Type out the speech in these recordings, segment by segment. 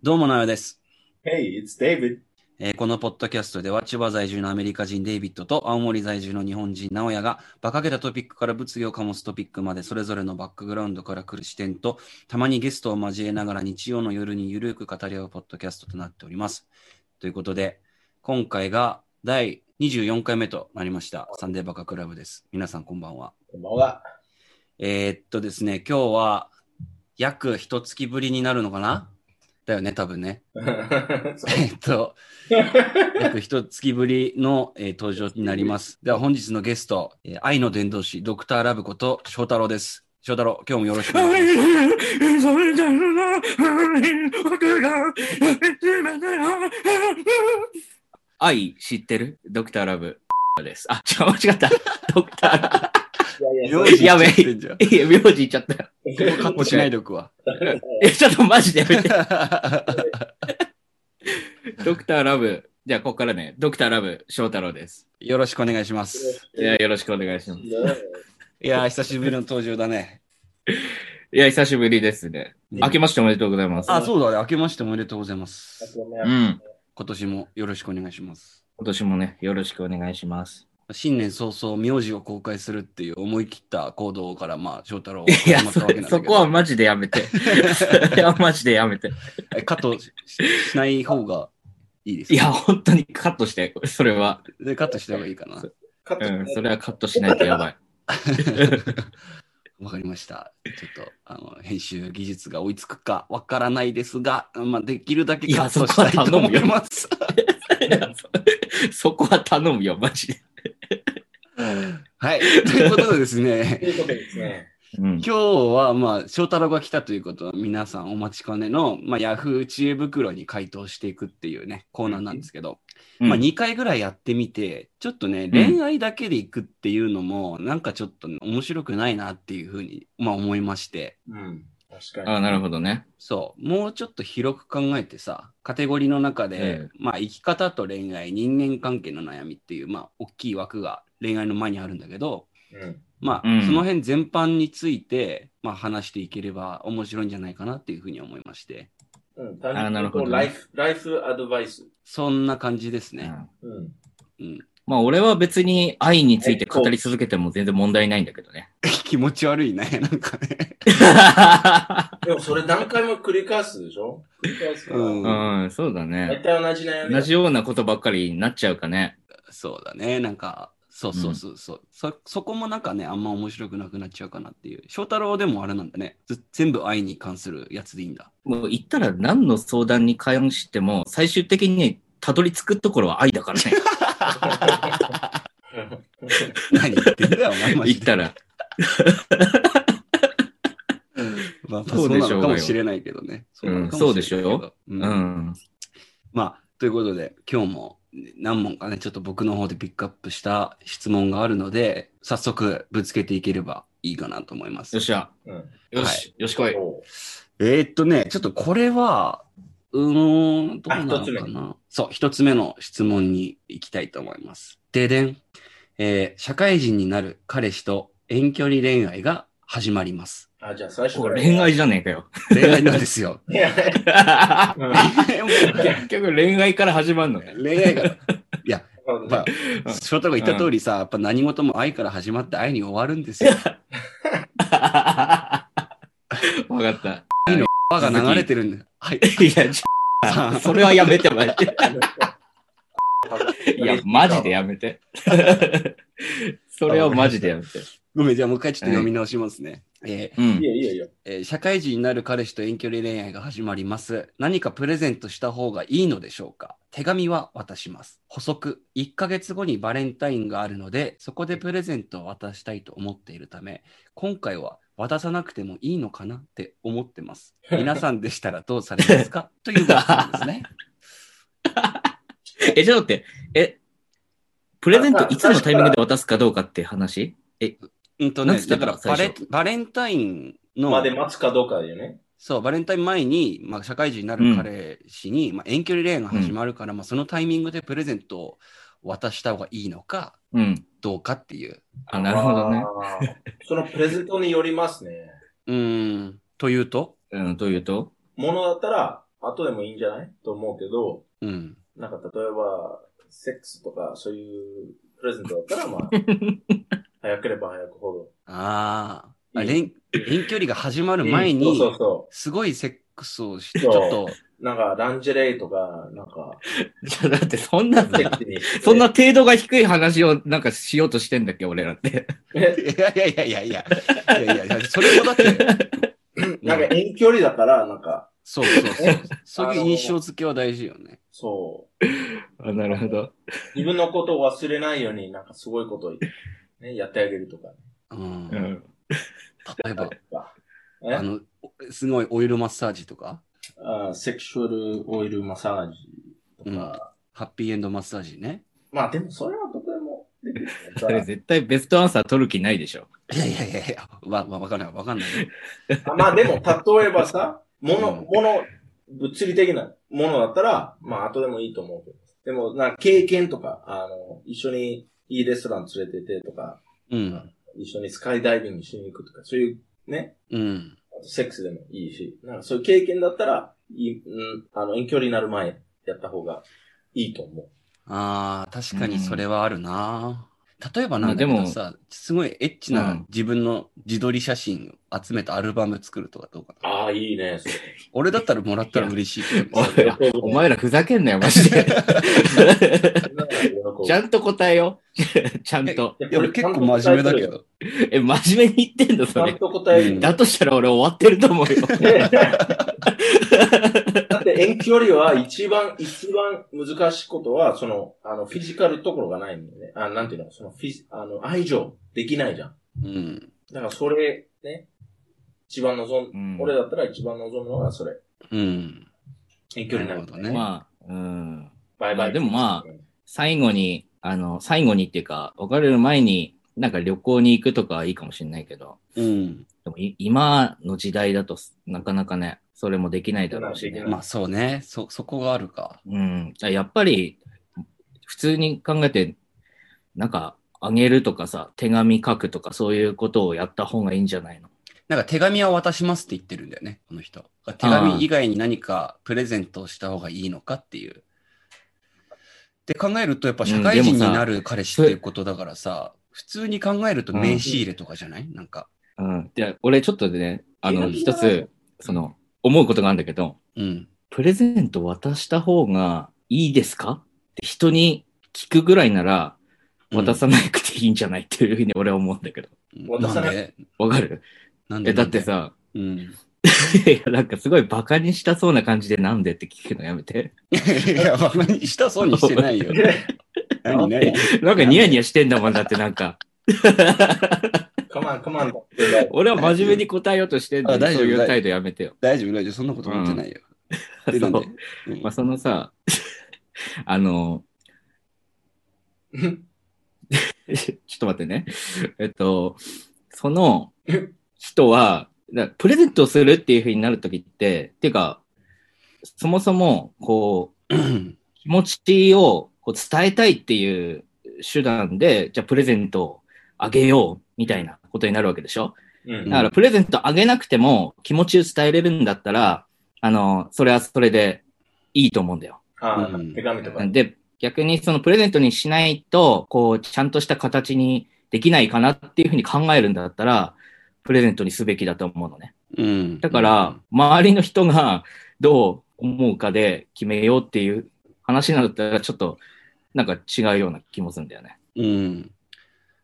どうも、なよです。Hey, it's David. えーこのポッドキャストでは、千葉在住のアメリカ人デイビッドと青森在住の日本人直哉が、馬鹿げたトピックから物議を醸すトピックまで、それぞれのバックグラウンドから来る視点と、たまにゲストを交えながら日曜の夜にゆるく語り合うポッドキャストとなっております。ということで、今回が第24回目となりました、サンデーバカクラブです。皆さんこんばんは。こんばんは。えーっとですね、今日は約一月ぶりになるのかな？だよね、多分ね。えっと、約一月ぶりの、えー登場になります。では本日のゲスト、えー愛の伝道師、ドクターラブこと翔太郎です。翔太郎、今日もよろしくお願いします。愛知ってる？ドクターラブです。あ、違う、間違った。ドクターラいやいや、名字やべえ。いや、名字言っちゃったよ。カットしないでおくわ。え、ちょっとマジでやめて。ドクターラブ。じゃあ、ここからね、ドクターラブ翔太郎です。よろしくお願いします。いや、よろしくお願いします。いやー、久しぶりの登場だね。いや、久しぶりですね。ね明けましておめでとうございます。あ、そうだね。明けましておめでとうございます。うん。今年もよろしくお願いします。今年もね、よろしくお願いします。新年早々、名字を公開するっていう思い切った行動から、まあ、翔太郎いや、始まったそわけなんだけど。そこはマジでやめて。それはマジでやめて。えカットししない方がいいですかいや、本当にカットして、それは。で、カットした方がいいかな。カットうん、それはカットしないとやばい。わかりました。ちょっと、あの、編集技術が追いつくかわからないですが、まあ、できるだけカットしたいと思います。いやそ そこは頼むよ、マジで。はい。ということでですとね、いうことですね。うん今日は、まあ、翔太郎が来たということは、皆さんお待ちかねの、まあ、ヤフー知恵袋に回答していくっていうね、コーナーなんですけど、まあ、2回ぐらいやってみて、ちょっとね、恋愛だけでいくっていうのも、なんかちょっと面白くないなっていうふうに、まあ思いまして、うん。確かに。あなるほどね。そう、もうちょっと広く考えてさ、カテゴリーの中で、えまあ生き方と恋愛、人間関係の悩みっていう、まあ大きい枠が恋愛の前にあるんだけど、うん。まあ、うんその辺全般について、まあ話していければ面白いんじゃないかなっていうふうに思いまして、うん。あなるほどねライフ、ライフアドバイス。そんな感じですね。うんうん。うん。まあ、俺は別に愛について語り続けても全然問題ないんだけどね。気持ち悪いね、なんかね。でもそれ何回も繰り返すでしょ？繰り返すから。うんうん、そうだね大。体同じ悩み。同じようなことばっかりになっちゃうかね。そうだね。なんか、そうそうそうそう、そ。そこもなんかね、あんま面白くなくなっちゃうかなっていう。翔太郎でもあれなんだね。ず全部愛に関するやつでいいんだ。もう言ったら何の相談に関しても、最終的にたどり着くところは愛だからね。何言ってんだよ、お前マジで。言ったら。まあ、まあそそううでしょうがよなのかもしれないけどね。そうでしょううんうん。まあ、ということで、今日も何問かね、ちょっと僕の方でピックアップした質問があるので、早速ぶつけていければいいかなと思いますよっ。しゃ。うん。よし、よしこい。えーっとね、ちょっとこれは、うーん、どうなのあ一つかな。そう、一つ目の質問に行きたいと思います。ででん。えー社会人になる彼氏と遠距離恋愛が始まります。あ、じゃあ最初恋愛じゃねえかよ。恋愛なんですよ。結局恋愛から始まるのね。恋愛が、いや、まあうん、翔太が言った通りさ、やっぱ何事も愛から始まって愛に終わるんですよ。わかった。輪が流れてるんだよ。はい。いや、ちょそれはやめて、マジで。いや、マジでやめて。それはマジでやめて。ごめん、じゃあもう一回ちょっと読み直しますね。えーうんい。やいやいや。えー社会人になる彼氏と遠距離恋愛が始まります。何かプレゼントした方がいいのでしょうか？手紙は渡します。補足。1ヶ月後にバレンタインがあるので、そこでプレゼントを渡したいと思っているため、今回は渡さなくてもいいのかなって思ってます。皆さんでしたらどうされますか？というご質問ですね。え、ちょっと待って。え、プレゼントいつのタイミングで渡すかどうかって話？え、うんとね、だからバレバレンタインの、まで待つかどうかだよね。そう、バレンタイン前に、まあ、社会人になる彼氏に、まあ、遠距離恋愛が始まるから、まあ、そのタイミングでプレゼントを渡した方がいいのか、うん。どうかっていう。あ、なるほどね。そのプレゼントによりますね。うーん、というと？うん、というと？ものだったら、後でもいいんじゃない？と思うけど、うん。なんか例えば、セックスとかそういうプレゼントだったら、まあ、早ければ早くほど。ああ、遠遠距離が始まる前に、そうそうそすごいセックスをして、ちょっと、う。なんか、ランジェレイとか、なんか、じゃあだってそんなそんな程度が低い話をなんかしようとしてんだっけ、俺らって。え？いやいやいやいやいや、いやいや、それもだって、なんか遠距離だから、なんか、そうそうそう。そういう印象付けは大事よね。そう。あなるほど。自分のことを忘れないように、なんかすごいことを、ね、やってあげるとか、ね。うん。うん。例えば、え？あの、すごいオイルマッサージとか、あセクシュアルオイルマッサージとか。ハッピーエンドマッサージね。まあでもそれはどこでもできる それ絶対ベストアンサー取る気ないでしょ。いやいやいやいや、わ、わわかんないわかんない。あまあでも、例えばさ、もの、うんもの、物理的なものだったら、まあ後でもいいと思うけど。でも、な経験とか、あの、一緒にいいレストラン連れてってとか、うん。一緒にスカイダイビングしに行くとか、そういうね、うん。あとセックスでもいいし、なんかそういう経験だったら、いい、うん、あの、遠距離になる前やった方がいいと思う。ああ、確かにそれはあるな。例えばなんだけさ、すごいエッチうなん自分の自撮り写真を集めたアルバム作るとかどうかな。ああ、いいね、それ。俺だったらもらったら嬉しいけどおね。いお前らふざけんなよ、マジで。ちゃんと答えよう。ちゃんと。いや、俺結構真面目だけど。え、真面目に言ってんの、ちゃんそれ。と答え。だとしたら俺終わってると思うよ。ねだって遠距離は一番、一番難しいことは、その、あの、フィジカルところがないんだよね。あ、なんていうの、そのフィジ、あの、愛情できないじゃん。うん。だからそれ、ね、一番望む、うん俺だったら一番望むのはそれ。うん。遠距離になるなるほどね。まあ、うん。バイバイ。まあでもま最後に、あの、最後にっていうか、別れる前に、なんか旅行に行くとかはいいかもしれないけど、うん。でもい今の時代だとなかなかね、それもできないだろうしねまあそうね。そ、そこがあるか。うん。やっぱり、普通に考えて、なんか、あげるとかさ、手紙書くとかそういうことをやった方がいいんじゃないの？なんか手紙は渡しますって言ってるんだよね、この人。手紙以外に何かプレゼントをした方がいいのかっていう。で考えると、やっぱ社会人になる彼氏っていうことだからさ、普通に考えると名刺入れとかじゃない？なんか。うん。で、俺ちょっとね、あの、一つ、その、思うことがあるんだけど、うん。プレゼント渡した方がいいですか？って人に聞くぐらいなら、渡さなくていいんじゃないっていうふうに俺は思うんだけど。渡さないんで？わかる？なんで？え、だって、さ、うん。いや、なんかすごいバカにしたそうな感じでなんでって聞くのやめて。いや、バカにしたそうにしてないよ。何何？なんかニヤニヤしてんだもんだってなんか。カマン、カマン。俺は真面目に答えようとしてんだよ。あ大丈夫そういう態度やめてよ。大丈夫、大丈夫。そんなこと思ってないよ。で、なんで？そううんまあ、そのさ、あの、ちょっと待ってね。えっと、その人は、だプレゼントをするっていう風になるときって、っていうか、そもそも、こう、気持ちをこう伝えたいっていう手段で、じゃあプレゼントをあげようみたいなことになるわけでしょ？うんだからプレゼントあげなくても気持ちを伝えれるんだったら、あの、それはそれでいいと思うんだよ。あうん手紙とか。で、逆にそのプレゼントにしないと、こう、ちゃんとした形にできないかなっていうふうに考えるんだったら、プレゼントにすべきだと思うのね。うん。だから、周りの人がどう思うかで決めようっていう話なんだったら、ちょっと、なんか違うような気もするんだよね。うん。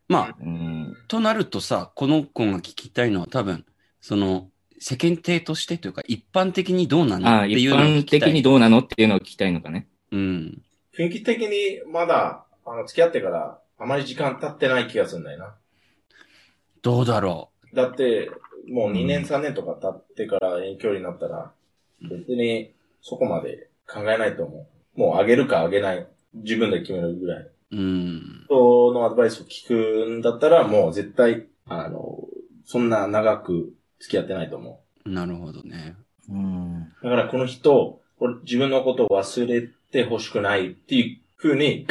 まあ、うん。となるとさ、この子が聞きたいのは多分、その、世間体としてというか、一般的にどうなのっていうのを聞般きたい。的にどうなのっていうのを聞きたいのかね。うん。雰囲気的にまだ、あの、付き合ってから、あまり時間経ってない気がするんだよな。どうだろだって、もう2年うん3年とか経ってから遠距離になったら、別にそこまで考えないと思う。もうあげるかあげない。自分で決めるぐらい。う。うん。人のアドバイスを聞くんだったら、もう絶対、あの、そんな長く付き合ってないと思なるほどね。うん。う。だからこの人、これ自分のことを忘れて欲しくないっていう風に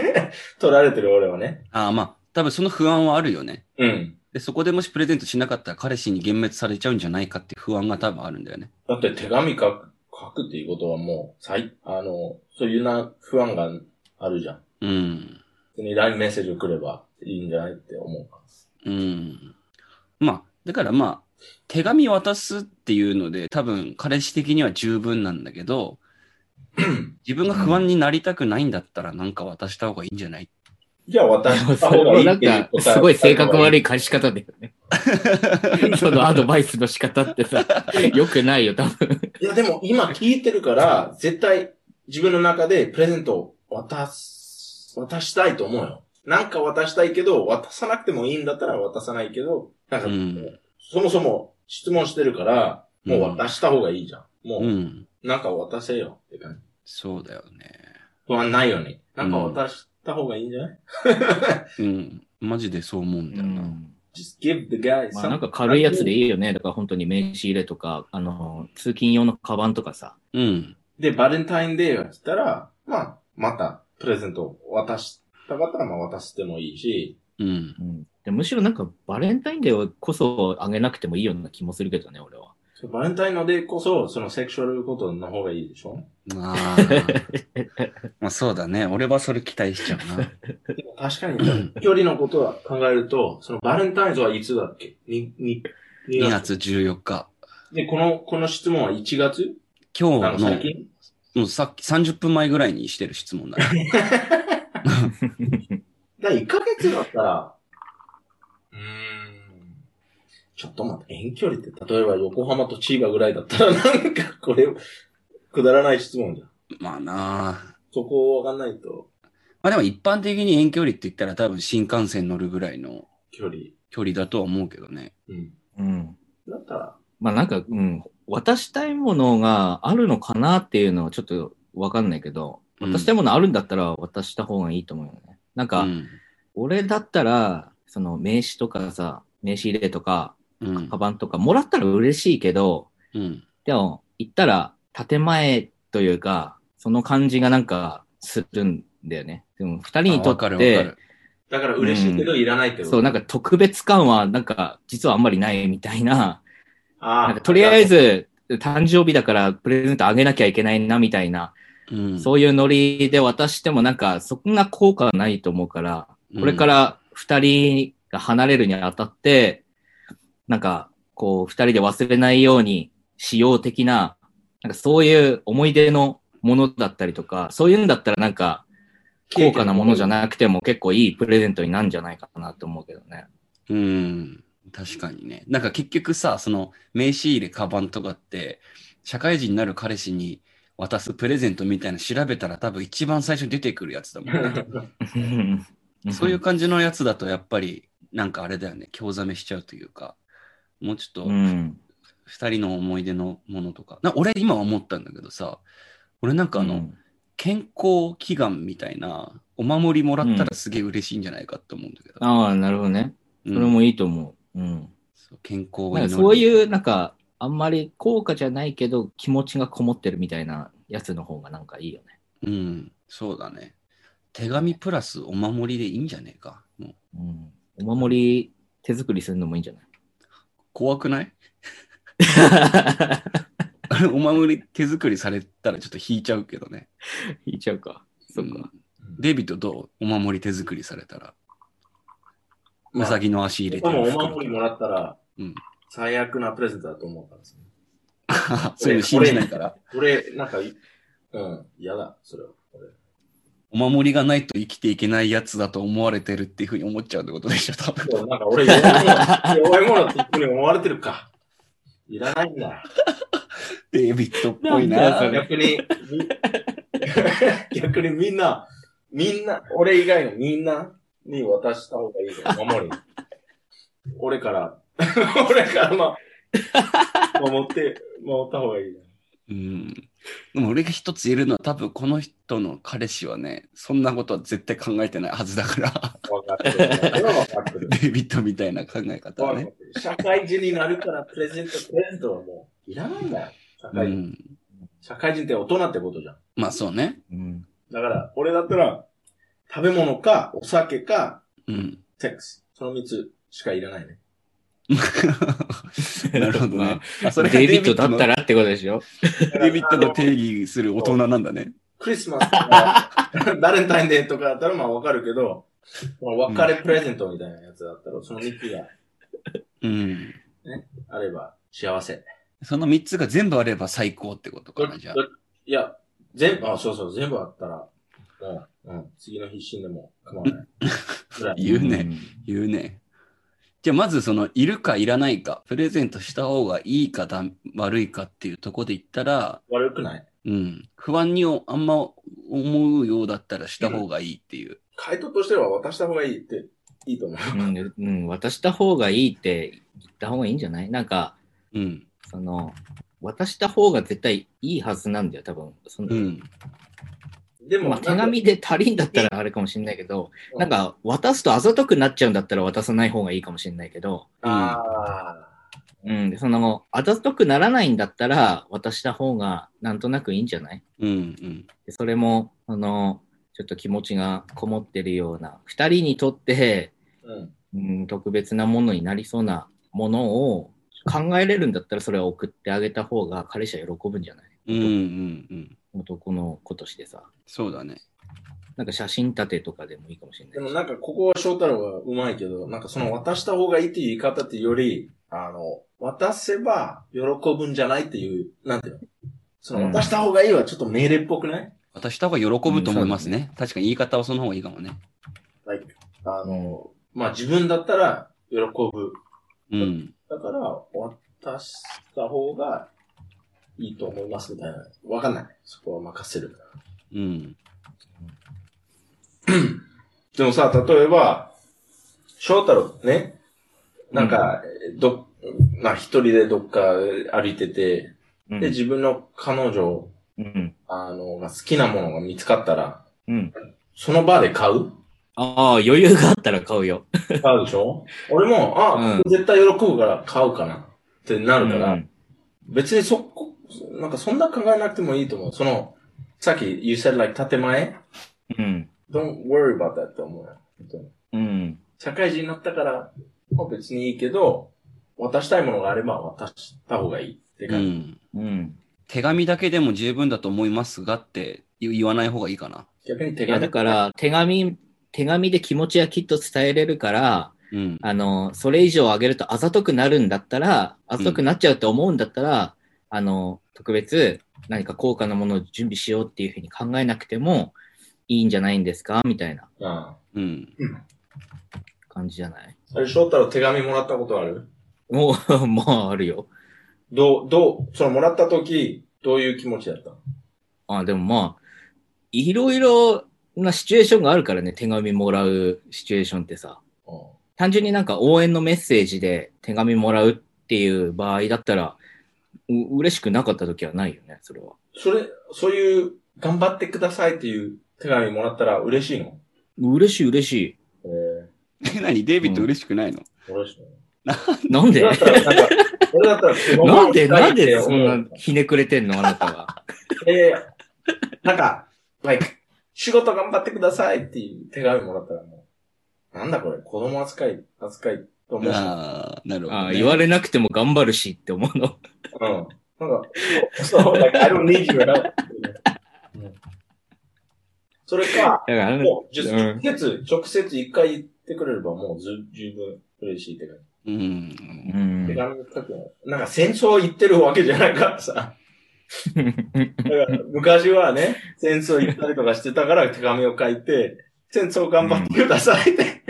取られてる俺はね。ああ、まあ、多分その不安はあるよね。うん。で、そこでもしプレゼントしなかったら彼氏に幻滅されちゃうんじゃないかっていう不安が多分あるんだよね。だって手紙書く書くっていうことはもう、最、あの、そういうな不安があるじゃん。うん。普通に LINE メッセージを来ればいいんじゃないって思うから。うん。まあ、だからまあ、手紙渡すっていうので、多分彼氏的には十分なんだけど、自分が不安になりたくないんだったらなんか渡した方がいいんじゃない？じゃあ渡そした方がいいっていすごい性格悪い。い返し方だよね。そのアドバイスの仕方ってさ、良くないよ、多分。いや、でも今聞いてるから、絶対自分の中でプレゼントを渡す、渡したいと思うよ。なんか渡したいけど、渡さなくてもいいんだったら渡さないけど、なんか、うんそもそも質問してるから、もう渡した方がいいじゃん。もう、うん。なんか渡せよって感じ。そうだよね。不安ないように。なんか渡した方がいいんじゃない、うん。マジでそう思うんだよな。?just give the guy まあなんか軽いやつでいいよね。だから本当に名刺入れとか、あの、通勤用のカバンとかさ。うん。で、バレンタインデーが来たら、まあ、また、プレゼントを渡したかったら、まあ渡してもいいし、うん。うん、でむしろなんかバレンタインデーこそあげなくてもいいような気もするけどね、俺は。バレンタインのデーこそ、そのセクシュアルことの方がいいでしょ？まあ、まあそうだね。俺はそれ期待しちゃうな。で も確かに、距離のことは考えると、そのバレンタインズはいつだっけ？に、に、2月14日。で、この、この質問は1月？今日の最、近？もうさっき30分前ぐらいにしてる質問だね。だ1ヶ月だったら、うーん。ちょっと待って、遠距離って、例えば横浜と千葉ぐらいだったら、なんか、これ、くだらない質問じゃん。まあなあそこわかんないと、まあでも一般的に遠距離って言ったら多分新幹線乗るぐらいの距離。距離だとは思うけどね。うん。うん。だったら、まあなんか、うん、渡したいものがあるのかなっていうのはちょっとわかんないけど、うん渡したいものあるんだったら渡した方がいいと思うよね。なんか、うん。俺だったら、その名刺とかさ、名刺入れとか、うんカ。バンとかもらったら嬉しいけど、うん。でも、言ったら、建前というか、その感じがなんかするんだよね。でも、二人にとって。だから嬉しいけどいらないってこと？そう、なんか特別感は、なんか、実はあんまりないみたいな、あなんかとりあえ、ず、誕生日だからプレゼントあげなきゃいけないな、みたいな、うん。そういうノリで渡してもなんか、そこが効果はないと思うから、これから二人が離れるにあたって、なんか、こう、二人で忘れないようにしよう的な、なんかそういう思い出のものだったりとか、そういうんだったらなんか、高価なものじゃなくても結構いいプレゼントになるんじゃないかなと思うけどね。うん。確かにね。なんか結局さ、その名刺入れ、カバンとかって、社会人になる彼氏に渡すプレゼントみたいなの調べたら多分一番最初に出てくるやつだもんね。そういう感じのやつだとやっぱり、なんかあれだよね、興ざめしちゃうというか、もうちょっとうん。二人の思い出のものとか。な俺今思ったんだけどさ、俺なんかあの、うん健康祈願みたいなお守りもらったらすげえ嬉しいんじゃないかって思うんだけど。ああ、なるほどね。うんそれもいいと思う。うん。そう健康をなん祈るかそういう、なんか、あんまり高価じゃないけど、気持ちがこもってるみたいなやつの方がなんかいいよね。うん、そうだね。手紙プラスお守りでいいんじゃねえか。もううん。お守り手作りするのもいいんじゃない？怖くない？あ れお守り手作りされたらちょっと引いちゃうけどね。引いちゃうか。そっか。うんデイビッドどう？お守り手作りされたら。まあうさぎの足入れてでもるお守りもらったら、うん最悪なプレゼントだと思ったんですよ。そういうの信じないから。俺、なんかい、うん、嫌だ、それは。俺お守りがないと生きていけないやつだと思われてるっていうふうに思っちゃうってことでしょ、多分。そうなんか俺弱いもの、弱いものってふうに思われてるか。いらないんだ。デイビッドっぽいな。な逆に、み 逆にみんな、みんな、俺以外のみんなに渡した方がいいよ、守り。俺から、俺からまあ、守って、守った方がいいよ。うん。でも俺が一つ言えるのは多分この人の彼氏はね、そんなことは絶対考えてないはずだから、わかってる。俺はわかってる。デイビッドみたいな考え方はね。社会人になるからプレゼント、プレゼントはもういらないんだよ。社う会人。ん。社会人って大人ってことじゃん。まあそうね。うん。だから、俺だったら、食べ物か、お酒か、うん。セックス。その三つしかいらないね。なるほどね。あそれがデイビッドだったら。らってことでしょ？デイビッドの定義する大人なんだね。クリスマスとか、バレンタインデーとかだったらまあわかるけど、まあ別れプレゼントみたいなやつだったら、その3つがうん。あれば幸せ。その3つが全部あれば最高ってことかな、じゃあ。どいや、全部、あ、そうそう、全部あったら、もう、うん、次の日死んでも構わない言うね。言うね。じゃあまずその、いるかいらないか、プレゼントした方がいいかだ悪いかっていうところで言ったら、悪くないうん。不安にあんま思うようだったらした方がいいっていう。回答としては渡した方がいいって、いいと思う。うん、うん、渡した方がいいって言った方がいいんじゃない？なんか、うん。その、渡した方が絶対いいはずなんだよ、多分。そのうん。でも、まあ、手紙で足りんだったらあれかもしれないけど、なんか、渡すとあざとくなっちゃうんだったら渡さない方がいいかもしれないけど、ああ、うん、その、あざとくならないんだったら渡した方がなんとなくいいんじゃない？うん。うん。でそれも、その、ちょっと気持ちがこもってるような、二人にとって、うん。うん、特別なものになりそうなものを考えれるんだったらそれを送ってあげた方が彼氏は喜ぶんじゃない？うん。うん。うん。男の子としてさ。そうだね。なんか写真立てとかでもいいかもしれないし。でもなんかここは翔太郎はうまいけど、なんかその渡した方がいいっていう言い方っていうより、あの、渡せば喜ぶんじゃないっていう、なんていうの？そのうん渡した方がいいはちょっと命令っぽくない、渡した方が喜ぶと思いますうんね。確かに言い方はその方がいいかもね。like あの、まあ自分だったら喜ぶ。うん。だから渡した方がいいと思いますみたいな。わかんない。そこは任せる。うん。でもさ、例えば、翔太郎ね、なんか、ど、まあ一人でどっか歩いてて、うんで、自分の彼女、うん。あの、が好きなものが見つかったら、うん。その場で買う？ああ、余裕があったら買うよ。買うでしょ？俺も、あ、うん絶対喜ぶから買うかなってなるから、うん別にそこ、なんかそんな考えなくてもいいと思う。その、さっき you said like 建前？うん。don't worry about that って思うよ。うん。社会人になったから、まあ別にいいけど、渡したいものがあれば渡した方がいいってう感じ。ん。うん。手紙だけでも十分だと思いますがって言言わない方がいいかな。いや、逆に手紙。だから、手紙、手紙で気持ちはきっと伝えれるから、うん。あの、それ以上あげるとあざとくなるんだったら、あざとくなっちゃうと思うんだったら、あの、特別何か高価なものを準備しようっていうふうに考えなくてもいいんじゃないんですか？みたいなあうん。感じじゃない？あ。あれ、翔太郎手紙もらったことある？もう、まあ、あるよ。どう、どう、そのもらった時、どういう気持ちだった？あ、でもまあ、いろいろなシチュエーションがあるからね、手紙もらうシチュエーションってさ。の単純になんか応援のメッセージで手紙もらうっていう場合だったら、う嬉しくなかった時はないよね、それは。それ、そういう、頑張ってくださいっていう手紙もらったら嬉しいの？嬉しい嬉しい。ええ、何？デイビッド嬉しくないの、ー、嬉しいの？なんで？なんか、俺だったら手紙なんで、なんでそんなひねくれてんの？あなたは。えー、なんか、like、仕事頑張ってくださいっていう手紙もらったらもう、なんだこれ、子供扱い、扱い。と思うし。ああ、なるほど、ね。あ言われなくても頑張るしって思うの。うん。なんか、そう、like, I don't need you それか、もう、直接、直接一回言ってくれればもうず十分嬉しいって感じ。うん。うん手。紙書くの。なんか戦争言ってるわけじゃないからさ。だから昔はね、戦争行ったりとかしてたから手紙を書いて、戦争頑張ってくださいって。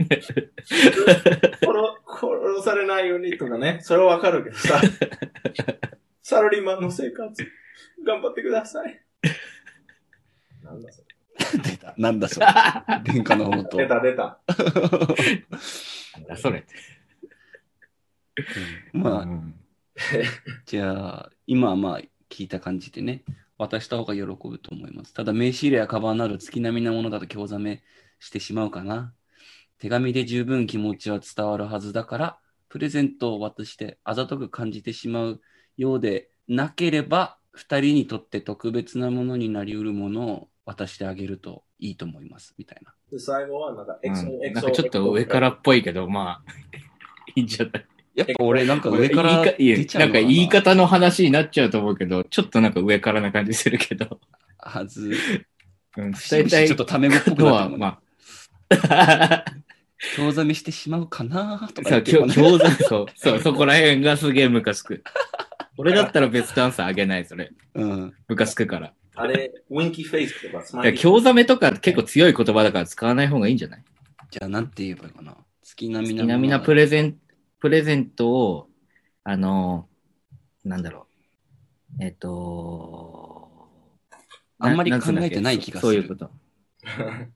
殺殺されないようにとかね、それはわかるけどさ。サラリーマンの生活、頑張ってください。なんだそ出た。なんだそれ。殿下の元。れ。出た出た。なんだそれ。まあ、うんじゃあ、今はまあ聞いた感じでね、渡した方が喜ぶと思います。ただ、名刺入れやカバンなど月並みなものだと興ざめしてしまうかな。手紙で十分気持ちは伝わるはずだから、プレゼントを渡してあざとく感じてしまうようでなければ、二人にとって特別なものになりうるものを渡してあげるといいと思います、みたいな。で、最後はなんか、うん。なんかちょっと上からっぽいけど、まあ、いいんじゃない？やっぱ俺なんか上から出ちゃうな。なんか言い方の話になっちゃうと思うけど、ちょっとなんか上からな感じするけど、はず。うん、ち伝えたいょっとタメ語っぽくなってるもんねまあ、興ざめしてしまうかなとかそう、言ってきょ餃子、そう、そう、そこら辺がすげえムカつく。俺だったらベストアンサーあげない、それ。うん。ムカつくから。あれ、ウィンキーフェイスとかスマいやイリー。興ざめとか結構強い言葉だから使わない方がいいんじゃない？じゃあなんて言えばいいかな？月並みな。月並みなプレゼン、プレゼントを、あの、なんだろう。えっ、と、あんまり考えてない気がするそういうこと。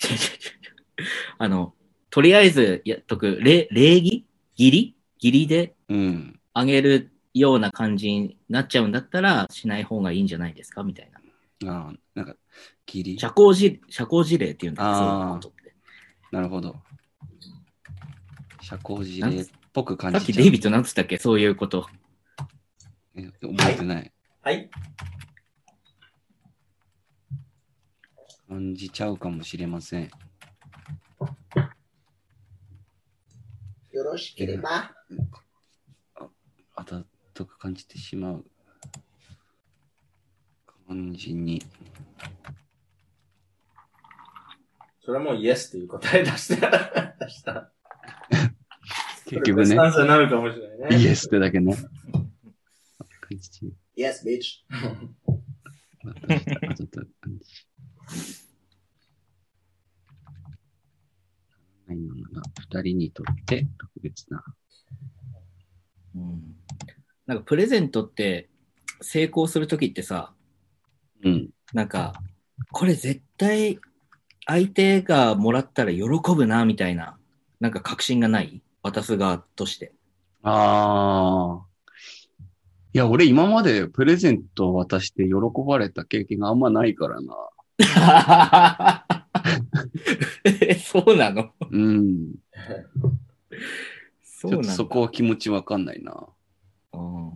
あの、とりあえずやっとく、礼礼儀？義理？義理でうん。あげるような感じになっちゃうんだったら、しない方がいいんじゃないですか？みたいな。ああ、なんか、ギリ。社交辞、社交辞令っていうんだよ、そういうことって。なるほど。社交辞令っぽく感じちゃう。さっきデイビッドなんつったっけ？そういうこと。え覚えてない。はい。感じちゃうかもしれません。よろしければ。あたとく感じてしまう感じに。それはもうイエスっていう答え出した。出した。結局ねベスト、アンなるかもしれないね。イエスってだけね。感じて Yes, bitch. あ たと感じ。ないのが二人にとって特別な。うん。なんかプレゼントって成功するときってさ、うん。なんか、これ絶対相手がもらったら喜ぶな、みたいな、なんか確信がない？渡す側として。ああ。いや、俺今までプレゼントを渡して喜ばれた経験があんまないからな。え そうなの？うん。そうなんだ。ちょっとそこは気持ちわかんないな。うん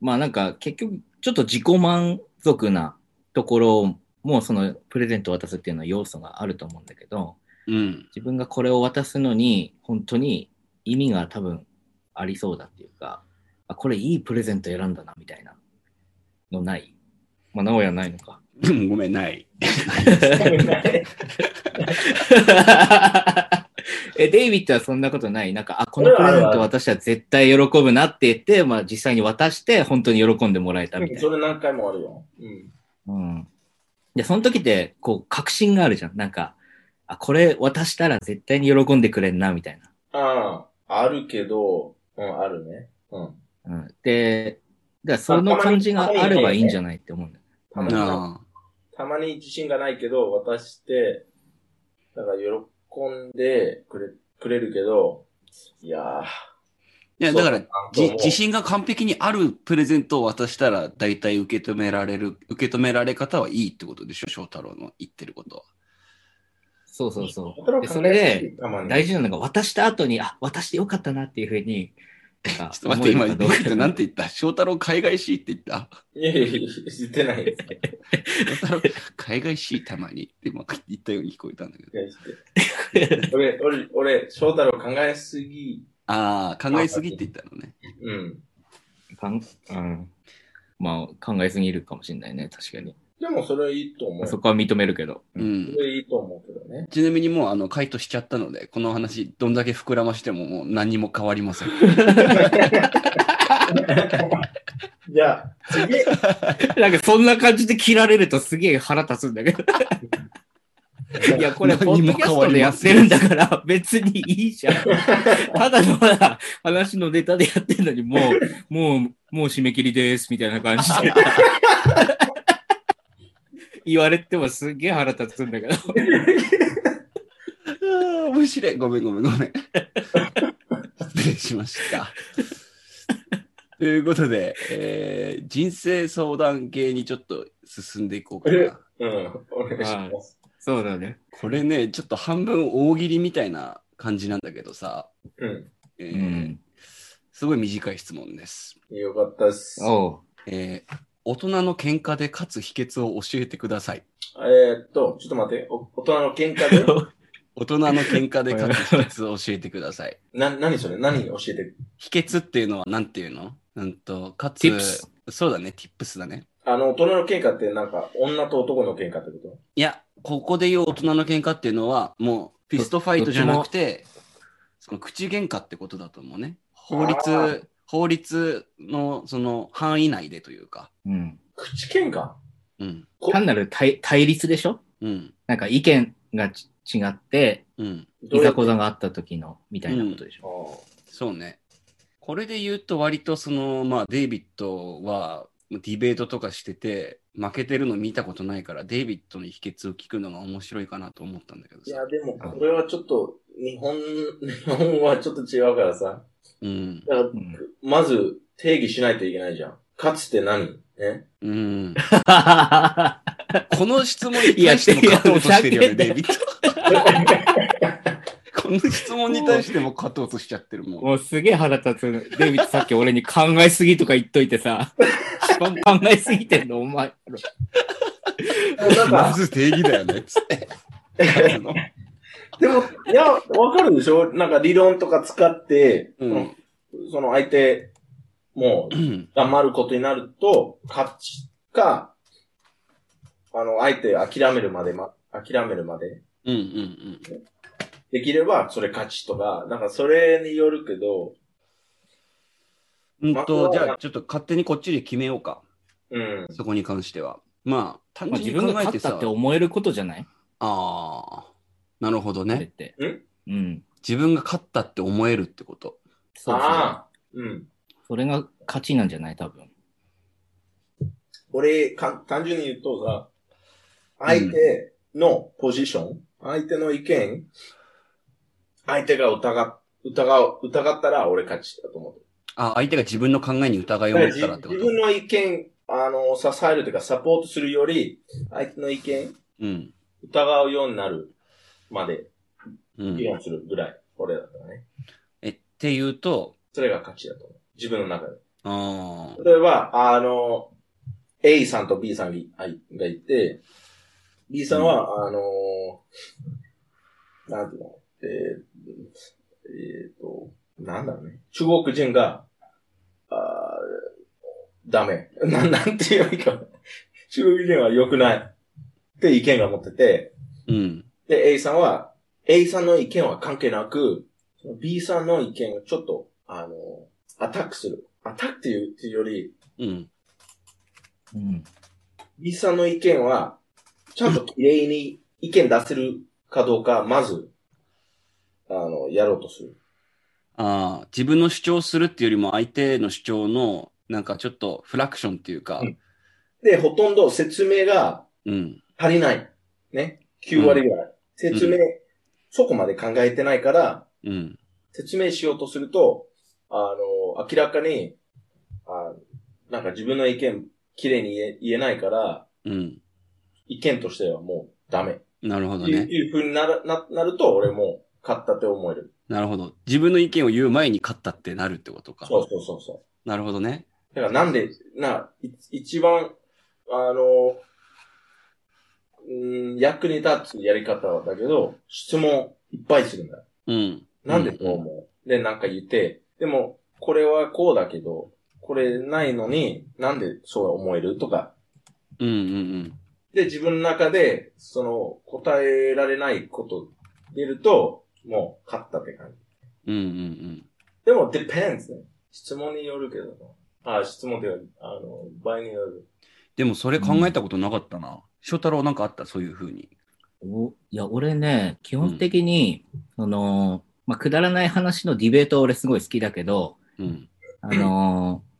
まあなんか結局ちょっと自己満足なところもそのプレゼントを渡すっていうのは要素があると思うんだけど、うん。自分がこれを渡すのに本当に意味が多分ありそうだっていうか、あこれいいプレゼント選んだなみたいなのない？まあ、直哉ないのか。うんごめん、ない。え、デイビッドはそんなことない？なんか、あ、このプレゼント私は絶対喜ぶなって言って、まあ実際に渡して本当に喜んでもらえたみたいな。それ何回もあるよ。うん。うん。で、その時って、こう、確信があるじゃん。なんか、あ、これ渡したら絶対に喜んでくれんな、みたいああ、あるけど、うん、あるね。うん。な。うん。で、だからその感じがあればいいんじゃないって思うんだよ。たまに、あたまに自信がないけど、渡して、だから喜んでくれ、くれるけど、いやー。いや、だから、じ自信が完璧にあるプレゼントを渡したら、大体受け止められる、受け止められ方はいいってことでしょ翔太郎の言ってることは。そうそうそう。で、それで、たまに大事なのが渡した後に、あ、渡してよかったなっていうふうに、ちょっと待って、今、どうかどうってなんて言った？翔太郎海外しいって言った？いやいやいや、言ってないです。翔太郎海外しいたまにって今言ったように聞こえたんだけど。俺、俺、俺、翔太郎考えすぎ。ああ、考えすぎって言ったのね。うん。かんうん。まあ、考えすぎるかもしれないね、確かに。でもそれはいいと思う。そそこは認めるけど。うん。れいいと思うけどね。ちなみにもう、あの、回答しちゃったので、この話、どんだけ膨らましてももう何にも変わりません。じゃあ、次。なんかそんな感じで切られるとすげえ腹立つんだけど。いや、これ、ポッドキャストでやってるんだから、別にいいじゃん。ただの話のネタでやってるのに、もう、もう、もう締め切りです、みたいな感じで。言われてもすげえ腹立つんだけど。あー面白い。ごめんごめんごめん。失礼しました。ということで、えー人生相談系にちょっと進んでいこうかな。うん、お願いします。そうだね。これね、ちょっと半分大喜利みたいな感じなんだけどさ、うん。えーうん。すごい短い質問です。よかったです。おう。えー大人の喧嘩で勝つ秘訣を教えてください。えーっと、ちょっと待って。お大人の喧嘩で？大人の喧嘩で勝つ秘訣を教えてください。な、何それ？何教えて？秘訣っていうのは何ていうの？うんと、かつ、Tips そうだね、ティップスだね。あの、大人の喧嘩ってなんか、女と男の喧嘩ってこいや、ここで言う大人の喧嘩っていうのは、もう、 fist fight じゃなくて、その口喧嘩ってことだと思うね。法あ律、法律のその範囲内でというか。うん。と口喧嘩？うん。こ単なる対対立でしょ？うん。なんか意見がち違って、うん。いざこざがあった時の、みたいなことでしあょ？ーそうね。これで言うと割とその、まあ、デイビッドはディベートとかしてて、負けてるの見たことないから、デイビッドの秘訣を聞くのが面白いかなと思ったんだけどさ。いや、でも、これはちょっと、日本、日本はちょっと違うからさ。うん。だからんまず、定義しないといけないじゃん。勝つって何？ね。うん。は この質問に対しても勝とうとしてるよね、デイビッド。この質問に対しても勝とうとしちゃってるもん。もうすげえ腹立つ。デイビッドさっき俺に考えすぎとか言っといてさ、一番考えすぎてんのお前。まず定義だよね、つって。でも、いや、わかるでしょ？なんか理論とか使って、うん。その相手、もう、黙ることになると、勝ちか、あの、相手諦めるまでま、諦めるまで、うんうんうん。できれば、それ勝ちとか、なんかそれによるけど、うんまと、あじゃあ、ちょっと勝手にこっちで決めようか。うん。そこに関しては。まあ、単まあ、純自分がに考えてさ勝ったって、思えることじゃない？ああ、なるほどね。うん。自分が勝ったって思えるってこと。そうそう。ああ、うん。それが勝ちなんじゃない？多分。俺、か単純に言うとさ、相手のポジション、相手の意見、相手が疑っ、疑う、疑ったら俺勝ちだと思う。あ、相手が自分の考えに疑いを持ったらってこと？自分の意見、あの、支えるというかサポートするより、相手の意見、うん。疑うようになるまでうん議。論するぐらい、俺だったらね。え、っていうと、それが勝ちだと思う。自分の中で。ああ、例えば、あの、A さんと B さんがいて、B さんは、あの、なんていうの、えーえーと、なんだろうね。中国人が、あーダメ。な、なんていうか、中国人は良くない。って意見が持ってて、うん。で、A さんは、A さんの意見は関係なく、その B さんの意見をちょっと、あの、アタックする。アタックっていうっていうより、うん。うん。B さんの意見は、ちゃんと綺麗に意見出せるかどうか、まず、あの、やろうとする。ああ、自分の主張するっていうよりも相手の主張の、なんかちょっとフラクションっていうか、うんで、ほとんど説明がうん。足りない。ね。9割ぐらい。説明、そこまで考えてないから、うん。説明しようとすると、あの、明らかに、あなんか自分の意見、綺麗に言えないから、うん。意見としてはもうダメ。なるほどっていうね。いう風になる、な、なると、俺も勝ったって思える。なるほど。自分の意見を言う前に勝ったってなるってことか。そうそうそうそう。なるほどね。だからなんで、な、い一番、あの、うん、役に立つやり方はだけど、質問いっぱいするんだ。うん。なんでそう思う、で、なんか言って、でも、これはこうだけど、これないのに、なんでそう思える？とか。うんうんで、自分の中で、その、答えられないこと出ると、もう、勝ったって感じ。うん。うんうんでも、depends ね。質問によるけどな。あ、質問では、あの、場合による。でもそれ考えたことなかったな。翔太郎なんかあった？そういうふうに。おいや、俺ね、基本的に、その、まあ、くだらない話のディベートは俺すごい好きだけど、うん。あのー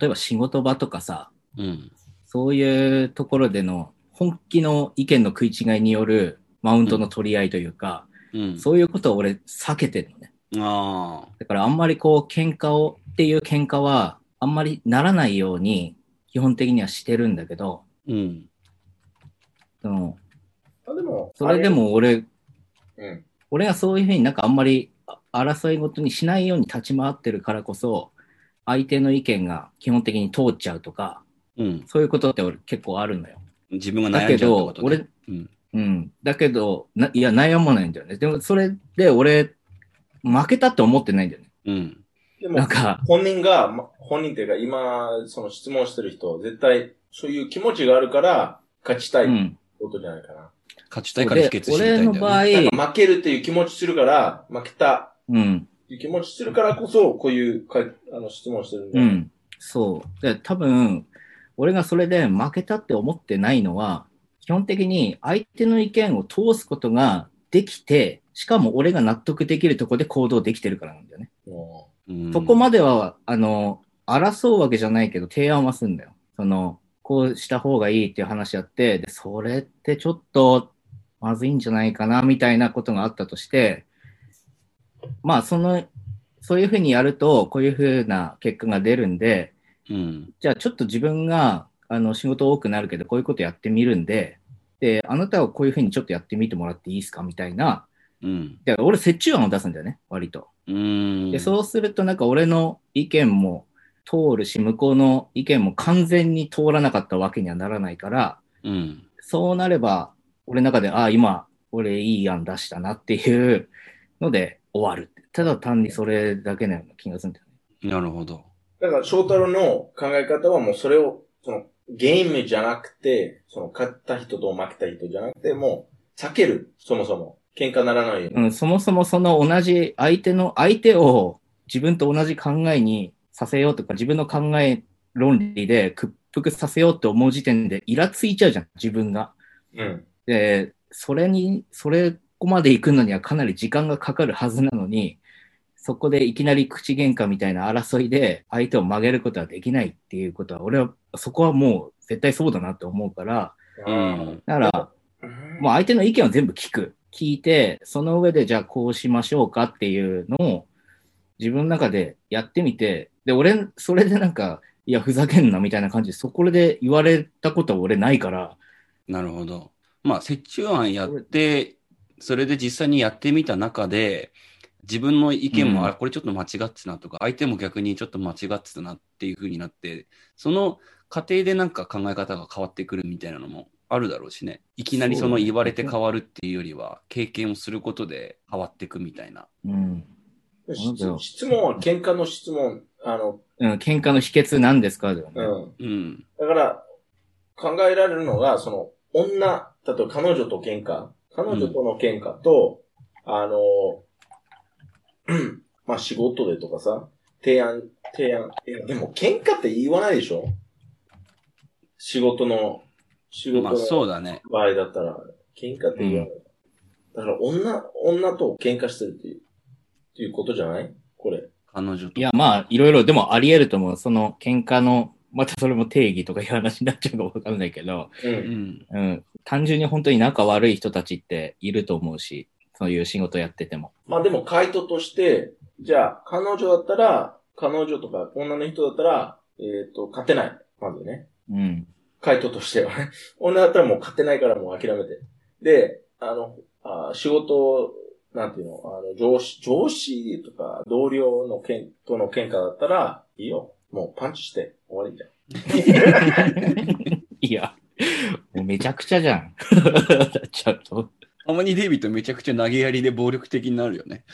例えば仕事場とかさ、うん。そういうところでの本気の意見の食い違いによるマウントの取り合いというか、うん。そういうことを俺避けてるのね。ああ。だからあんまりこう喧嘩をっていう喧嘩はあんまりならないように基本的にはしてるんだけど、うん。そのあ、でも、それでも俺、うん。俺がそういうふうになんかあんまりあ争いごとにしないように立ち回ってるからこそ、相手の意見が基本的に通っちゃうとか、うん。そういうことって俺結構あるのよ。自分が悩んだけど、じゃうってことね俺、うん。うん。だけど、な、いや、悩まないんだよね。でも、それで俺、負けたって思ってないんだよね。うん。でも、なんか、本人が、ま本人っていうか今、その質問してる人、絶対、そういう気持ちがあるから、勝ちたいってうん。ことじゃないかな。勝ちたいから秘訣知りたい俺の場んだよ、ね。合、なんか負けるっていう気持ちするから、負けたうん。っていう気持ちするからこそ、こういうかあの質問してるんだよ。うん。そう。で、多分、俺がそれで負けたって思ってないのは、基本的に相手の意見を通すことができて、しかも俺が納得できるところで行動できてるからなんだよね。そこまでは、あの、争うわけじゃないけど、提案はするんだよ。その、こうした方がいいっていう話やって、で、それってちょっと、まずいんじゃないかな、みたいなことがあったとして、まあ、その、そういうふうにやると、こういうふうな結果が出るんで、うん。じゃあちょっと自分が、あの、仕事多くなるけど、こういうことやってみるんで、で、あなたはこういうふうにちょっとやってみてもらっていいですかみたいな。うん。で、俺、折衷案を出すんだよね、割と。うん。で、そうするとなんか俺の意見も通るし、向こうの意見も完全に通らなかったわけにはならないから、うん。そうなれば、俺の中で、ああ、今、俺いい案出したなっていうので終わる。ただ単にそれだけのような気がするんだよね。なるほど。だから、翔太郎の考え方はもうそれを、その、ゲームじゃなくて、その、勝った人と負けた人じゃなくて、もう、避ける。そもそも。喧嘩ならないように。うん、そもそもその同じ相手の、相手を自分と同じ考えにさせようとか、自分の考え論理で屈服させようって思う時点でイラついちゃうじゃん、自分が。うん。で、それに、それここまで行くのにはかなり時間がかかるはずなのに、そこでいきなり口喧嘩みたいな争いで相手を曲げることはできないっていうことは、俺はそこはもう絶対そうだなって思うから、うん。だから、もう相手の意見を全部聞く。聞いて、その上でじゃあこうしましょうかっていうのを自分の中でやってみて、で、俺、それでなんか、いや、ふざけんなみたいな感じで、そこで言われたことは俺ないから、なるほど。まあ、折衷案やって、それで実際にやってみた中で、自分の意見も、うんあ、これちょっと間違ってたなとか、相手も逆にちょっと間違ってたなっていう風になって、その過程でなんか考え方が変わってくるみたいなのもあるだろうしね。いきなりその言われて変わるっていうよりは、経験をすることで変わっていくみたいな。うん。質質問は喧嘩の質問。あの、うん、喧嘩の秘訣なんですか？だよね。うん。うん。だから、考えられるのが、その、女、例えば彼女と喧嘩、彼女との喧嘩と、あの、う んまあ仕事でとかさ、提案、提案、いやでも喧嘩って言わないでしょ？仕事の、仕事まあ、のそうだね。場合だったら、喧嘩って言わない。だから女、女と喧嘩してるっていう、っていうことじゃない？これ。彼女と。いや、まあ、いろいろ、でもあり得ると思う。その喧嘩の、またそれも定義とかいう話になっちゃうかわかんないけど、う。うんん。うん、単純に本当に仲悪い人たちっていると思うし、そういう仕事やってても。まあでも回答として、じゃあ、彼女だったら、彼女とか女の人だったら、えっ、と、勝てない。まずね。うん。回答としてはね。女だったらもう勝てないからもう諦めて。で、あの、あ仕事、なんていうの、あの、上司、上司とか同僚のけんとの喧嘩だったら、いいよ。もうパンチして終わりじゃん。いや、もうめちゃくちゃじゃん。ちょっと。たまにデイビッドめちゃくちゃ投げやりで暴力的になるよね。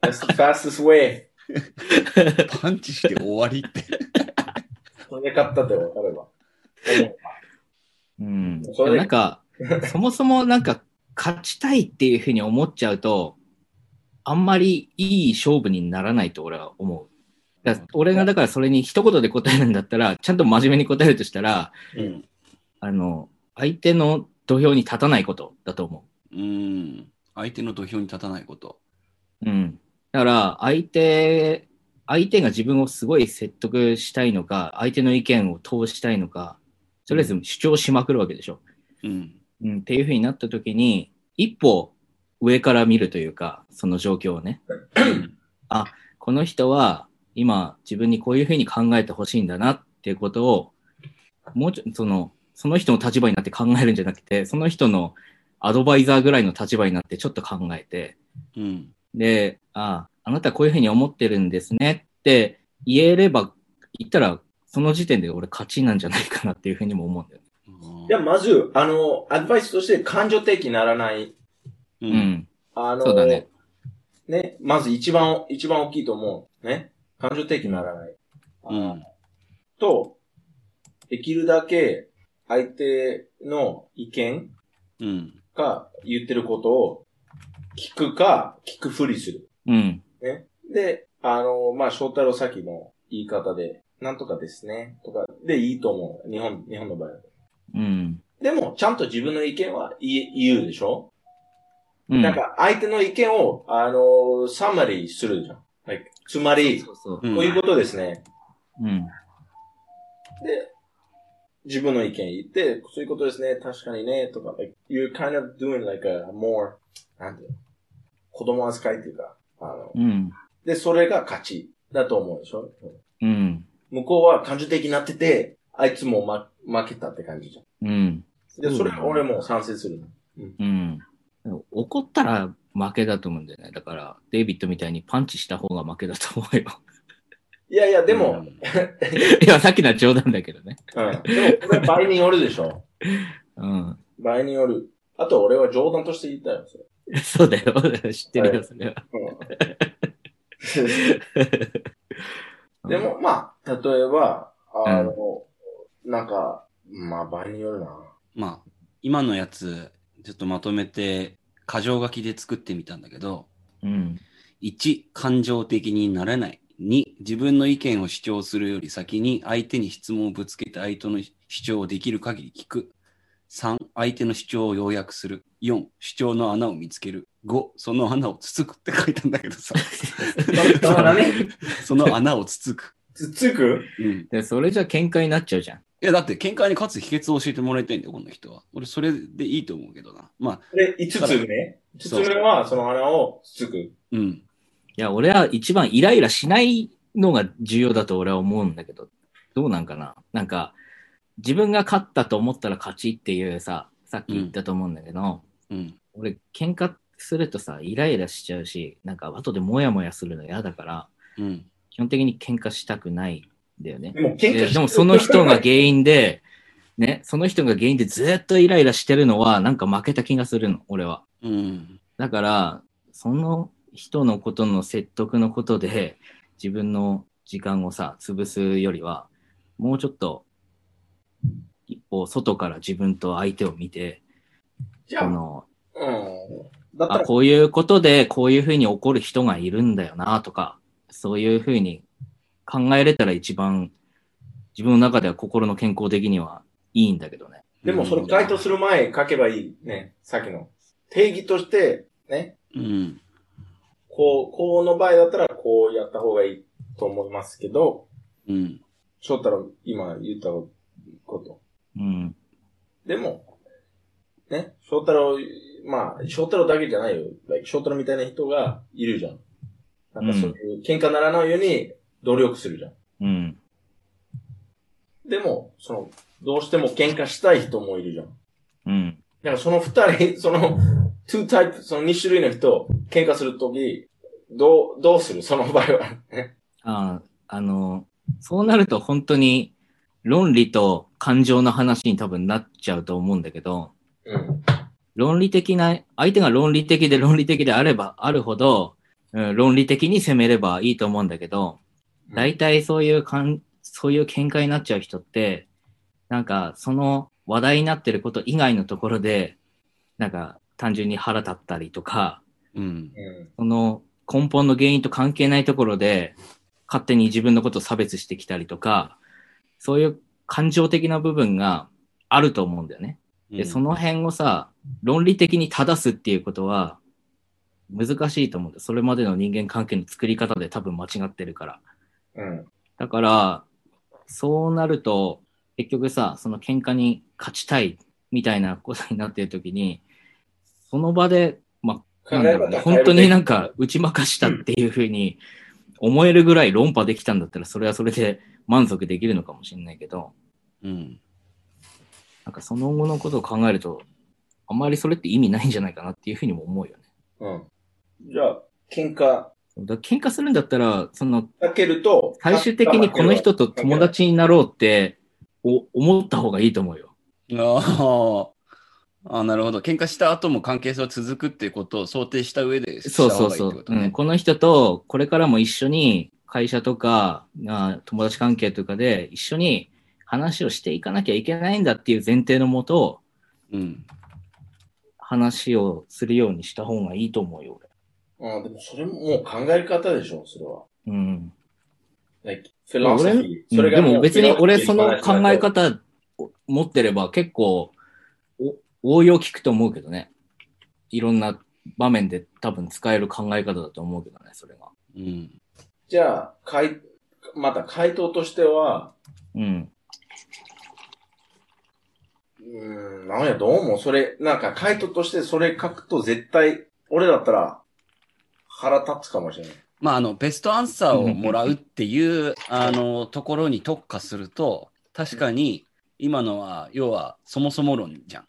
That's the fastest way. パンチして終わりって。それで勝ったって分かれば。うん。それでなんか、そもそもなんか、勝ちたいっていうふうに思っちゃうと、あんまりいい勝負にならないと俺は思う。だ俺がだからそれに一言で答えるんだったら、ちゃんと真面目に答えるとしたら、うん。あの、相手の土俵に立たないことだと思うん。相手の土俵に立たないこと。う。うん。だから、相手、相手が自分をすごい説得したいのか、相手の意見を通したいのか、とりあえず主張しまくるわけでしょ。うん。うん、っていう風になった時に、一歩上から見るというか、その状況をね。あ、この人は今自分にこういう風に考えてほしいんだなっていうことを、もうちょその、その人の立場になって考えるんじゃなくて、その人のアドバイザーぐらいの立場になってちょっと考えて、うん。で、あ、あなたこういう風に思ってるんですねって言えれば、言ったら、その時点で俺勝ちなんじゃないかなっていう風にも思うんだよね。あいや、まず、あの、アドバイスとして感情的にならない。う。うんん。あの、そうだね。ね、まず一番、一番大きいと思う。ね。感情的にならない。うん。と、できるだけ相手の意見うん。か言ってることを聞くか、聞くふりする。うん。ね。で、あの、まあ、翔太郎さっきの言い方で、なんとかですね、とかでいいと思う。日本、日本の場合は。うん。でも、ちゃんと自分の意見は言え言うでしょ、うん。なんか、相手の意見を、あの、サマリーするじゃん。like つまり、そうそう。うんこういうことですね。うん。で、自分の意見言って、そういうことですね、確かにね、とか、like, you're kind of doing like a more, なんていうの？子供扱いっていうか、あの、うん。で、それが勝ちだと思うでしょ？うん。向こうは感情的になってて、あいつも、ま、負けたって感じじゃん。うん。で、それは俺も賛成するの。うん。怒ったら負けだと思うんだよね。だから、デイビッドみたいにパンチした方が負けだと思うよ。いやいや、でも、うんいや、さっきのは冗談だけどね。うん。でも、これ場合によるでしょ。うん。場合による。あと、俺は冗談として言ったよ、それ。そうだよ。知ってるよ、それは。うん、でも、まあ、例えば、あの、なんか、まあ、場合によるな。まあ、今のやつ、ちょっとまとめて、箇条書きで作ってみたんだけど、うん。1、感情的にならない。2、自分の意見を主張するより先に相手に質問をぶつけて相手の主張をできる限り聞く。3、相手の主張を要約する。4、主張の穴を見つける。5、その穴をつつくって書いたんだけどさ。その穴をつつく。つつく？うん。で、それじゃ喧嘩になっちゃうじゃん。いや、だって喧嘩に勝つ秘訣を教えてもらいたいんだよ、この人は。俺、それでいいと思うけどな。まあ、で、5つね？5つ目は、その穴をつつく。うん。いや、俺は一番イライラしないのが重要だと俺は思うんだけど、どうなんかな？なんか、自分が勝ったと思ったら勝ちっていうさ、さっき言ったと思うんだけど、うん。俺、喧嘩するとさ、イライラしちゃうし、なんか後でモヤモヤするの嫌だから、うん。基本的に喧嘩したくないんだよね。でも、ででもその人が原因で、ね、その人が原因でずっとイライラしてるのは、なんか負けた気がするの、俺は。うん。だから、その人のことの説得のことで、自分の時間をさ、潰すよりは、もうちょっと、一歩外から自分と相手を見て、じゃあ、この、うん。あ、ら、こういうことでこういうふうに起こる人がいるんだよな、とか、そういうふうに考えれたら一番、自分の中では心の健康的にはいいんだけどね。でも、それ回答する前書けばいい。ね。さっきの。定義として、ね。うん。こう、この場合だったら、こうやった方がいいと思いますけど、うん。翔太郎、今言ったこと。うん。でも、ね、翔太郎、まあ、翔太郎だけじゃないよ。翔太郎みたいな人がいるじゃん。なんかそういう、喧嘩ならないように努力するじゃん。うん。でも、その、どうしても喧嘩したい人もいるじゃん。うん。だからその二人、その、two type、その二種類の人、喧嘩するとき、どう、どうする？その場合は。ねああの、そうなると本当に論理と感情の話に多分なっちゃうと思うんだけど、うん。論理的な、相手が論理的で論理的であればあるほど、うん、論理的に攻めればいいと思うんだけど、大体そういうかん、そういう喧嘩になっちゃう人って、なんかその話題になってること以外のところで、なんか単純に腹立ったりとか、うん。うん。その根本の原因と関係ないところで、勝手に自分のことを差別してきたりとか、そういう感情的な部分があると思うんだよね。で、その辺をさ、論理的に正すっていうことは難しいと思うんだよ。それまでの人間関係の作り方で多分間違ってるから。うん。だから、そうなると、結局さ、その喧嘩に勝ちたいみたいなことになってる時に、その場で、まあ、なんだろうね、本当になんか打ち負かしたっていうふうに思えるぐらい論破できたんだったら、それはそれで満足できるのかもしれないけど、うん。なんかその後のことを考えると、あんまりそれって意味ないんじゃないかなっていうふうにも思うよね。うん。じゃあ、喧嘩、だ喧嘩するんだったら、そのかけると、最終的にこの人と友達になろうってお思った方がいいと思うよ。ああ。あなるほど。喧嘩した後も関係性は続くっていうことを想定した上でそう方そうそう。うん。この人とこれからも一緒に会社とかあ友達関係とかで一緒に話をしていかなきゃいけないんだっていう前提のもとうん。話をするようにした方がいいと思うよ、あでもそれももう考え方でしょ、それは。俺。うん。like, フィロソフィー。それでがもうも別に俺その考え方を持ってれば結構お応用聞くと思うけどね。いろんな場面で多分使える考え方だと思うけどね、それが。うん。じゃあ、回、また回答としては、うん。うーん、なんや、どうも、それ、なんか回答としてそれ書くと絶対、俺だったら腹立つかもしれない。まあ、あの、ベストアンサーをもらうっていう、あの、ところに特化すると、確かに、今のは、要は、そもそも論じゃん。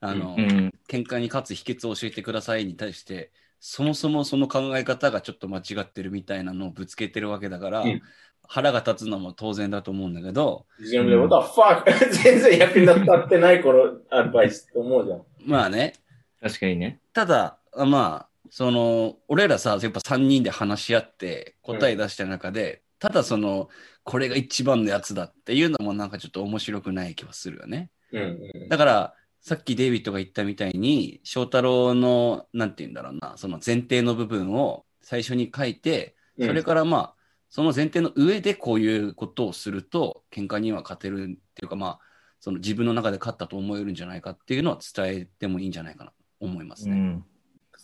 あの、うん。喧嘩に勝つ秘訣を教えてくださいに対して、そもそもその考え方がちょっと間違ってるみたいなのをぶつけてるわけだから、うん腹が立つのも当然だと思うんだけど、be like, what the fuck? 全然役に立ってないこのアドバイスって思うじゃん。まあね、確かにね。ただ、あまあ、その、俺らさ、やっぱ3人で話し合って答え出した中で、ただその、これが一番のやつだっていうのもなんかちょっと面白くない気はするよね。うんうん。だから、さっきデイビッドが言ったみたいに、翔太郎の、なんて言うんだろうな、その前提の部分を最初に書いて、それからまあ、その前提の上でこういうことをすると、喧嘩には勝てるっていうか、まあ、その自分の中で勝ったと思えるんじゃないかっていうのは伝えてもいいんじゃないかなと思いますね。うん。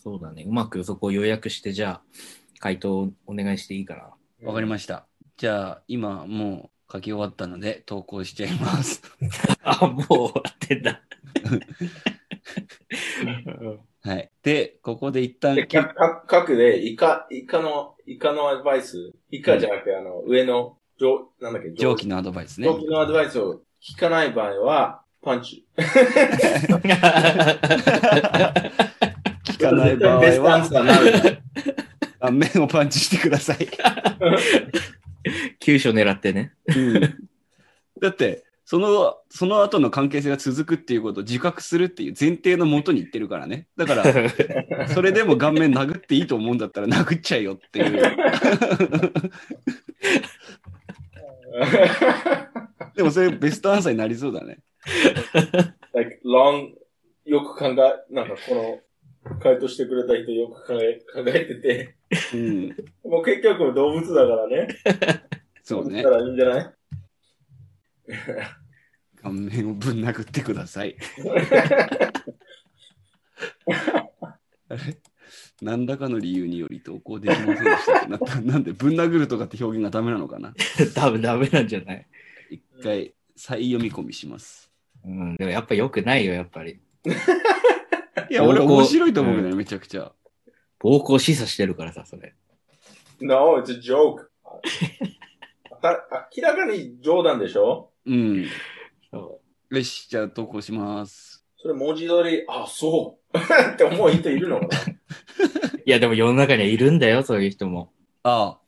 そうだね。うまくそこを要約して、じゃあ、回答お願いしていいかな。わかりました。じゃあ、今もう書き終わったので投稿しちゃいます。あ、もう終わってんだ。はい。で、ここで一旦、で、かか書くで、イカ、イカの、イカのアドバイス、イカじゃなくて、あの、上の、上、なんだっけ、上記のアドバイスね。上記のアドバイスを聞かない場合は、パンチ。聞かない場合ベストアンは、サーになる。顔面をパンチしてください。急所狙ってね。だって、その、その後の関係性が続くっていうことを自覚するっていう前提のもとに言ってるからね。だから、それでも顔面殴っていいと思うんだったら殴っちゃえよっていう。でもそれベストアンサーになりそうだね。like, long, よく考え、なんかこの、回答してくれた人よく考え、考えてて、うん。もう結局動物だからね。そうねだか。らいいんじゃない？顔面をぶん殴ってください。あれ？何らかの理由により投稿できませんでしたなった。なんでぶん殴るとかって表現がダメなのかな？多分ダメなんじゃない？一回再読み込みします。うん。でもやっぱ良くないよ、やっぱり。いや、俺面白いと思うけどね、めちゃくちゃ。暴行示唆してるからさ、それ。?No, it's a joke. た明らかに冗談でしょ？うん。そよし、じゃあ投稿します。それ文字通り、あ、そう。って思う人いるの？かなう。いや、でも世の中にはいるんだよ、そういう人も。ああ、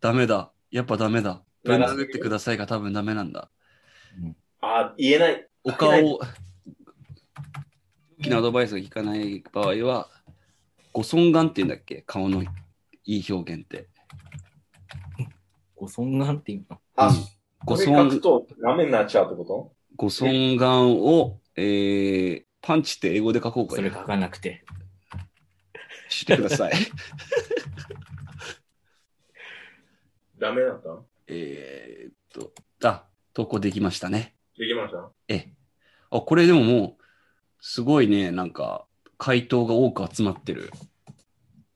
ダメだ。やっぱダメだ。ぶん殴ってくださいが多分ダメなんだ。あ、言えない。お顔を、大きなアドバイスが聞かない場合は、ご尊顔って言うんだっけ？顔のいい表現って。ご尊顔っていうの？あ、うんご尊書くとダメになっちゃうってこご尊顔を、えー、パンチって英語で書こうかそれ書かなくて。してください。と ダメだった？えーっと、あ、投稿できましたね。できました？ええ。あ、これでももう、すごいね、なんか、回答が多く集まってる。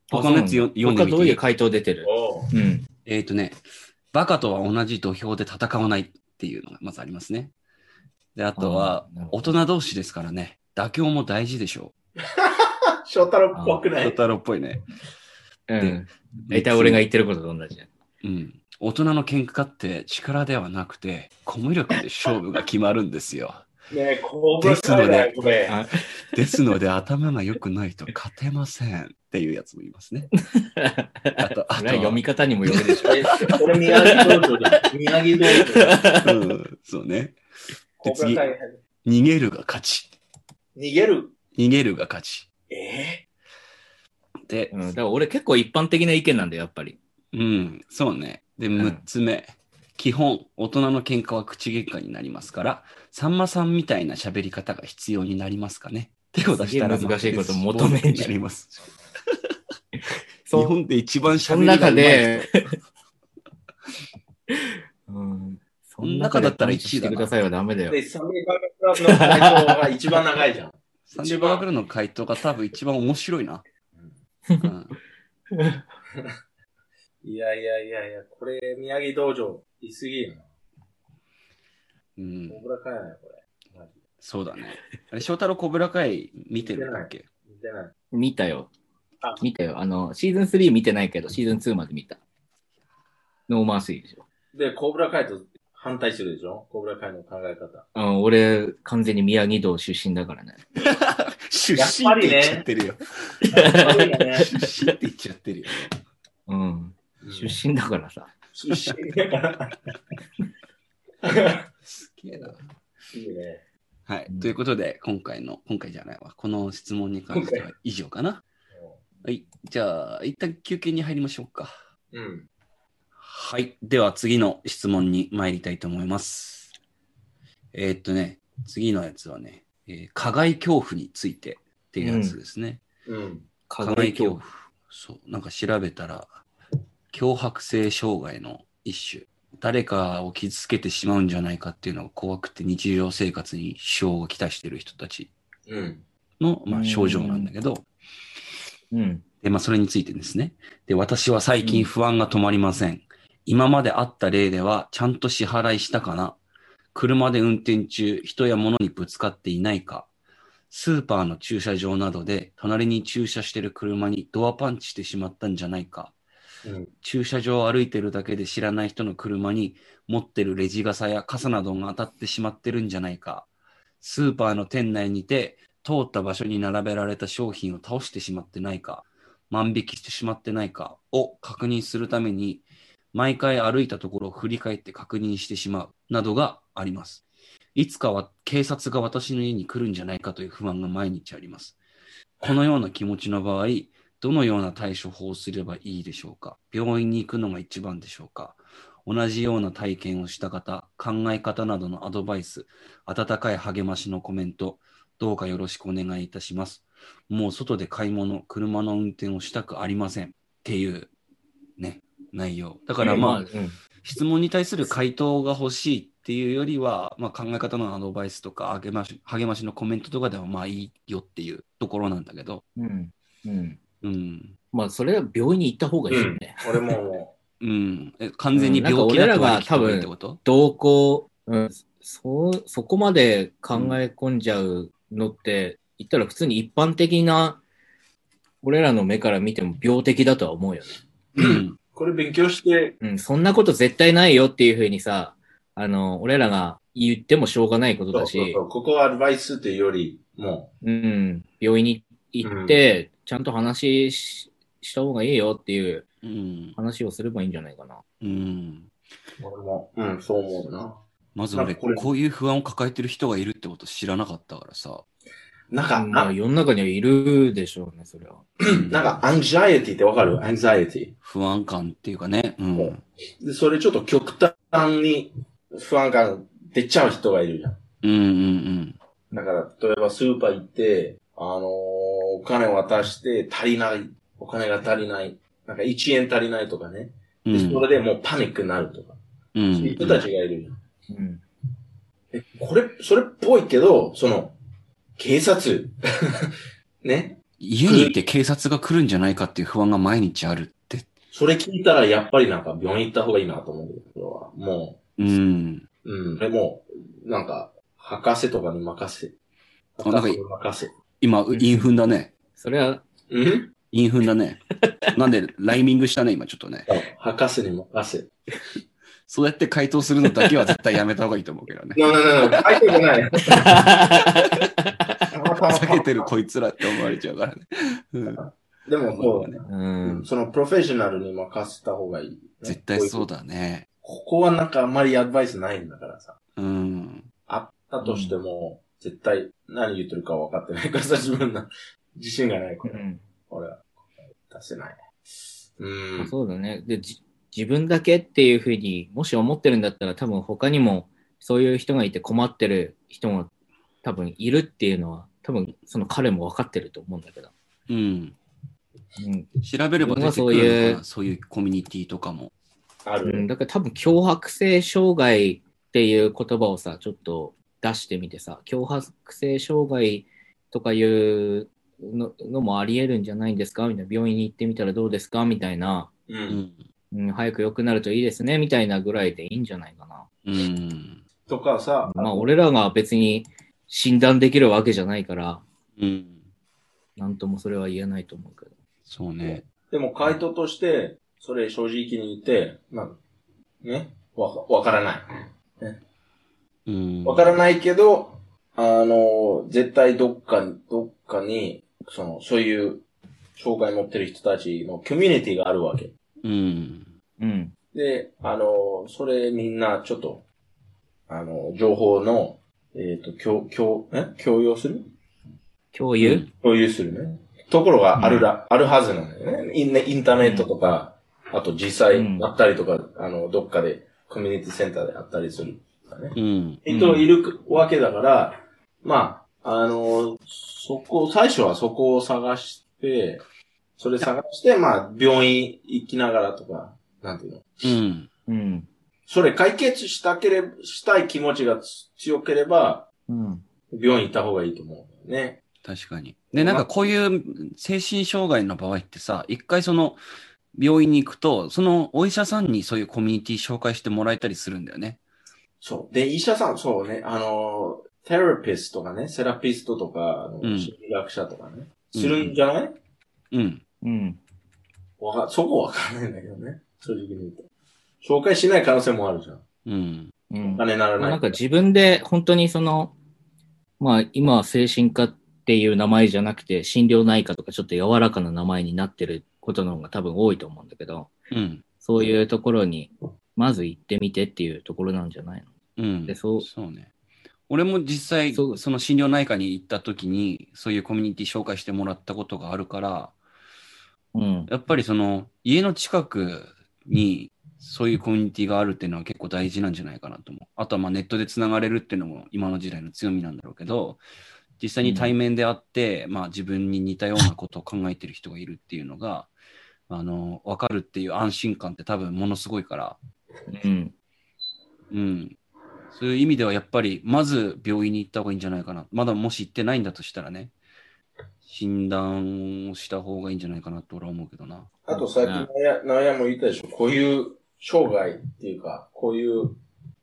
他のやつよ読んでみてどういう回答出てる？おううん。えーっとね、バカとは同じ土俵で戦わないっていうのがまずありますね。で、あとはあーなる、ほ大人同士ですからね、妥協も大事でしょ 翔太郎っぽくう。ない太郎っぽいね。うん。大体俺が言ってることと同じ。うん。大人の喧嘩って力ではなくて、コミュ力で勝負が決まるんですよ。ねえ、コブラ会だよ、これ。あですので、頭が良くないと勝てませんっていうやつもいますね。あと、あと読み方にもよるでしょ。えこれ宮城道場じゃん。宮城道場。うん、そうね。でコブラ会逃げるが勝ち。逃げる？逃げるが勝ち。え？えで、うん。だから俺結構一般的な意見なんだよ、やっぱり。うん、そうね。で、ん6つ目。基本、大人の喧嘩は口喧嘩になりますから、さんまさんみたいな喋り方が必要になりますかね。手を出したら難しいこと求めんじゃんになります。そう日本で一番喋りが上手い中で人。、うん。その中だったら一位だなしてくださいはダメだよ。で、サメバカクラブの回答が一番長いじゃん。サンデーバーグルの回答が多分一番面白いな。うん いやいやいやいや、これ、宮城道場、言い過ぎよな。うん小倉かやな、これ。そうだね。あれ、翔太郎コブラ会見てるんだっけ？見てない。見たよあ。見たよ。あの、シーズン3見てないけど、シーズン2まで見た。No mercy でしょ。で、コブラ会と反対するでしょ？コブラ会の考え方。うん、俺、完全にミヤギ道出身だからね。出身って言っちゃってるよ。出身って言っちゃってるよ。うん。出身だからさ。出身だから。すげえな。いいね。はい。うんということで、今回の、今回じゃないわ。この質問に関しては以上かな。はい。じゃあ、一旦休憩に入りましょうか。うん。はい。では、次の質問に参りたいと思います。えーっとね、次のやつはね、えー加害恐怖についてっていうやつですね。うん。加害恐怖。そう。なんか調べたら、脅迫性障害の一種。誰かを傷つけてしまうんじゃないかっていうのが怖くて日常生活に支障をきたしている人たちうん。の、まあ、症状なんだけど、うん。で、まあ、それについてですね。で、私は最近不安が止まりません。今まであった例では、ちゃんと支払いしたかな車で運転中、人や物にぶつかっていないかスーパーの駐車場などで、隣に駐車してる車にドアパンチしてしまったんじゃないか駐車場を歩いてるだけで知らない人の車に持ってるレジ傘や傘などが当たってしまってるんじゃないか。スーパーの店内にて通った場所に並べられた商品を倒してしまってないか、万引きしてしまってないかを確認するために、毎回歩いたところを振り返って確認してしまうなどがあります。いつかは警察が私の家に来るんじゃないかという不安が毎日あります。このような気持ちの場合、どのような対処法をすればいいでしょうか？病院に行くのが一番でしょうか？同じような体験をした方、考え方などのアドバイス、温かい励ましのコメント、どうかよろしくお願いいたします。もう外で買い物、車の運転をしたくありません。っていう、ね、内容。だからまあ、うん質問に対する回答が欲しいっていうよりは、まあ、考え方のアドバイスとか励まし励ましのコメントとかではまあいいよっていうところなんだけど、うん。うん。うん。まあ、それは病院に行った方がいいよね。俺ももう。ん。え完全に病気だと俺らが割り切ってこと？同行、うん、そ、そこまで考え込んじゃうのって、言ったら普通に一般的な、俺らの目から見ても病的だとは思うよね。うん。う、これ勉強して、うん、そんなこと絶対ないよっていうふうにさ、あの、俺らが言ってもしょうがないことだし。そうそうそ、う。ここはアドバイスっていうより、も。うん、病院に行って、ちゃんと話しした方がいいよっていううん。話をすればいいんじゃないかな。うん。う、俺も、うん、そう思うな。まず俺、これこういう不安を抱えてる人がいるってこと知らなかったからさ。なんか、まあ、あ世の中にはいるでしょうね、それは。なんか、アンジャイティってわかる？アンザイティ。不安感っていうかね。うん。で、それちょっと極端に不安感出ちゃう人がいるじゃん。うんうんだから、例えばスーパー行って、あのーお金渡して足りない。お金が足りない。なんか1円足りないとかね。うん。で、うんそれでもうパニックになるとか。う。そういうん人たちがいるじゃん。うん。え、これ、それっぽいけど、その、警察、ね。家にいて警察が来るんじゃないかっていう不安が毎日あるって。それ聞いたらやっぱりなんか病院行った方がいいなと思うけどは。もうん。う、うん。でも、なんか、博士とかに任せ。任せ。今、インフンだね。それは、うん？インフンだね。なんで、ライミングしたね、今ちょっっとね。博士に任せ。そうやって回答するのだけは絶対やめた方がいいと思うけどね。なななな、書いてない。避けてるこいつらって思われちゃうからね。うん。でもそう、ね。うん。そのプロフェッショナルに任せた方がいい、ね。絶対そうだね。ここはなんかあんまりアドバイスないんだからさ。うん。あったとしても、絶対何言ってるか分かってないからさ、自分の自信がないから、うん。俺は出せない。うーん。そうだね。で、じ自分だけっていうふうに、もし思ってるんだったら、多分他にもそういう人がいて困ってる人も多分いるっていうのは、多分その彼も分かってると思うんだけど。うん。うん。調べれば出てくるのかなそういうそういうコミュニティとかも。ある。うん、だから多分強迫性障害っていう言葉をさ、ちょっと出してみてさ、強迫性障害とかいうののもあり得るんじゃないんですか？みたいな、病院に行ってみたらどうですか？みたいな、う。うんん。うん、早く良くなるといいですねみたいなぐらいでいいんじゃないかな。うん。とかさ、まあ、俺らが別に診断できるわけじゃないから、うん。なんともそれは言えないと思うけど。そうね。でも回答として、それ正直に言って、まあ、ね、わか、わからない。うん。わからないけど、あの、絶対どっかに、どっかに、その、そういう、障害持ってる人たちのコミュニティがあるわけ。うん。うん。で、あの、それみんなちょっと、あの、情報の、えっ、と、共、共、え？共有する？共有、共有するね。ところがあるら、あるはずなんだよね。インインターネットとか、あと実際うんあったりとか、あの、どっかで、コミュニティセンターであったりする。ね。うん。人いるわけだから、まあ、あの、そこ、最初はそこを探して、それ探して、まあ、病院行きながらとか、なんていうの？うん。うん。それ解決したければ、したい気持ちがつ強ければ、うん。病院行った方がいいと思うんだよね。確かに。で、なんかこういう精神障害の場合ってさ、一回その病院に行くと、そのお医者さんにそういうコミュニティ紹介してもらえたりするんだよね。そう。で、医者さん、そうね、あの、テラピストとかね、セラピストとか、あのうん心理学者とかね、するんじゃない、うん。うん。わか、そこわかんないんだけどね。正直に言うと。紹介しない可能性もあるじゃん。うん。うんお。金ならない。まあなんか自分で本当にその、まあ今は精神科っていう名前じゃなくて心療内科とかちょっと柔らかな名前になってることの方が多分多いと思うんだけど、うん。そういうところにまず行ってみてっていうところなんじゃないの？うん。でそうそうね。俺も実際、その心療内科に行った時に、そういうコミュニティ紹介してもらったことがあるから、うん。やっぱりその家の近くにそういうコミュニティがあるっていうのは結構大事なんじゃないかなと思う。あとはまあネットでつながれるっていうのも今の時代の強みなんだろうけど、実際に対面であって、まあ自分に似たようなことを考えてる人がいるっていうのが、あの、わかるっていう安心感って多分ものすごいから、うん。うん。そういう意味ではやっぱり、まず病院に行った方がいいんじゃないかな。まだもし行ってないんだとしたらね、診断をした方がいいんじゃないかなと俺は思うけどな。あと最近、ナヤも言ったでしょ。こういう障害っていうか、こういう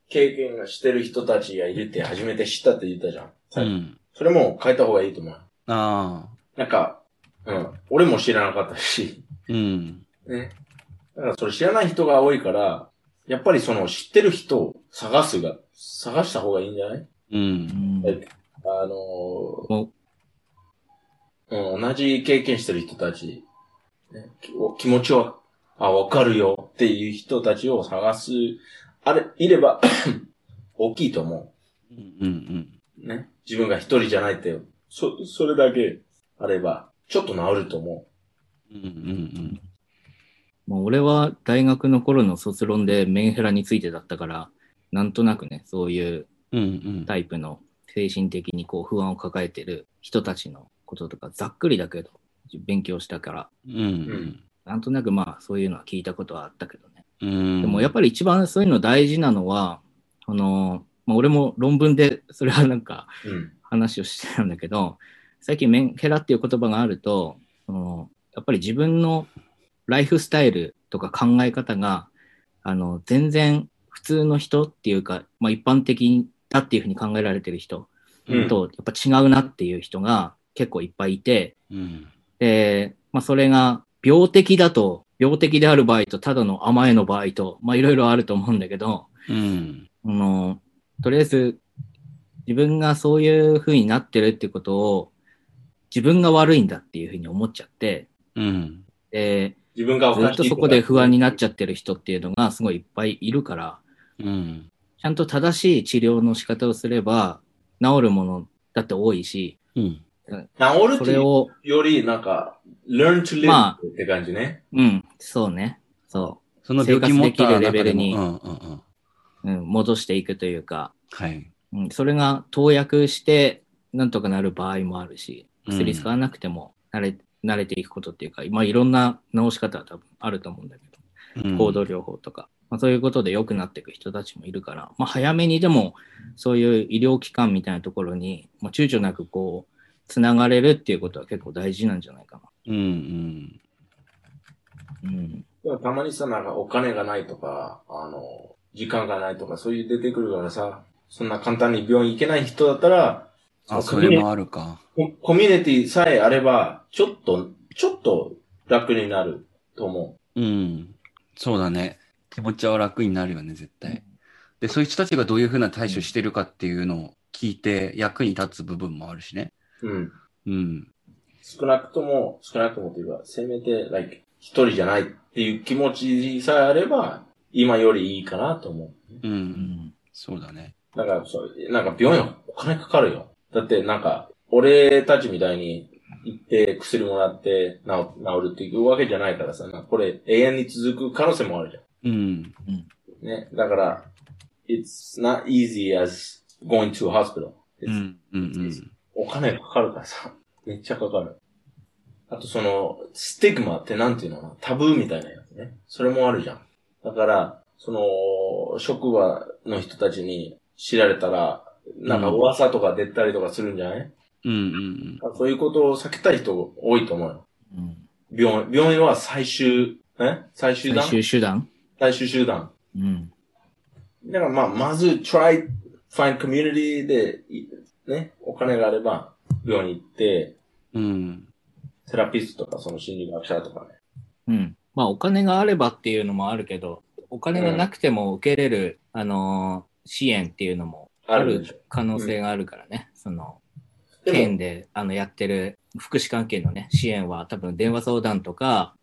経験がしてる人たちがいるって初めて知ったって言ったじゃん。うん。それも変えた方がいいと思う。ああ。なんか、うん。俺も知らなかったし、うん。ね。だからそれ知らない人が多いから、やっぱりその知ってる人を探すが、探した方がいいんじゃない？うん。あのもうん、同じ経験してる人たち、ね、き気持ちは、あ、わかるよっていう人たちを探す、あれ、いれば、大きいと思うんうんう。ね。自分が一人じゃないって、そ、それだけあれば、ちょっと治ると思うん。うんうんもう俺は大学の頃の卒論でメンヘラについてだったから、なんとなくね、そういううん。うんタイプの精神的にこう不安を抱えてる人たちのこととかざっくりだけど勉強したから、うん。うんなんとなくまあそういうのは聞いたことはあったけどね。うん。でもやっぱり一番そういうの大事なのは、あの、まあ、俺も論文でそれはなんかう。うん。話をしてたんだけど、最近メンヘラっていう言葉があると、そのやっぱり自分のライフスタイルとか考え方が、あの、全然普通の人っていうか、まあ一般的だっていうふうに考えられてる人うんと、やっぱ違うなっていう人が結構いっぱいいて、うん。で、まあそれが病的だと、病的である場合と、ただの甘えの場合と、まあいろいろあると思うんだけど、うん。あの、とりあえず、自分がそういう風になってるってことを、自分が悪いんだっていう風に思っちゃって、うん。で、自分がずっとそこで不安になっちゃってる人っていうのがすごいいっぱいいるから、うん。ちゃんと正しい治療の仕方をすれば、治るものだって多いし、うん。治るそってより、なんか、learn to live まあって感じね。うん、そうね。そその病気持った生活できるレベルにうんうんうん。う。うん、戻していくというか、はい。うん、それが投薬して、なんとかなる場合もあるし、薬使うんわなくても慣れ、慣れていくことっていうか、まあいろんな治し方は多分あると思うんだけど、うん行動療法とか、まあ、そういうことで良くなっていく人たちもいるから、まあ早めにでも、そういう医療機関みたいなところに、もう躊躇なくこう、つながれるっていうことは結構大事なんじゃないかうんうん。な。うん。でもたまにさ、なんかお金がないとか、あの、時間がないとか、そういう出てくるからさ、そんな簡単に病院行けない人だったら、あ、それもあるか。ココミュニティさえあれば、ちょっと、ちょっと楽になると思うん。そうだね。気持ちは楽になるよね、絶対。で、そういう人たちがどういうふうな対処してるかっていうのを聞いて役に立つ部分もあるしね。う。うん。うん。少なくとも、少なくともというか、せめて、like、一人じゃないっていう気持ちさえあれば、今よりいいかなと思う。う。うんん。そうだね。だから、そう、なんか病院はお金かかるよ。だってなんか、俺たちみたいに行って薬もらって治治るっていうわけじゃないからさ、これ永遠に続く可能性もあるじゃうん。ん。ね。だから、it's not easy as going to a hospital. うん。うん。うん。お金かかるからさ、めっちゃかかる。あとその、スティグマってなんていうの？かなタブーみたいなやつね。それもあるじゃん。だから、その、職場の人たちに知られたら、なんか噂とか出たりとかするんじゃない、うん。うん。そういうことを避けたい人多いと思うよ。うん。病院、病院は最終、え？最終最段終手段？最終手段。うん。だからまあ、まず try, find community で、いね、お金があれば、病院行って、うん。セラピストとかその心理学者とかね。うん。まあ、お金があればっていうのもあるけど、お金がなくても受けれる、あのー支援っていうのもある。可能性があるからね。その、でも。県であのやってる福祉関係のね、支援は多分電話相談とか、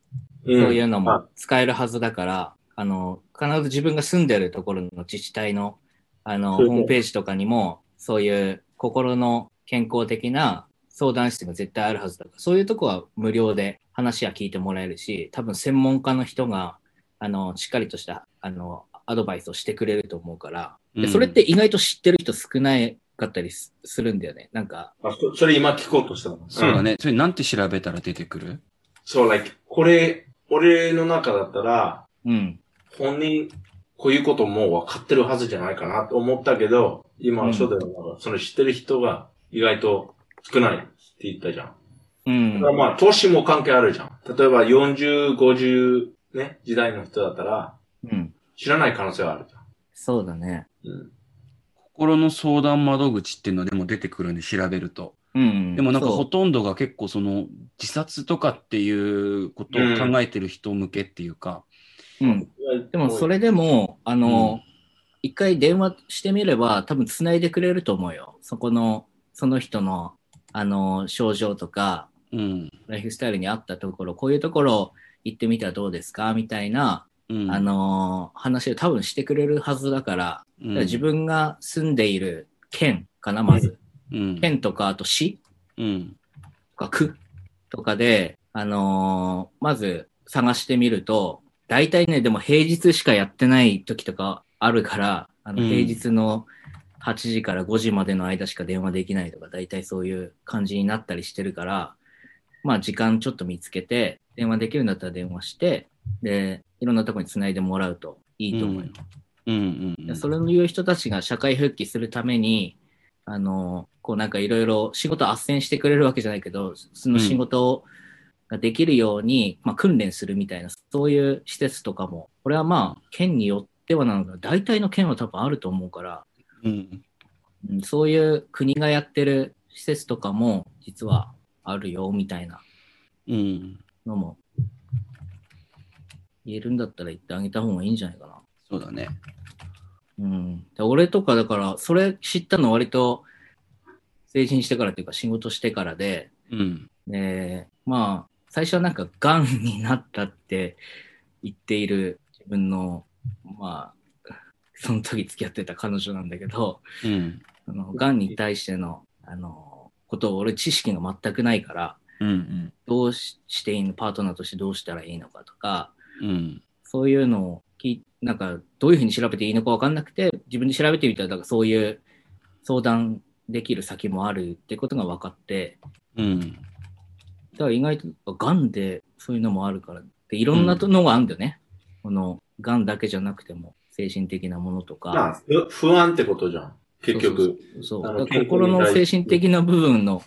うん。そういうのあ。も使えるはずだから、あの、必ず自分が住んでるところの自治体の、あの、そうそうホームページとかにも、そういう心の健康的な相談室が絶対あるはずだから、そういうとこは無料で話は聞いてもらえるし、多分専門家の人が、あの、しっかりとした、あの、アドバイスをしてくれると思うから、でそれって意外と知ってる人少ないかったりすするんだよね。なんか、あそそれ今聞こうとしたの？ね。そうだね。それなんて調べたら出てくる？そう、like, これ、俺の中だったら、うん。本人、こういうこともう分かってるはずじゃないかなと思ったけど、今はそうだよ、その知ってる人が意外と少ないって言ったじゃん。うんだからまあ、年も関係あるじゃん。例えば40、50ね、時代の人だったら、うん。知らない可能性はある。そうだね。うん。心の相談窓口っていうのでも出てくるんで調べると。うん。でもなんかほとんどが結構その自殺とかっていうことを考えてる人向けっていうか、うん。でもそれでも、あの、一、回電話してみれば多分繋いでくれると思うよ。そこの、その人の、あの、症状とか、うん。ライフスタイルに合ったところ、こういうところ行ってみたらどうですか？みたいな、うん。あの、話を多分してくれるはずだから、うん、だから自分が住んでいる県かな、まず。うん、県とか、あと市うん。とか区とかで、あのーまず探してみると、大体ね、でも平日しかやってない時とかあるから、あのうん平日の8時から5時までの間しか電話できないとか、大体そういう感じになったりしてるから、まあ時間ちょっと見つけて、電話できるんだったら電話して、で、いろんなとこに繋いでもらうといいと思うよ。うん。うん。うん。でそれのいう人たちが社会復帰するために、あの、こうなんかいろいろ仕事斡旋してくれるわけじゃないけど、その仕事ができるように、まあ訓練するみたいな、そういう施設とかも、これはまあ県によってはなのか、大体の県は多分あると思うから、うん。うん、そういう国がやってる施設とかも実はあるよ、みたいなうん。のも、言えるんだったら言ってあげた方がいいんじゃないかな。そうだね。うん。で俺とかだから、それ知ったの割と成人してからというか仕事してからで、うん。で、まあ、最初はなんか癌になったって言っている自分の、まあ、その時付き合ってた彼女なんだけど、うん。あの癌に対してのあの、ことを俺知識が全くないから、うんどうししていいの、パートナーとしてどうしたらいいのかとか、うん。うん。そういうのを聞いなんか、どういうふうに調べていいのかわかんなくて、自分で調べてみたら、だからそういう相談できる先もあるってことが分かって、うん。だから意外と、がんでそういうのもあるから、でいろんなのがあるんだよね。この、がんだけじゃなくても、精神的なものとか。不安ってことじゃん。結局。そう。心の精神的な部分の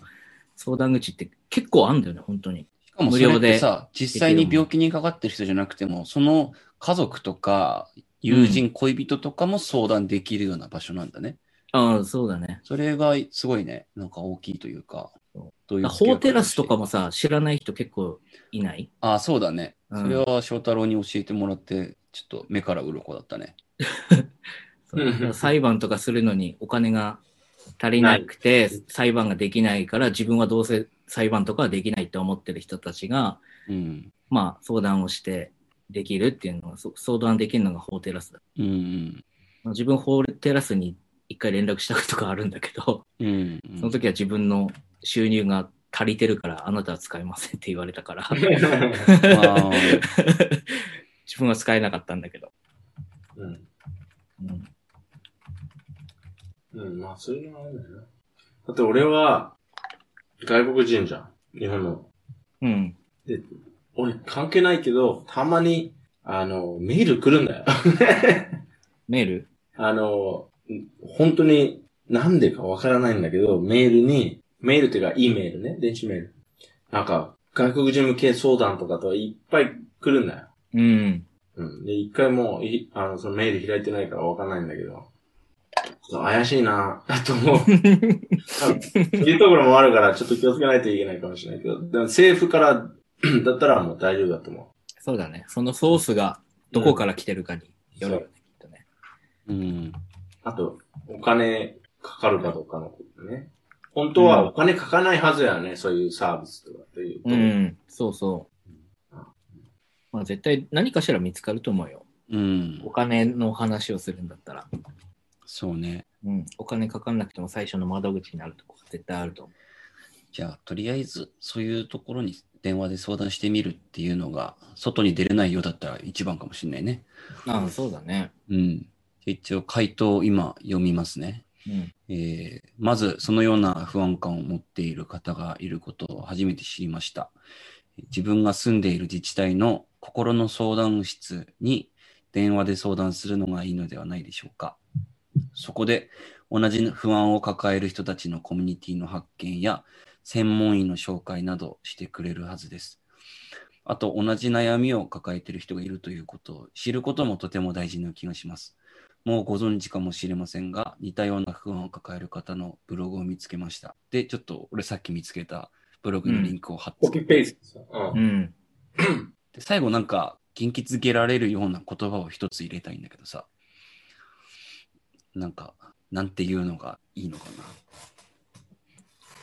相談口って結構あるんだよね、本当に。しかも無料でてさ、実際に病気にかかってる人じゃなくても、その家族とか、友人、恋人とかも相談できるような場所なんだね。ああ、そうだね。それがすごいね、なんか大きいというかういう法テラスとかも。もさ、知らない人結構いない？ああ、そうだね。うんそれは翔太郎に教えてもらって、ちょっと目から鱗だったね。裁判とかするのにお金が足りなくて、裁判ができないから、自分はどうせ裁判とかはできないって思ってる人たちが、うん。まあ、相談をしてできるっていうのが、そ相談できるのが法テラスだ。うん。自分、法テラスに一回連絡したことがあるんだけど、うん。その時は自分の収入が足りてるから、あなたは使えませんって言われたから、自分は使えなかったんだけど。うん。うんうん、まあ、そういうのがあるんだよな。だって俺は、外国人じゃん。日本の。うん。で、俺関係ないけど、たまに、あの、メール来るんだよ。メール？あの、本当になんでかわからないんだけど、メールに、メールっていうか、E メールね、電子メール。なんか、外国人向け相談とかといっぱい来るんだよ。うん。うん。で、一回もい、あの、そのメール開いてないからわかんないんだけど、怪しいなと思う。そういうところもあるから、ちょっと気をつけないといけないかもしれないけど、でも政府から だったらもう大丈夫だと思そうだね。そのソースがどこから来てるかによるよね、きっとね。うん。う。あと、お金かかるかどうかのことね。本当はお金かかないはずやね、そういうサービスとかっていうと。うん、そうそう。まあ絶対何かしら見つかると思うよ。うんお。金の話をするんだったら。そうね。うん。お金かかんなくても最初の窓口になるとこが絶対あると思じゃあ、とりあえず、そういうところに電話で相談してみるっていうのが、外に出れないようだったら一番かもしれないね。う。ああ、そうだね。うん。一応、回答を今読みますね。うん。えーまず、そのような不安感を持っている方がいることを初めて知りました。自分が住んでいる自治体の心の相談室に電話で相談するのがいいのではないでしょうか。そこで同じ不安を抱える人たちのコミュニティの発見や専門医の紹介などしてくれるはずです。あと、同じ悩みを抱えている人がいるということを知ることもとても大事な気がします。もうご存知かもしれませんが、似たような不安を抱える方のブログを見つけました。で、ちょっと俺さっき見つけたブログにリンクを貼って、コピーペースト。うんうん。で最後なんか元気づけられるような言葉を一つ入れたいんだけどさ、なんか、なんていうのがいいのかな。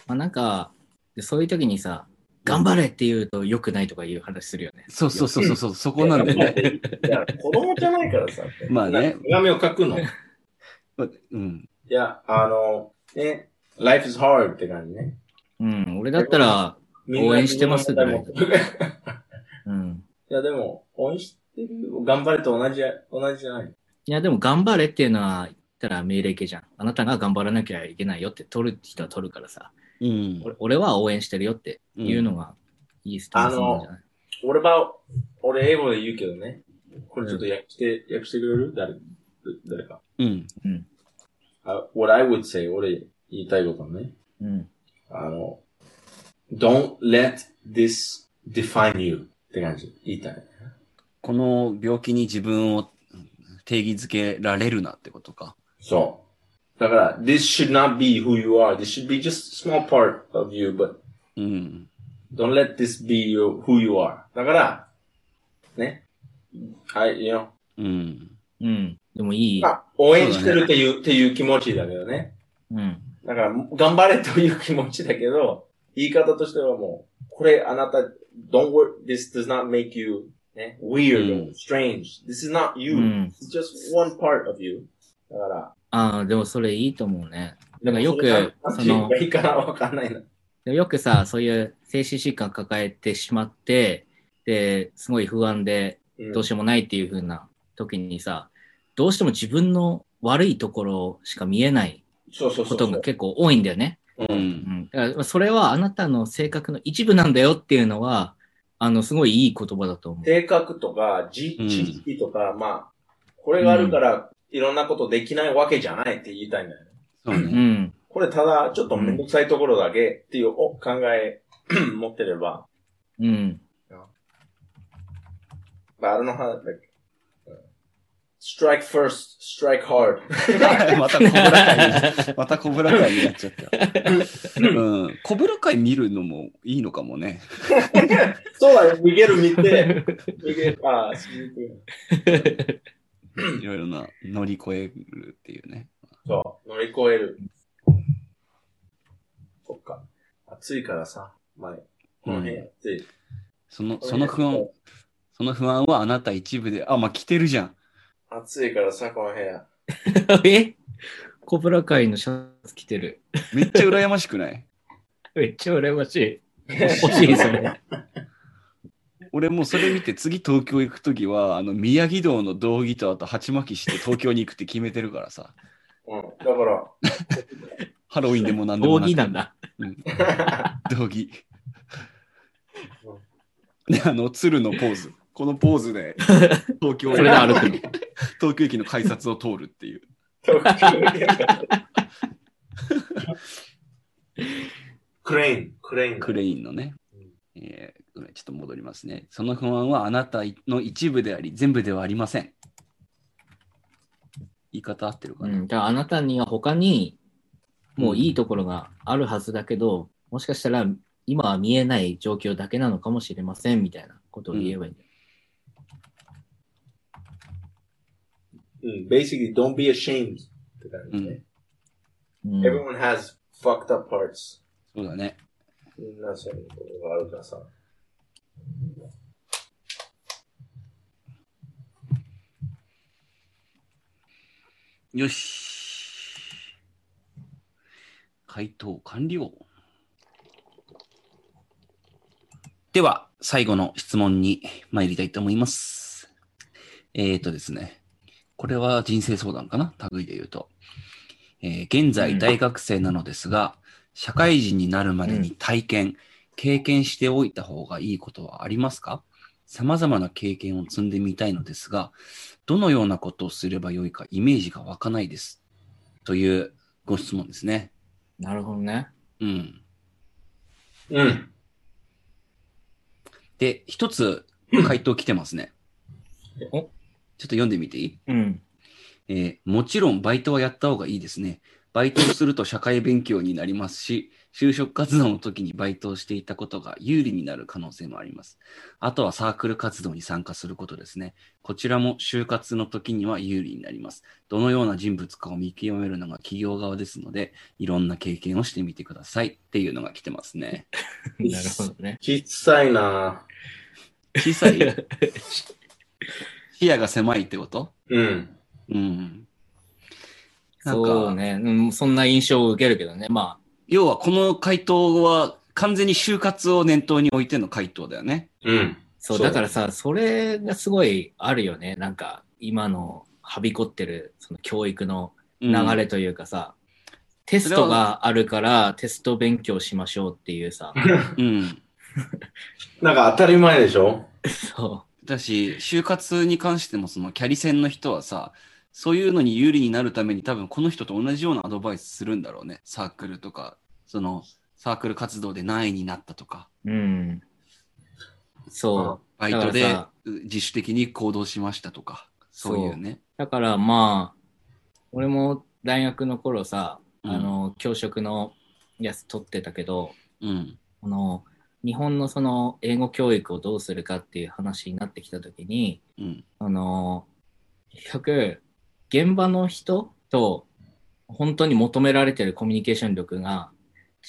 まあなんか、でそういう時にさ、頑張れって言うと良くないとかいう話するよね。そうそうそうそうそう、そこなんだよね。いや、子供じゃないからさ。まあね手紙を書くの。い うん。や、あの、ね、life is hard って感じね。うん。俺だったら、応援してますみんなもうん。いや、でも、応援してる。頑張れと同じや、同じじゃない。いや、でも頑張れっていうのは、たら命令形じゃん。あなたが頑張らなきゃいけないよって取る人は取るからさ。うん。俺俺は応援してるよっていうのがいいスタンスなんじゃない、俺は、俺英語で言うけどね。これちょっと訳して、訳してくれる？誰、誰か。うん。うん。あ what I would say, 俺言いたいことね。うん。あの、don't let this define you って感じ。言いたい。この病気に自分を定義づけられるなってことか。そう。だから、this should not be who you are. This should be just a small part of you, but うん。don't let this be your, who you are. だから、ね。はい、you know. うん。うん。でもいい。まあ、応援してるっていう、っていう気持ちだけどね。うん。だから、頑張れという気持ちだけど、言い方としてはもう、これあなた、don't work, this does not make you, ね、weird or strange. This is not you. うん It's just one part of you. だから、ああ、でもそれいいと思うね。だからよく、そのいいかなわかんないな。よくさ、そういう精神疾患抱えてしまって、で、すごい不安でうんどうしようもないっていう風な時にさ、どうしても自分の悪いところしか見えないことが。結構多いんだよね。う。うん。それはあなたの性格の一部なんだよっていうのは、あの、すごいいい言葉だと思う。性格とか、知識とか、まあ、これがあるから、いろんなことできないわけじゃないって言いたいんだよね。そうね。うん。これただ、ちょっとめんどくさいところだけっていうお考え 持ってれば、うん。but I don't know how, like, uh, strike first, strike hard. またコブラ会に、またコブラ会になっちゃった。うん。コブラ会見るのもいいのかもね。そうだよ、逃げる見て、逃げる、ああ、いいろいろな乗り越えるっていうね。そう、乗り越える。そっか。暑いからさ、前、この辺暑い。その、その不安、その不安はあなた一部で、あ、まあ、着てるじゃん。暑いからさ、この部屋。え？コブラ会のシャツ着てる。めっちゃ羨ましくない？めっちゃ羨ましい。欲しい、それ。俺もうそれ見て次東京行くときは、あの、宮城道の道着とあと鉢巻きして東京に行くって決めてるからさ。うん。だから、ハロウィンでも何でもなく道着なんだ。道着。で、あの、鶴のポーズ。このポーズで、東京それで歩くの。東京駅の改札を通るっていう。クレーン、クレーン。クレインのねうん。えーごめんちょっと戻りますね。その不安はあなたの一部であり、全部ではありません。言い方合ってるかな、うん。だからあなたには他に、もういいところがあるはずだけど、もしかしたら今は見えない状況だけなのかもしれませんみたいなことを言えばいいんだよ。うん。basically, don't be ashamed. って感じね。うん。Everyone has fucked up parts. そうだね。みんなそういうことがあるからさ。よし。回答完了。では、最後の質問に参りたいと思います。えーとですね。これは人生相談かな？類で言うと。えー現在大学生なのですが、社会人になるまでに体験、経験しておいた方がいいことはありますか？様々な経験を積んでみたいのですが、どのようなことをすればよいかイメージが湧かないです。というご質問ですね。なるほどね。うん。うん。で、一つ回答来てますね。おちょっと読んでみていい？うん。えーもちろんバイトはやった方がいいですね。バイトをすると社会勉強になりますし、就職活動の時にバイトをしていたことが有利になる可能性もあります。あとはサークル活動に参加することですね。こちらも就活の時には有利になります。どのような人物かを見極めるのが企業側ですので、いろんな経験をしてみてくださいっていうのが来てますね。なるほどね。小さいな小さい？視野が狭いってこと？うん。うん。なんかそうね、うん。そんな印象を受けるけどね。ま要はこの回答は完全に就活を念頭に置いての回答だよね。うん。あ、そう、だからさ、それがすごいあるよね。なんか、今のはびこってる、その教育のうん流れというかさ、テストがあるからテスト勉強しましょうっていうさ、うん。なんか当たり前でしょ？そだし、就活に関してもそのキャリセンの人はさ、そういうのに有利になるために多分この人と同じようなアドバイスするんだろうね。サークルとか、そのサークル活動で何位になったとか、う。うん。そう。バイトで自主的に行動しましたとか、そういうね。だからまあ、俺も大学の頃さ、うんあの、教職のやつ取ってたけど、うん。この、日本のその英語教育をどうするかっていう話になってきたときに、うん。あの、結局、現場の人と本当に求められてるコミュニケーション力が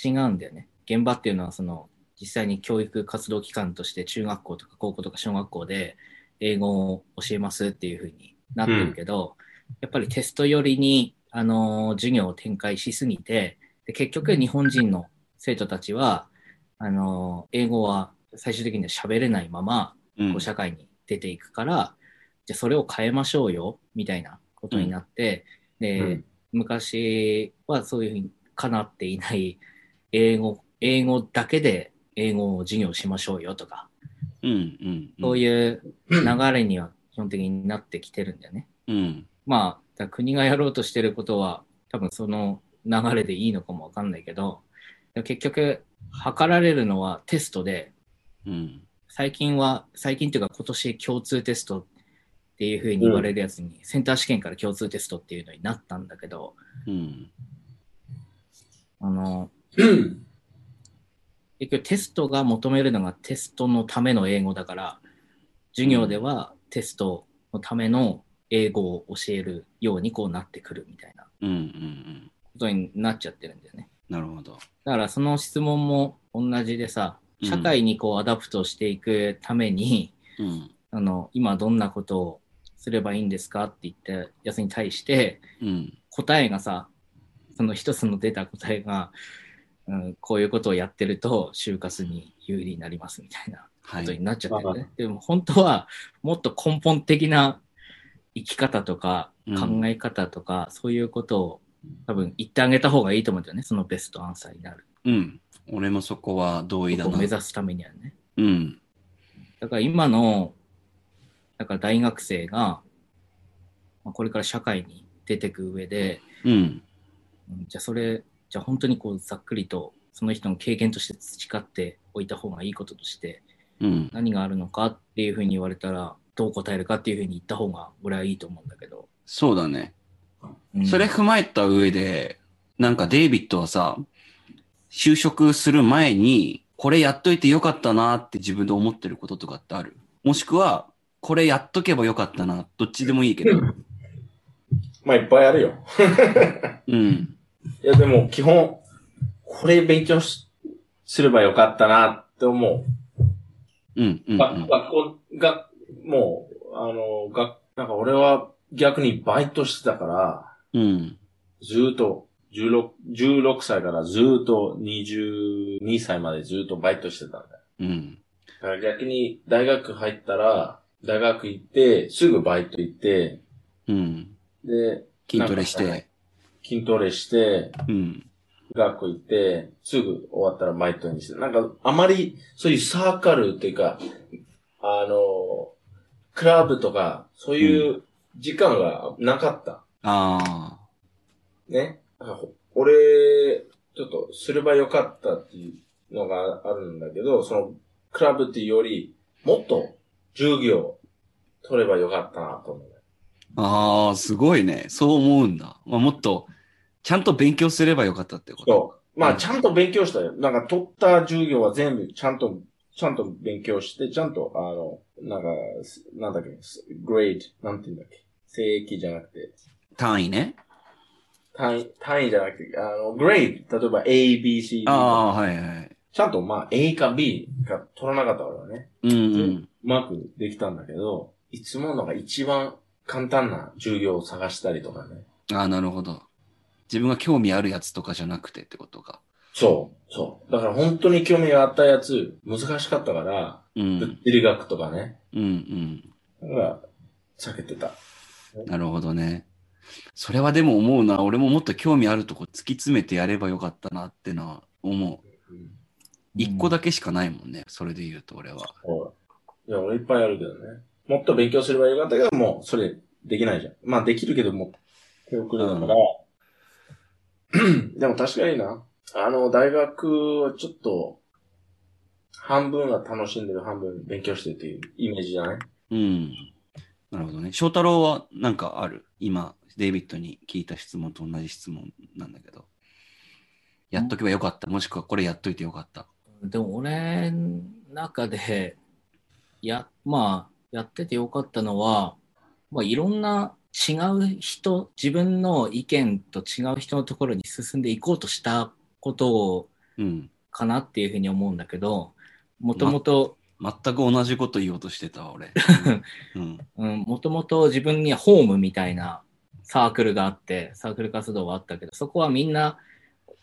違うんだよね。現場っていうのはその、実際に教育活動機関として中学校とか高校とか小学校で英語を教えますっていう風になってるけど、やっぱりテスト寄りに、あのー授業を展開しすぎて、で結局日本人の生徒たちは、あのー英語は最終的には喋れないまま、うんこう社会に出ていくから、じゃあそれを変えましょうよ、みたいなことになって、で、うん昔はそういうふうにかなっていない英語、英語だけで英語を授業しましょうよとか、うんうん。そうういう流れには基本的になってきてるんだよね。ん。うん。まあ、国がやろうとしてることは、多分その流れでいいのかもわかんないけど、結局、測られるのはテストで、うん。最近は、最近というか今年共通テストっていうふうに言われるやつに、センター試験から共通テストっていうのになったんだけど、うん。あの、うん。結局テストが求めるのがテストのための英語だから、授業ではテストのための英語を教えるようにこうなってくるみたいな。ことになっちゃってるんだよね。なるほど。だからその質問も同じでさ、うん社会にこう adapt していくために、うん。あの、今どんなことをすればいいんですかって言ったやつに対して、うん。答えがさ、その一つの出た答えが、うん、こういうことをやってると就活に有利になりますみたいなはい。ことになっちゃってるね。でも本当はもっと根本的な生き方とかうん考え方とか、そういうことを多分言ってあげた方がいいと思うんだよね。そのベストアンサーになる。うん。俺もそこは同意だな目。指すためにはね。うん。だから今の、だから大学生が、まあこれから社会に出てく上で、うん。うんじゃあそれ、じゃあ本当にこうざっくりとその人の経験として培っておいた方がいいこととしてうん。何があるのかっていうふうに言われたらどう答えるかっていうふうに言った方が俺はいいと思うんだけど。そうだね。うんそれ踏まえた上で、なんかデイビッドはさ、就職する前に、これやっといてよかったなって自分で思ってることとかってある？もしくは、これやっとけばよかったな、どっちでもいいけど。まあ、いっぱいあるよ。うん。いや、でも、基本、これ勉強しすればよかったなって思う。うん、うん、が学校が、もう、あの、が、なんか俺は逆にバイトしてたから、うん。うん。ずーっと、16、16歳からずーっと22歳までずーっとバイトしてたんだよ。うん。だから逆に大学入ったら、大学行って、すぐバイト行って、うん。で、筋トレして。筋トレして、うん。学校行って、すぐ終わったらバイトにして、なんかあまりそういうサーカルっていうか、あの、クラブとか、そういう時間がなかった。ああ。ね。なんかほ俺、ちょっとすればよかったっていうのがあるんだけど、その、クラブっていうより、もっと授業取ればよかったなと思う。ああ、すごいね。そう思うんだ。まあ、もっと、ちゃんと勉強すればよかったってこと。そう。まあ、うんちゃんと勉強したよ。なんか、取った授業は全部、ちゃんと、ちゃんと勉強して、ちゃんと、あの、なんか、すなんだっけ、グレード、なんて言うんだっけ。正規じゃなくて、単位ね。単位、単位じゃなくて、あの、グレード、例えば A, B, C, D ああ、はいはい。ちゃんと、まあ、A か B か取らなかったからね。うんうん。うまくできたんだけど、いつものが一番簡単な授業を探したりとかね。ああ、なるほど。自分が興味あるやつとかじゃなくてってことか。そう、そう。だから本当に興味があったやつ、難しかったから、うん。物理学とかね。うんうん。だから、避けてた。なるほどね。それはでも思うな。俺ももっと興味あるとこ突き詰めてやればよかったなってのは思う。うん一個だけしかないもんね。それで言うと俺は。そういや、俺いっぱいあるけどね。もっと勉強すればよかったけど、もう、それ、できないじゃん。まあ、できるけども、手遅れだから。でも確かにな。あの、大学はちょっと、半分は楽しんでる、半分勉強してるっていうイメージじゃない？うん。なるほどね。翔太郎はなんかある？今、デイビッドに聞いた質問と同じ質問なんだけど。やっとけばよかった。もしくはこれやっといてよかった。でも俺の中で、や、まあ、やっててよかったのは、まあ、いろんな違う人、自分の意見と違う人のところに進んでいこうとしたことを、うん。かなっていうふうに思うんだけど、もともと、全く同じこと言おうとしてたわ、俺。もともと自分にはホームみたいなサークルがあって、サークル活動はあったけど、そこはみんな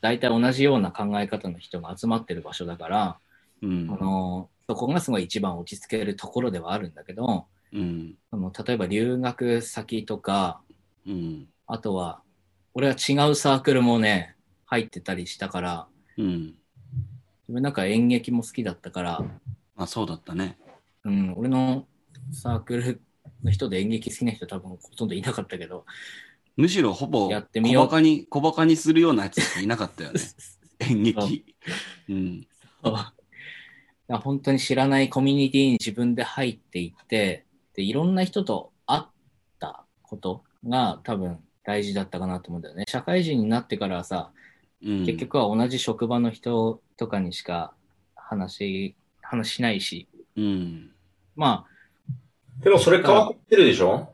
大体同じような考え方の人が集まってる場所だから、うんあのそこがすごい一番落ち着けるところではあるんだけど、うん。その例えば留学先とか、うん。あとは、俺は違うサークルもね、入ってたりしたから、うん。自分なんか演劇も好きだったから、あ、そうだったね。うん、俺のサークルの人で演劇好きな人多分ほとんどいなかったけど、むしろほぼやってみよう小バカに、小バカにするようなやついなかったよね。演劇。うん。そうだから本当に知らないコミュニティに自分で入っていって、で、いろんな人と会ったことが多分大事だったかなと思うんだよね。社会人になってからはさ、うん、結局は同じ職場の人とかにしか話、話しないし、うん。まあ、でもそれ変わってるでしょ？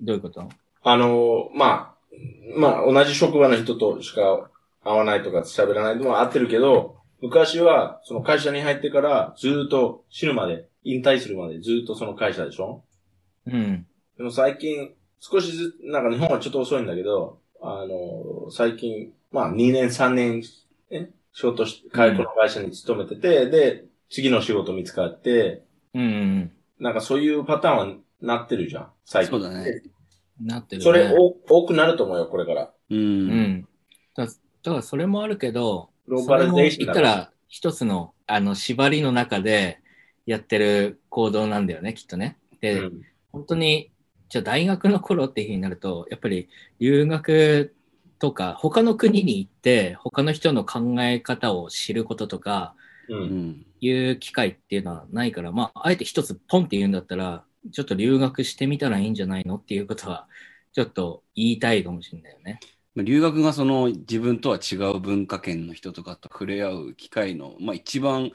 どういうこと？あの、まあ、まあ、同じ職場の人としか会わないとか喋らないのは合ってるけど、昔は、その会社に入ってから、ずーっと死ぬまで、引退するまでずーっとその会社でしょ？うん。でも最近、少しずつ、なんか日本はちょっと遅いんだけど、あの、最近、まあ2年3年、ね、仕事して、この会社に勤めてて、で、次の仕事見つかって、うんうんなんかそういうパターンはなってるじゃん、最近。そうだね。うん。なってる、ね。それお多くなると思うよ、これから。う。うんん。だだからそれもあるけど、グローバリゼーション言ったら一つの、あの、縛りの中でやってる行動なんだよね、きっとね。で、うん本当に、じゃあ大学の頃っていうふうになると、やっぱり留学とか、他の国に行って、他の人の考え方を知ることとか。いう機会っていうのはないから、まあ、あえて一つポンって言うんだったら、ちょっと留学してみたらいいんじゃないのっていうことは、ちょっと言いたいかもしれないよね。まあ留学がその自分とは違う文化圏の人とかと触れ合う機会の、まあ一番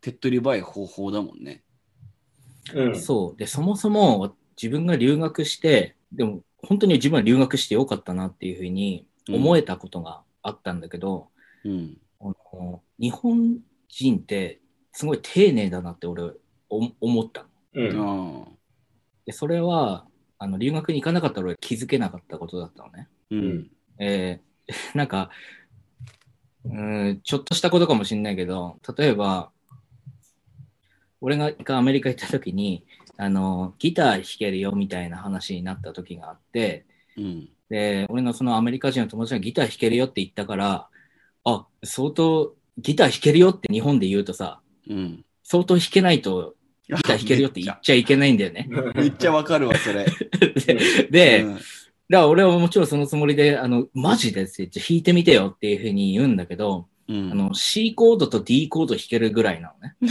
手っ取り早い方法だもんね。うん。そう。で、そもそも自分が留学して、でも本当に自分は留学してよかったなっていうふうに思えたことがあったんだけど、うん。あの日本人ってすごい丁寧だなって俺お思ったの。うん。で、それは、あの、留学に行かなかったら俺気づけなかったことだったのね。うん。えー なんか、うーん、ちょっとしたことかもしれないけど、例えば、俺が一回アメリカ行った時に、あの、ギター弾けるよみたいな話になった時があって、うん。で、俺のそのアメリカ人の友達がギター弾けるよって言ったから、あ、相当ギター弾けるよって日本で言うとさ、うん。相当弾けないと ギター弾けるよって言っちゃいけないんだよね。めっちゃわかるわ、それ。で、でうんだから俺はもちろんそのつもりで、あの、マジでって弾いてみてよっていうふうに言うんだけど、うんあの、C コードと D コード弾けるぐらいなのね。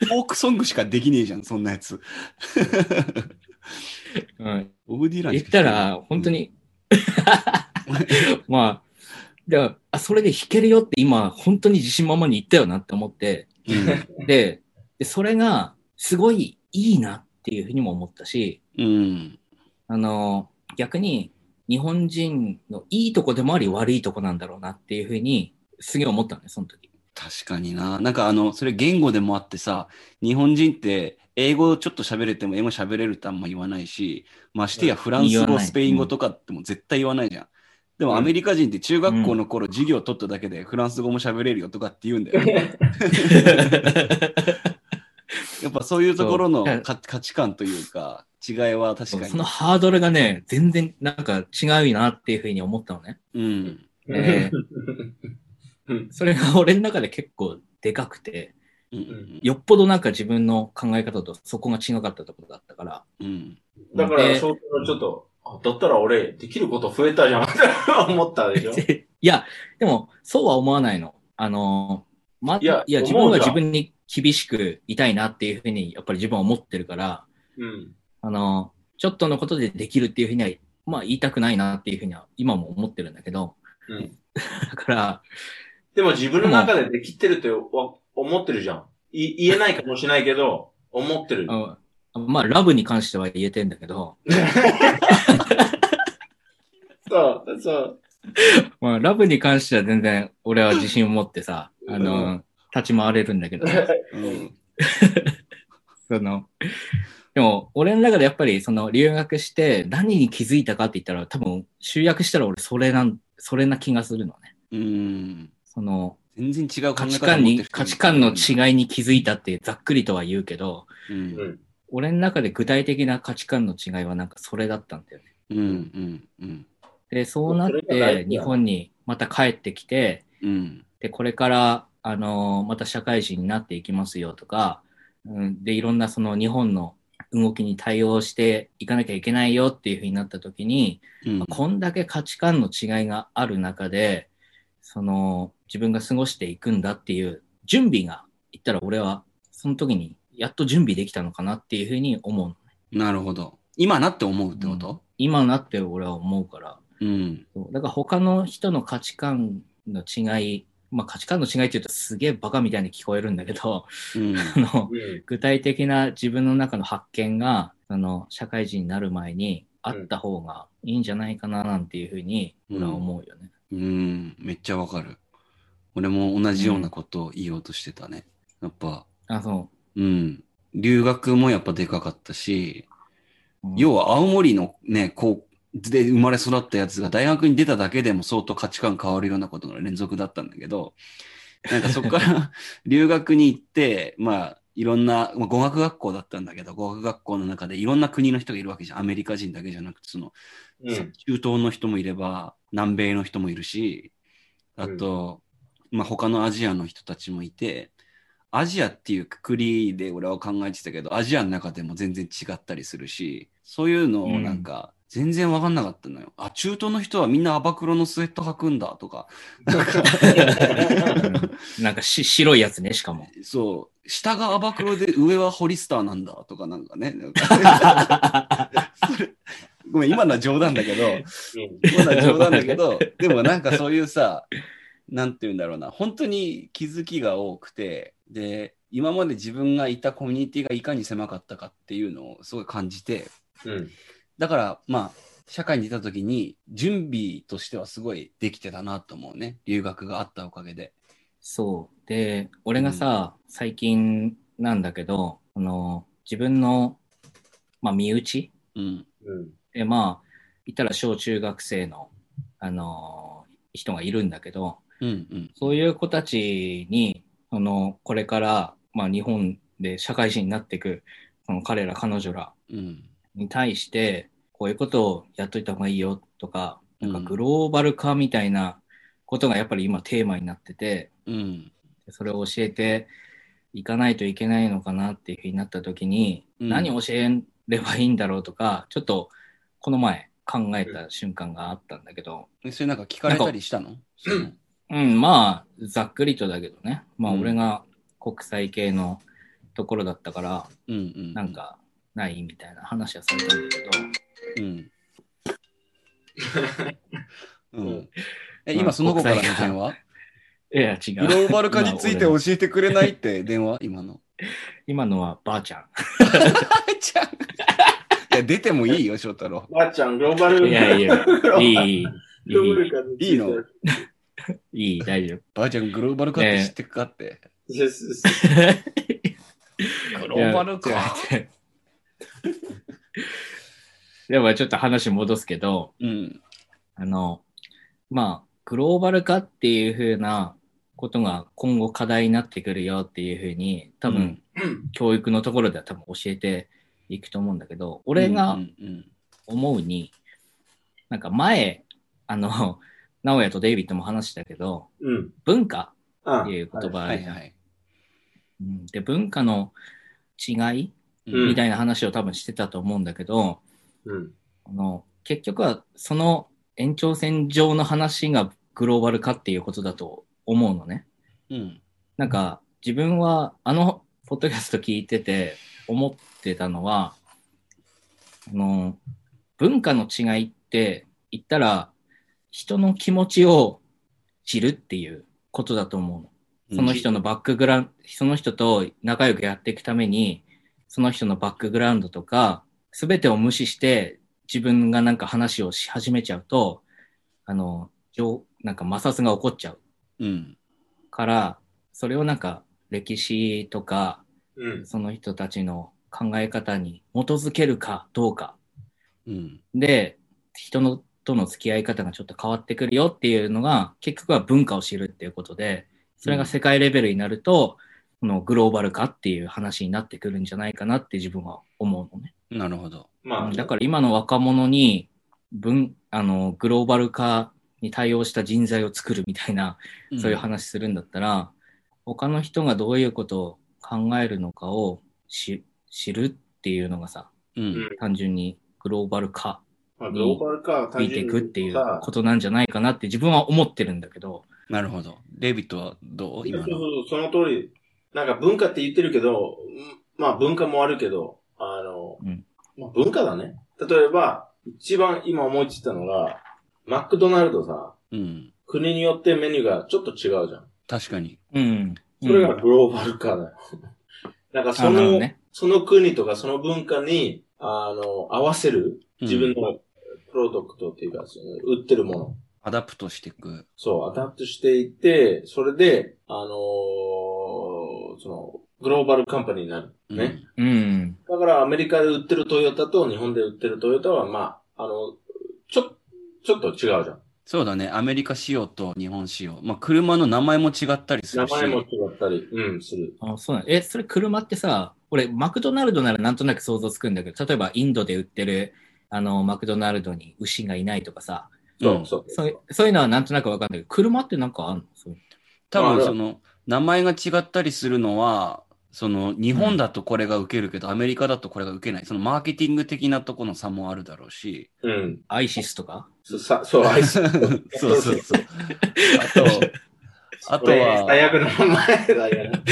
フォークソングしかできねえじゃん、そんなやつ。う ん、ボブ・ディラン言ったら、本当。に、まあ、だからあ、それで弾けるよって今、本当に自信満々に言ったよなって思って、うん。で、でそれが、すごいいいなっていうふうにも思ったし、うん。あの、逆に、日本人のいいとこでもあり悪いとこなんだろうなっていうふうに、すげえ思ったのね、その時。確かにな。なんかあの、それ言語でもあってさ、日本人って英語ちょっと喋れても英語喋れるってあんま言わないし、ましてやフランス語、スペイン語とかっても絶対言わないじゃん。でもうんアメリカ人って中学校の頃授業取っただけでフランス語も喋れるよとかって言うんだよね。やっぱそういうところの価値観というか、違いは確かに。そのハードルがね、全然なんか違うなっていうふうに思ったのね。うん。えそれが俺の中で結構でかくて、うんうんよっぽどなんか自分の考え方とそこが違かったところだったから。うん。だから、ちょっと、あだったら俺、できること増えたじゃんって思ったでしょ？いや、でも、そうは思わないの。あの、ま、いや自分は自分に厳しくいたいなっていうふうに、やっぱり自分は思ってるから、うん。あの、ちょっとのことでできるっていうふうには、まあ言いたくないなっていうふうには今も思ってるんだけど、うん。だから、でも自分の中でできてるってわ思ってるじゃん。い言えないかもしれないけど、思ってる。あまあラブに関しては言えてんだけど、そう、そう。まあラブに関しては全然俺は自信を持ってさ、あの、立ち回れるんだけど、うん。その、でも、俺の中でやっぱり、その、留学して何に気づいたかって言ったら、多分、集約したら俺、それなん、それな気がするのね。うん。その、全然違う考価え値観に、価値観の違いに気づいたってざっくりとは言うけど、う。うんん。俺の中で具体的な価値観の違いはなんかそれだったんだよね。うん。うん。うん。で、そうなって、日本にまた帰ってきて、うん。で、これから、あの、また社会人になっていきますよとか、うん、で、いろんなその日本の動きに対応していかなきゃいけないよっていうふうになった時に、うん。こんだけ価値観の違いがある中で、その、自分が過ごしていくんだっていう準備が、言ったら俺は、その時にやっと準備できたのかなっていうふうに思う。なるほど。今なって思うってこと？今なって俺は思うから。うん。そうだから他の人の価値観の違い、まあ価値観の違いって言うとすげえバカみたいに聞こえるんだけど、うん。あの、うん。具体的な自分の中の発見が、その社会人になる前にあった方がいいんじゃないかななんていうふうに俺は思うよね。うん。めっちゃわかる。俺も同じようなことを言おうとしてたね。やっぱ、あ、そうん。留学もやっぱでかかったし、う。うん要は青森のね、こう、で生まれ育ったやつが大学に出ただけでも相当価値観変わるようなことの連続だったんだけど、なんかそこから 留学に行って、まあ、いろんな、まあ、語学学校だったんだけど、語学学校の中でいろんな国の人がいるわけじゃん。アメリカ人だけじゃなくて、その、うん。中東の人もいれば、南米の人もいるし、あと、まあ他のアジアの人たちもいて、アジアっていうくくりで俺は考えてたけど、アジアの中でも全然違ったりするし、そういうのをなんか、全然わかんなかったのよ。あ、中東の人はみんなアバクロのスウェット履くんだとか。なんかうんなんかし白いやつね、しかも。そう、下がアバクロで上はホリスターなんだとかなんかね。ごめん、今のは冗談だけど、まだ冗談だけど、でもなんかそういうさ、なんて言うんだろうな、本当に気づきが多くて、で、今まで自分がいたコミュニティがいかに狭かったかっていうのをすごい感じて、うん。だからまあ、社会に出た時に準備としてはすごいできてたなと思うね。留学があったおかげで。そう。で、俺がさ、最近なんだけど、あの、自分の、まあ、身内？うん。うん。で、まあ、言ったら小中学生の、あの、人がいるんだけど、うんうん。そういう子たちに、その、これから、まあ、日本で社会人になっていく、その彼ら、彼女らうん。に対して、こういうことをやっといた方がいいよとか、なんかうんグローバル化みたいなことがやっぱり今テーマになってて、うん。それを教えていかないといけないのかなっていうふうになった時に、うん何を教えればいいんだろうとか、ちょっとこの前考えた瞬間があったんだけど、えそれなんか聞かれたりしたの？うん、まあ、ざっくりとだけどね。まあ、うん俺が国際系のところだったから、うんうん。なん。か、ないみたいな話はされたんだけど、うん。ううんん。え、今その子からの電話？いや、違う。グローバル化について教えてくれないって 電話？今の？今のはばあちゃちゃん。いや、出てもいいよ、翔太郎。ばあちゃん、グローバル。ん。いやいや、いい、いい、グローバル化につていいの？いい、大丈夫。ばあちゃんグローバル化って知ってっかって。グローバル化でもちょっと話戻すけど、うん。あの、まあ、グローバル化っていう風なことが今後課題になってくるよっていう風に、多分、教育のところでは多分教えていくと思うんだけど、俺がうんうん思うに、なんか前、あの、直哉とデイビッドも話したけど、うん。文化あっていう言葉うん。で、文化の違いうんみたいな話を多分してたと思うんだけど、うん。あの結局はその延長線上の話がグローバル化っていうことだと思うのね。うん。なんか自分はあのポッドキャスト聞いてて思ってたのは、あの文化の違いって言ったら人の気持ちを知るっていうことだと思うの。その人のバックグラウンド、その人と仲良くやっていくために、その人のバックグラウンドとか、すべてを無視して自分がなんか話をし始めちゃうと、あの、情なんか摩擦が起こっちゃううん。から、それをなんか歴史とか、うん。その人たちの考え方に基づけるかどうか。うん。で、人のとの付き合い方がちょっと変わってくるよっていうのが、結局は文化を知るっていうことで、それが世界レベルになると、このグローバル化っていう話になってくるんじゃないかなって自分は思うのね。なるほど。まあ、だから今の若者に文、あの、グローバル化に対応した人材を作るみたいな、そういう話するんだったら、他の人がどういうことを考えるのかをし知るっていうのがさ、うん。うん単純にグローバル化まあ、グローバル化は単ついていくっていうさことなんじゃないかなって自分は思ってるんだけど、なるほど。デイビッドはどう？そう今の。そうそう、その通り。なんか文化って言ってるけど、うんまあ文化もあるけど、あの、うんまあ文化だね。例えば、一番今思いついたのが、マクドナルドさ、うん。国によってメニューがちょっと違うじゃん。確かに。うん。それがうんグローバル化だよ。なんかあその、ね。その国とかその文化に、あの、合わせる自分のプロダクトっていうか、その売ってるもの。 adapt していく。そう、 adapt していって、それで、あのーその、 global company になる。うんね。うん。だからアメリカで売ってるトヨタと日本で売ってるトヨタは、まあ、あの、ちょ、ちょっと違うじゃん。そうだね。アメリカ仕様と日本仕様。まあ、車の名前も違ったりするし。名前も違ったり、うん、する。あそうなんえ、それ車ってさ、俺、マクドナルドならなんとなく想像つくんだけど、例えばインドで売ってる、あの、マクドナルドに牛がいないとかさ、うんそう、そう。そういうのはなんとなくわかんないけど、車ってなんかあんの？そう多まあ分その、名前が違ったりするのは、その、日本だとこれが受けるけど、アメリカだとこれが受けない。そのマーケティング的なところの差もあるだろうし。うん。アイシスとか？そさそう、アイス。そうそうそう。あと、あとは、最悪の名前だよね。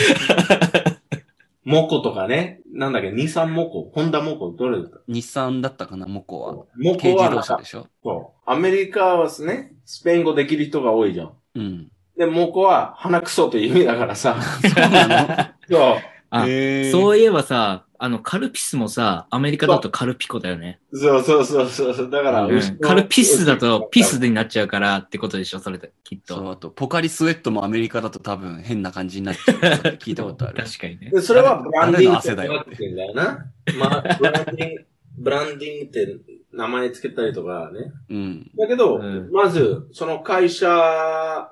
モコとかね。なんだっけ、日産モコ、ホンダモコ、どれだった？日産だったかな、モコは。モ軽自コはなんか動車でしょ？そう。アメリカはですね、スペイン語できる人が多いじゃん。うん。で、モコは鼻くそという意味だからさ。そうなの？そう。あそういえばさ、あの、カルピスもさ、アメリカだとカルピコだよね。そうそうそうそうそう。だから、うんうんカルピスだとピスになっちゃうからってことでしょ、それで、きっそう、と。あと、ポカリスエットもアメリカだと多分変な感じになっちゃうって聞いたことある。確かにね。でそれはブランディングって誰の汗だよなってんだよな。まあ、ブランディング、ブランディングって名前つけたりとかね。うん。だけど、うんまず、その会社、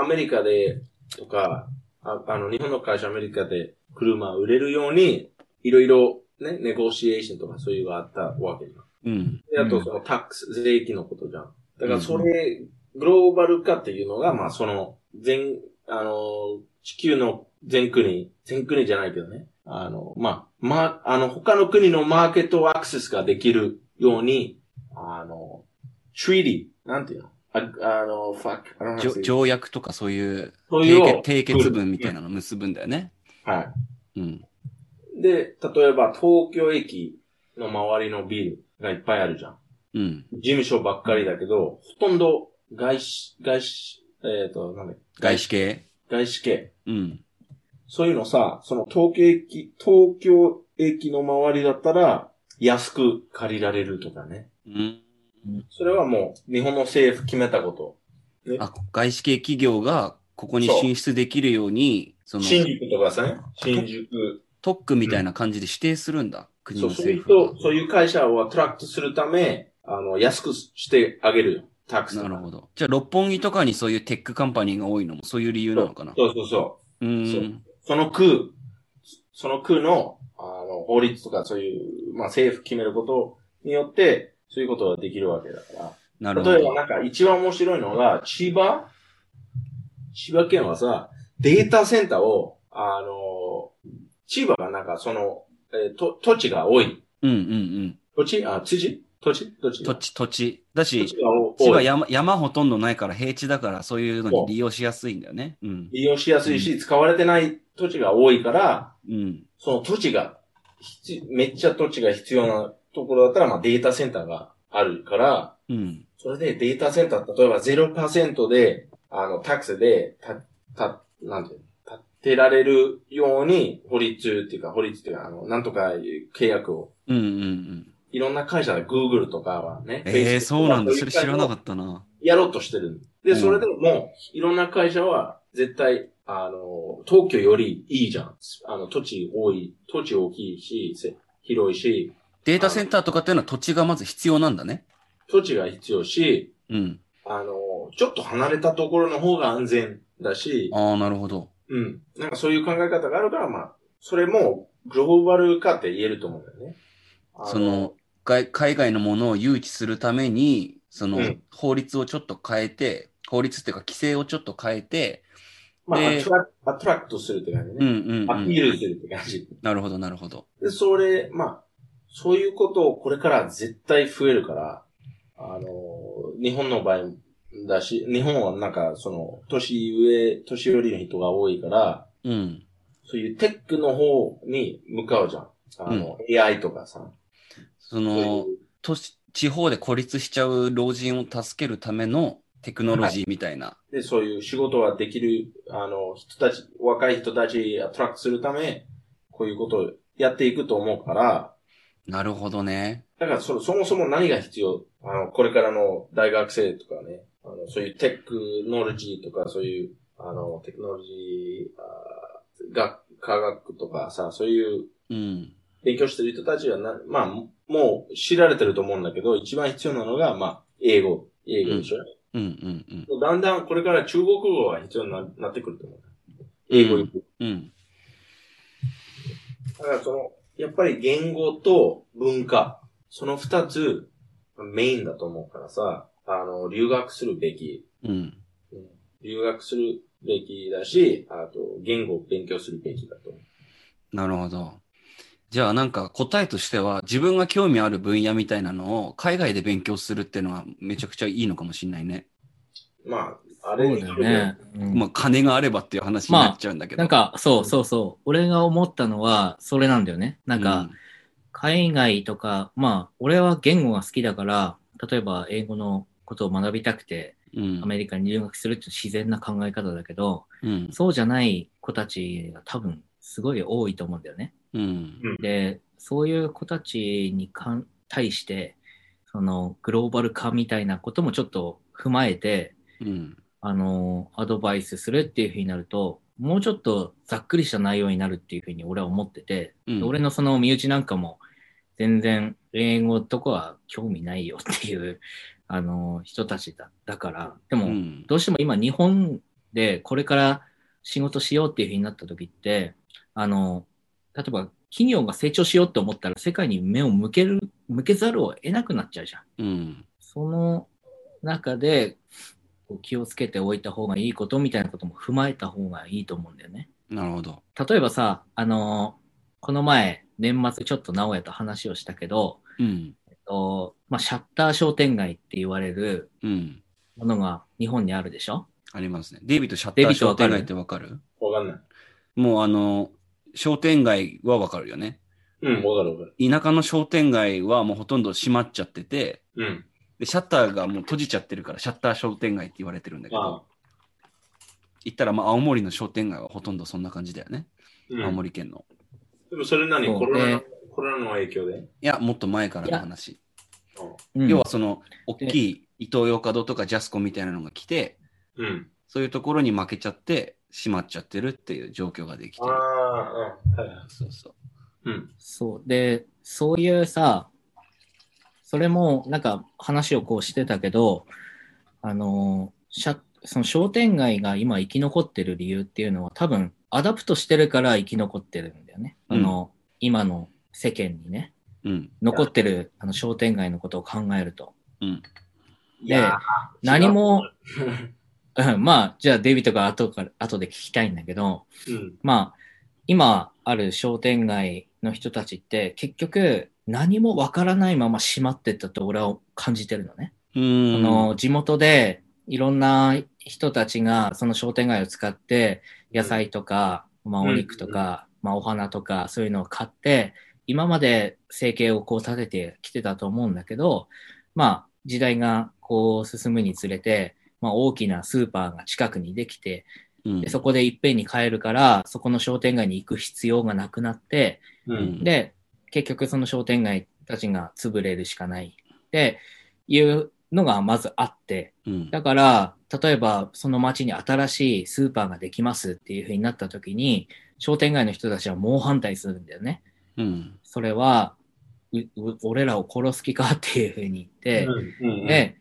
アメリカで、とか、ああの、日本の会社アメリカで車を売れるように、いろいろね、ネゴシエーションとかそういうのがあったわけじゃん。うん。で、あとそのタックス、税金のことじゃん。だからそれ、グローバル化っていうのが、まあその、全、あの、地球の全国、全国じゃないけどね。あの、まあ、まあ、あの、他の国のマーケットアクセスができるように、あの、treaty、なんていうの？ああの、ファック、じょ条約とかそういう締結締結文みたいなの結ぶんだよね。はうん。い。で、例えば東京駅の周りのビルがいっぱいあるじゃん。うん。事務所ばっかりだけど、ほとんど外資、外資、えっ、と、なんだ外資系？外資系。うん。そういうのさ、その東京駅、東京駅の周りだったら、安く借りられるとかね。うん。それはもう、日本の政府決めたこと。あ、外資系企業がここに進出できるように、その、新宿とかさね、新宿。特区みたいな感じで指定するんだ。国のそう、そういう政府に、そういう会社を attract するため、あの、安くしてあげるよ。 tax。なるほど。じゃあ、六本木とかにそういう tech company が多いのもそういう理由なのかな？そうそうそう。うん。その区、その区の、あの、法律とかそういう、まあ政府決めることによって、そういうことができるわけだから。なるほど。例えばなんか一番面白いのが、千葉？千葉県はさ、データセンターを、あの、千葉がなんかその、えーと、土地が多い。うんうんうん。土地？あ、土土地？土地？土地、土地。だ土し、地が多い。千葉山、山ほとんどないから平地だからそういうのに利用しやすいんだよね。うん。利用しやすいし、使われてない土地が多いから、うん。その土地が、必めっちゃ土地が必要なところだったら、まあデータセンターがあるから、うん。それでデータセンター、例えば0%で、あの、タックスで、た、た、なんていうの、立てられるように、法律っていうか、法律っていうか、あの、なんとか契約を、うんうんうん。いろんな会社で Google とかはね。ええ Facebook そうなんだ。それ知らなかっったな。た。やろうとしてる。で、うんそれでも、いろんな会社は、絶対、あの、東京よりいいじゃん。あの、土地多い、土地大きいし、せ広いし、データセンターとかっていうのは土地がまず必要なんだね。土地が必要し、うん。あの、ちょっと離れたところの方が安全だし、ああ、なるほど。うん。なんかそういう考え方があるから、まあ、それもグローバル化って言えると思うんだよね。あその、外海外のものを誘致するために、その、うん法律をちょっと変えて、法律っていうか規制をちょっと変えて、まあ、でアトラアトラクトするって感じうんね。うん、うアピん。ールするって感じ。なるほど、なるほど。で、それ、まあ、そういうことをこれから絶対増えるから、あの、日本の場合だし、日本はなんか、その、年上、年寄りの人が多いから、うん。そういうテックの方に向かうじゃん。あの、AI とかさ。その、都市地方で孤立しちゃう老人を助けるためのテクノロジーみたいな。で、そういう仕事ができる、あの、人たち、若い人たちアトラクトするため、こういうことをやっていくと思うから、なるほどね。だからそ、そもそも何が必要？あの、これからの大学生とかね、あの、そういうテクノロジーとか、そういう、あの、テクノロジー、あー学、科学とかさ、そういううん。勉強してる人たちはな、まあ、もう知られてると思うんだけど、一番必要なのが、まあ、英語。英語でしょ、うんうんうん。だんだんこれから中国語が必要にななってくると思う。英語力。うん。だからその、やっぱり言語と文化、その二つメインだと思うからさ、あの、留学するべき、うん。うん留学するべきだし、あと、言語を勉強するべきだと思う。なるほど。じゃあなんか答えとしては自分が興味ある分野みたいなのを海外で勉強するっていうのはめちゃくちゃいいのかもしれないね。まあ、あれそうだよね。うんまあ金があればっていう話になっちゃうんだけど。なんか、そうそうそう。俺が思ったのは、それなんだよね。なんか、うん海外とか、まあ、俺は言語が好きだから、例えば英語のことを学びたくて、うんアメリカに留学するって自然な考え方だけど、うん。そうじゃない子たちが多分すごい多いと思うんだよね。うん。で、そういう子たちに関対して、そのグローバル化みたいなこともちょっと踏まえて、うん。あの、アドバイスするっていうふうになると、もうちょっとざっくりした内容になるっていうふうに俺は思ってて、うん俺のその身内なんかも全然英語とかは興味ないよっていう、あの、人たちだだから、でも、うんどうしても今日本でこれから仕事しようっていうふうになった時って、あの、例えば企業が成長しようって思ったら世界に目を向ける、向けざるを得なくなっちゃうじゃん。うん。その中でこう気をつけておいた方がいいことみたいなことも踏まえた方がいいと思うんだよね。なるほど。例えばさ、あのこの前、年末ちょっと直哉と話をしたけど、うん。えっとまあ、シャッター商店街って言われるうん。ものが日本にあるでしょ？ありますね。デイビッドシャッター商店街ってわかる？わかんない。もうあの、商店街はわかるよね。うん、わかるわかる。田舎の商店街はもうほとんど閉まっちゃってて、うん。で、シャッターがもう閉じちゃってるから、シャッター商店街って言われてるんだけあど、言ったらまあ青森の商店街はほとんどそんな感じだよね。うん、青森県の。でもそれ何？そうコロナので、コロナの影響で？いや、もっと前からの話。うん要はその、大きいイトーヨーカドーとかジャスコみたいなのが来て、うん。そういうところに負けちゃって、閉まっちゃってるっていう状況ができてある。あ、うん。はいはい。そうそう。うん。そう。で、そういうさ、それもなんか話をこうしてたけど、あの、その商店街が今生き残ってる理由っていうのは多分 adapt してるから生き残ってるんだよね。うんあの、今の世間にね、うん。残ってるあの商店街のことを考えると。うん。いやー何も、違う うんまあ、じゃあデイビットが後から、後で聞きたいんだけど、うん。まあ、今ある商店街の人たちって結局何もわからないまま閉まってったと俺は感じてるのね。うーん。あの、地元でいろんな人たちがその商店街を使って野菜とか、まあお肉とか、まあお花とかそういうのを買って、今まで生計をこう立ててきてたと思うんだけど、まあ時代がこう進むにつれて、まあ大きなスーパーが近くにできて、うん、でそこでいっぺんに買えるから、そこの商店街に行く必要がなくなって、うん。で、結局その商店街たちが潰れるしかない。っていうのがまずあって、うん。だから、例えばその町に新しいスーパーができますっていう風になった時に、商店街の人たちは猛反対するんだよね。うん。それは、うう俺らを殺す気かっていうふうに言って、うんうんで、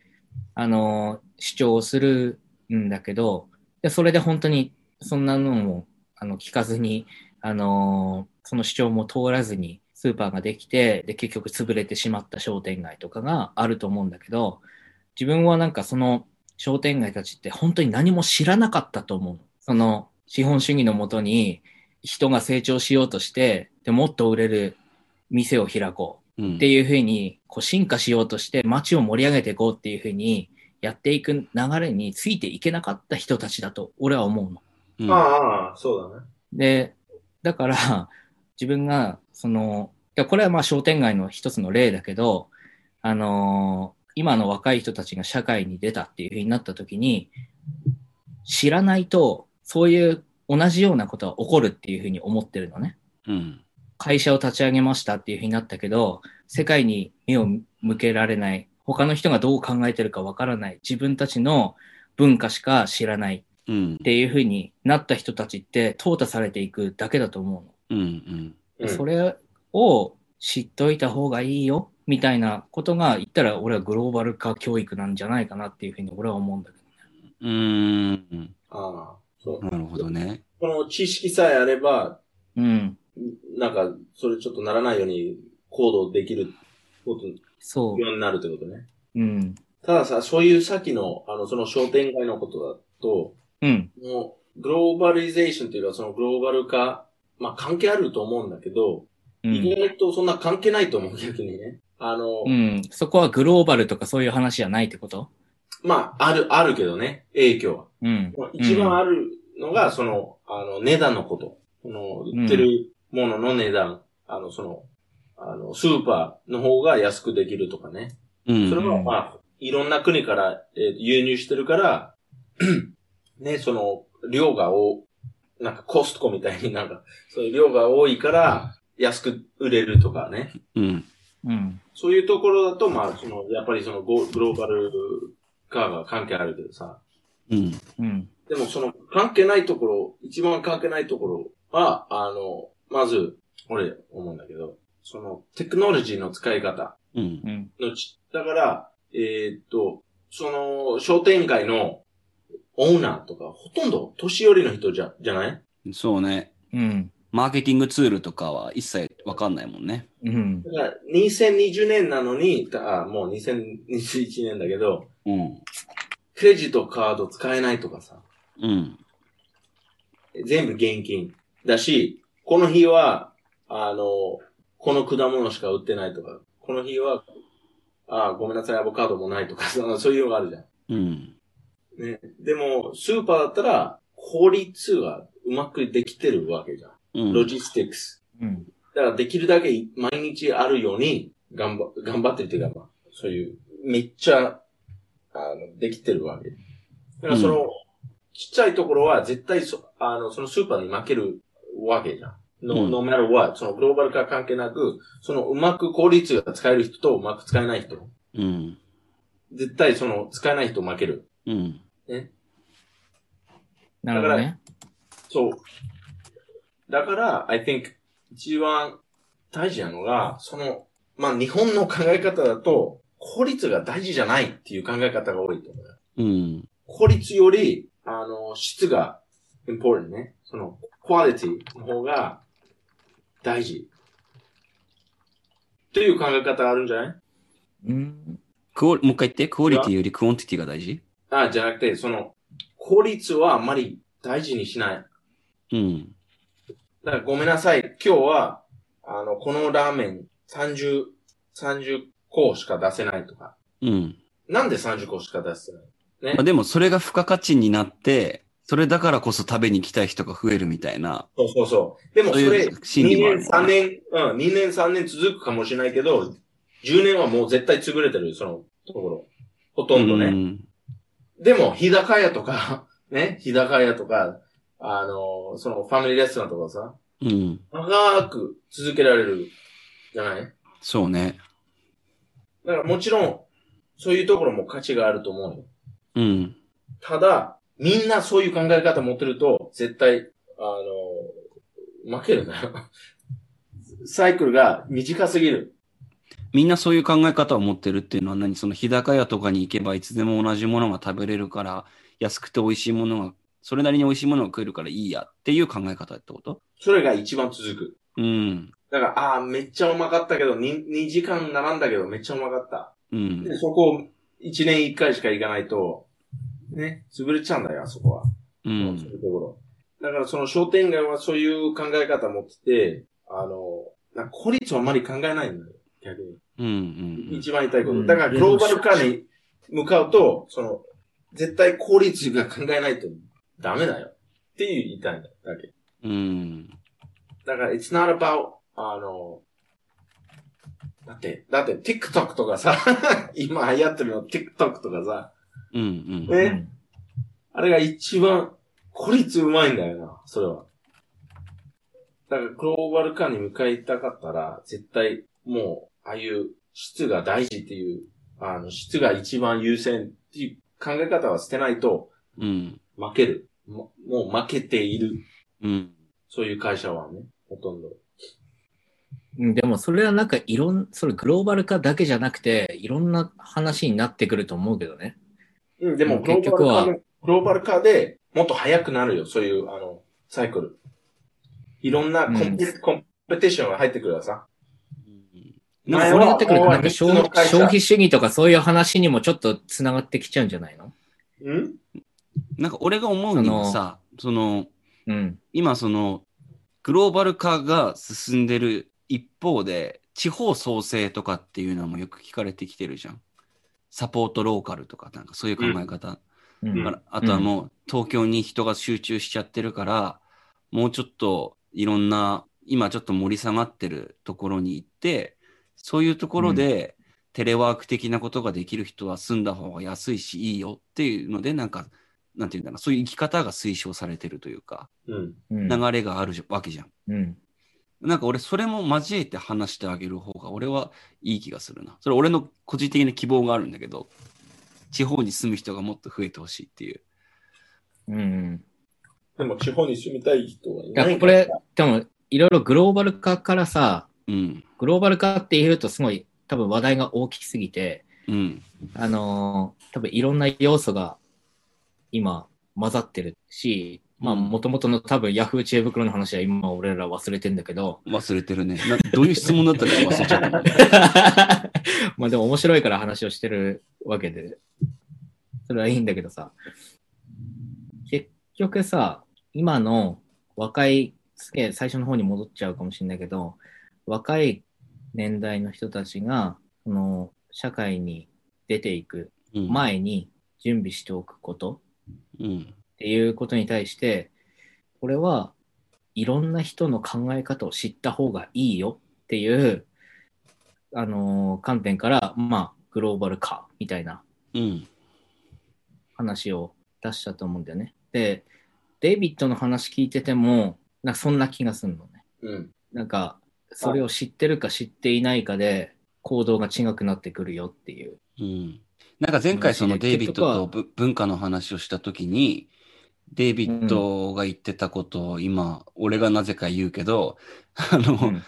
あの、主張をするんだけど、でそれで本当にそんなのもあの聞かずに、あの、その主張も通らずにスーパーができて、で、結局潰れてしまった商店街とかがあると思うんだけど、自分はなんかその商店街たちって本当に何も知らなかったと思う。その資本主義のもとに人が成長しようとして、でもっと売れる店を開こう。うんっていうふうにこう進化しようとして街を盛り上げていこうっていうふうにやっていく流れについていけなかった人たちだと俺は思うの。ああ、そうだね。で、だから自分がその、いやこれはまあ商店街の一つの例だけど、あのー今の若い人たちが社会に出たっていうふうになった時に、知らないとそういう同じようなことは起こるっていうふうに思ってるのね。うん。会社を立ち上げましたっていうふうになったけど、世界に目を向けられない、他の人がどう考えてるかわからない、自分たちの文化しか知らないっうん。ていうふうになった人たちって淘汰されていくだけだと思うの。うん。うん。うんそれを知っといた方がいいよ、みたいなことが言ったら俺はグローバル化教育なんじゃないかなっていうふうに俺は思うんだけど。うーん。ああ、そう。なるほどね。この知識さえあれば、うん。なんか、それちょっとならないように行動できることそようになるってことね。う。うん。たださ、そういうさっきの、あの、その商店街のことだと、うん。もう、グローバリゼーションっていうか、そのグローバル化、まあ関係あると思うんだけど、うん。意外とそんな関係ないと思う、逆にね。あの、うん。そこはグローバルとかそういう話じゃないってこと？まあ、ある、あるけどね、影響は。うん。一番あるのが、その、あの、値段のこと。その、売ってるものの値段。あの、その、あの、スーパーの方が安くできるとかね。うん。それはまあ、いろんな国から、えー輸入してるから、ね、その、量が多、なんかコストコみたいになんか、そういう量が多いから、安く売れるとかね。うん。うん。そういうところだと、まあ、その、やっぱりそのゴ、グローバル化が関係あるけどさ。うん。うん。でもその関係ないところ、一番関係ないところは、あの、まず、俺思うんだけど、そのテクノロジーの使い方うん。うん。のち、だから、えーっと、その商店街のオーナーとか、ほとんど年寄りの人じゃ、じゃない？そうね。うん。マーケティングツールとかは一切わかんないもんね。うん。だから、2020年なのに、あ、もう2021年だけど、うん。クレジットカード使えないとかさ、うん。全部現金だし、この日は、あの、この果物しか売ってないとか、この日は、あごめんなさい、アボカドもないとか、そそういうのがあるじゃん。うん。ね。でも、スーパーだったら、効率がうまくできてるわけじゃん。うん。ロジスティックス。うん。だから、できるだけ毎日あるように、頑張、頑張ってるっていうか、まあ、そういう、めっちゃ、あの、できてるわけ。だから、その、ちっちゃいところは絶対そ、あの、そのスーパーに負けるわけじゃん。の、うん no matter what、そのグローバル化関係なく、そのうまく効率が使える人とうまく使えない人。うん。絶対その使えない人負ける。うん。なるほどね。そう。だから、I think 一番大事なのが、その、まあ日本の考え方だと、効率が大事じゃないっていう考え方が多いと思うよ。うん。効率より、あの、質が important ね。その、quality の方が大事。という考え方があるんじゃない？うん。クオリもう一回言って、 quality より quantity が大事？あ、じゃなくて、その、効率はあんまり大事にしない。うん。だからごめんなさい。今日は、あの、このラーメン30、30個しか出せないとか。うん。なんで30個しか出せない？ねまあ、でもそれが付加価値になって、それだからこそ食べに来たい人が増えるみたいな。そうそうそう。でもそれ、そういう心理もある2年、3年、うん、2年、3年続くかもしれないけど、10年はもう絶対潰れてる、そのところ。ほとんどね。うん。でも、日高屋とか、ね、日高屋とか、あの、そのファミリーレストランとかさ、うん。長く続けられる、じゃない？そうね。だからもちろん、そういうところも価値があると思うよ。うん。ただ、みんなそういう考え方持ってると、絶対、あの、負けるんだよ。サイクルが短すぎる。みんなそういう考え方を持ってるっていうのは何？その日高屋とかに行けばいつでも同じものが食べれるから、安くて美味しいものが、それなりに美味しいものが食えるからいいやっていう考え方ってこと？それが一番続く。うん。だから、ああー、めっちゃうまかったけど、2, 2時間並んだけど、めっちゃうまかった。うん。で、そこ、1年1回しか行かないと、ね、潰れちゃうんだよ、あそこは。うそういん。うところ。だからその商店街はそういう考え方持ってて、あの、なんか効率をあんまり考えないんだよ、逆に。うん。うん。一番言いこと。うんだからグローバル化に向かうと、その、絶対効率が考えないとダメだよ。っていう言いたいんだだけ。うん。だから、it's not about, あの、だって、だって TikTok とかさ、今流行ってるの TikTok とかさ、うん。うん。ねうんあれが一番効率うまいんだよな、それは。だから、グローバル化に向かいたかったら、絶対、もう、ああいう質が大事っていう、あの、質が一番優先っていう考え方は捨てないと、うん。負ける。ももう負けている。うん。そういう会社はね、ほとんど。うんでもそれはなんかいろん、それグローバル化だけじゃなくて、いろんな話になってくると思うけどね。うん、でも、うんグローバル結局はグローバル化でもっと早くなるよ、そういう、あの、サイクル。いろんなコンペ,、コンペティションが入ってくるからさ。なんかそう前はなってくると、なんか消費主義とかそういう話にもちょっと繋がってきちゃうんじゃないの？うん？なんか俺が思うにはさ、その、うん。今その、グローバル化が進んでる一方で、地方創生とかっていうのもよく聞かれてきてるじゃん。サポートローカルとか、なんかそういう考え方。うんああとはもう東京に人が集中しちゃってるから、もうちょっといろんな、今ちょっと盛り下がってるところに行って、そういうところでテレワーク的なことができる人は住んだ方が安いしいいよっていうので、なんか、なんていうんだろう、そういう生き方が推奨されてるというか、うん。うん。流れがあるじゃわけじゃん。うん。なんか俺それも交えて話してあげる方が俺はいい気がするな。それ俺の個人的な希望があるんだけど、地方に住む人がもっと増えてほしいっていう。うん。でも、地方に住みたい人はいないこれ、でも、いろいろグローバル化からさ、うん。グローバル化って言うとすごい多分話題が大きすぎて、うん。あのー多分いろんな要素が今混ざってるし、まあうんもともとの多分ヤフー知恵袋の話は今俺ら忘れてんだけど、忘れてるね。などういう質問だったか 忘れちゃった。まあでも面白いから話をしてるわけで、それはいいんだけどさ、結局さ、今の若い、すげえ最初の方に戻っちゃうかもしれないけど、若い年代の人たちが、その社会に出ていくうん。前に準備しておくことうん。っていうことに対して、これはいろんな人の考え方を知った方がいいよっていう、あのー観点から、まあ、グローバル化みたいなうん。話を出したと思うんだよね。で、デイビッドの話聞いてても、なんかそんな気がするのね。うん。なんか、それを知ってるか知っていないかで、行動が違くなってくるよっていう。うん。なんか前回そのデイビッドとぶ文化の話をしたときに、デイビッドが言ってたことを今、俺がなぜか言うけど、あの、うん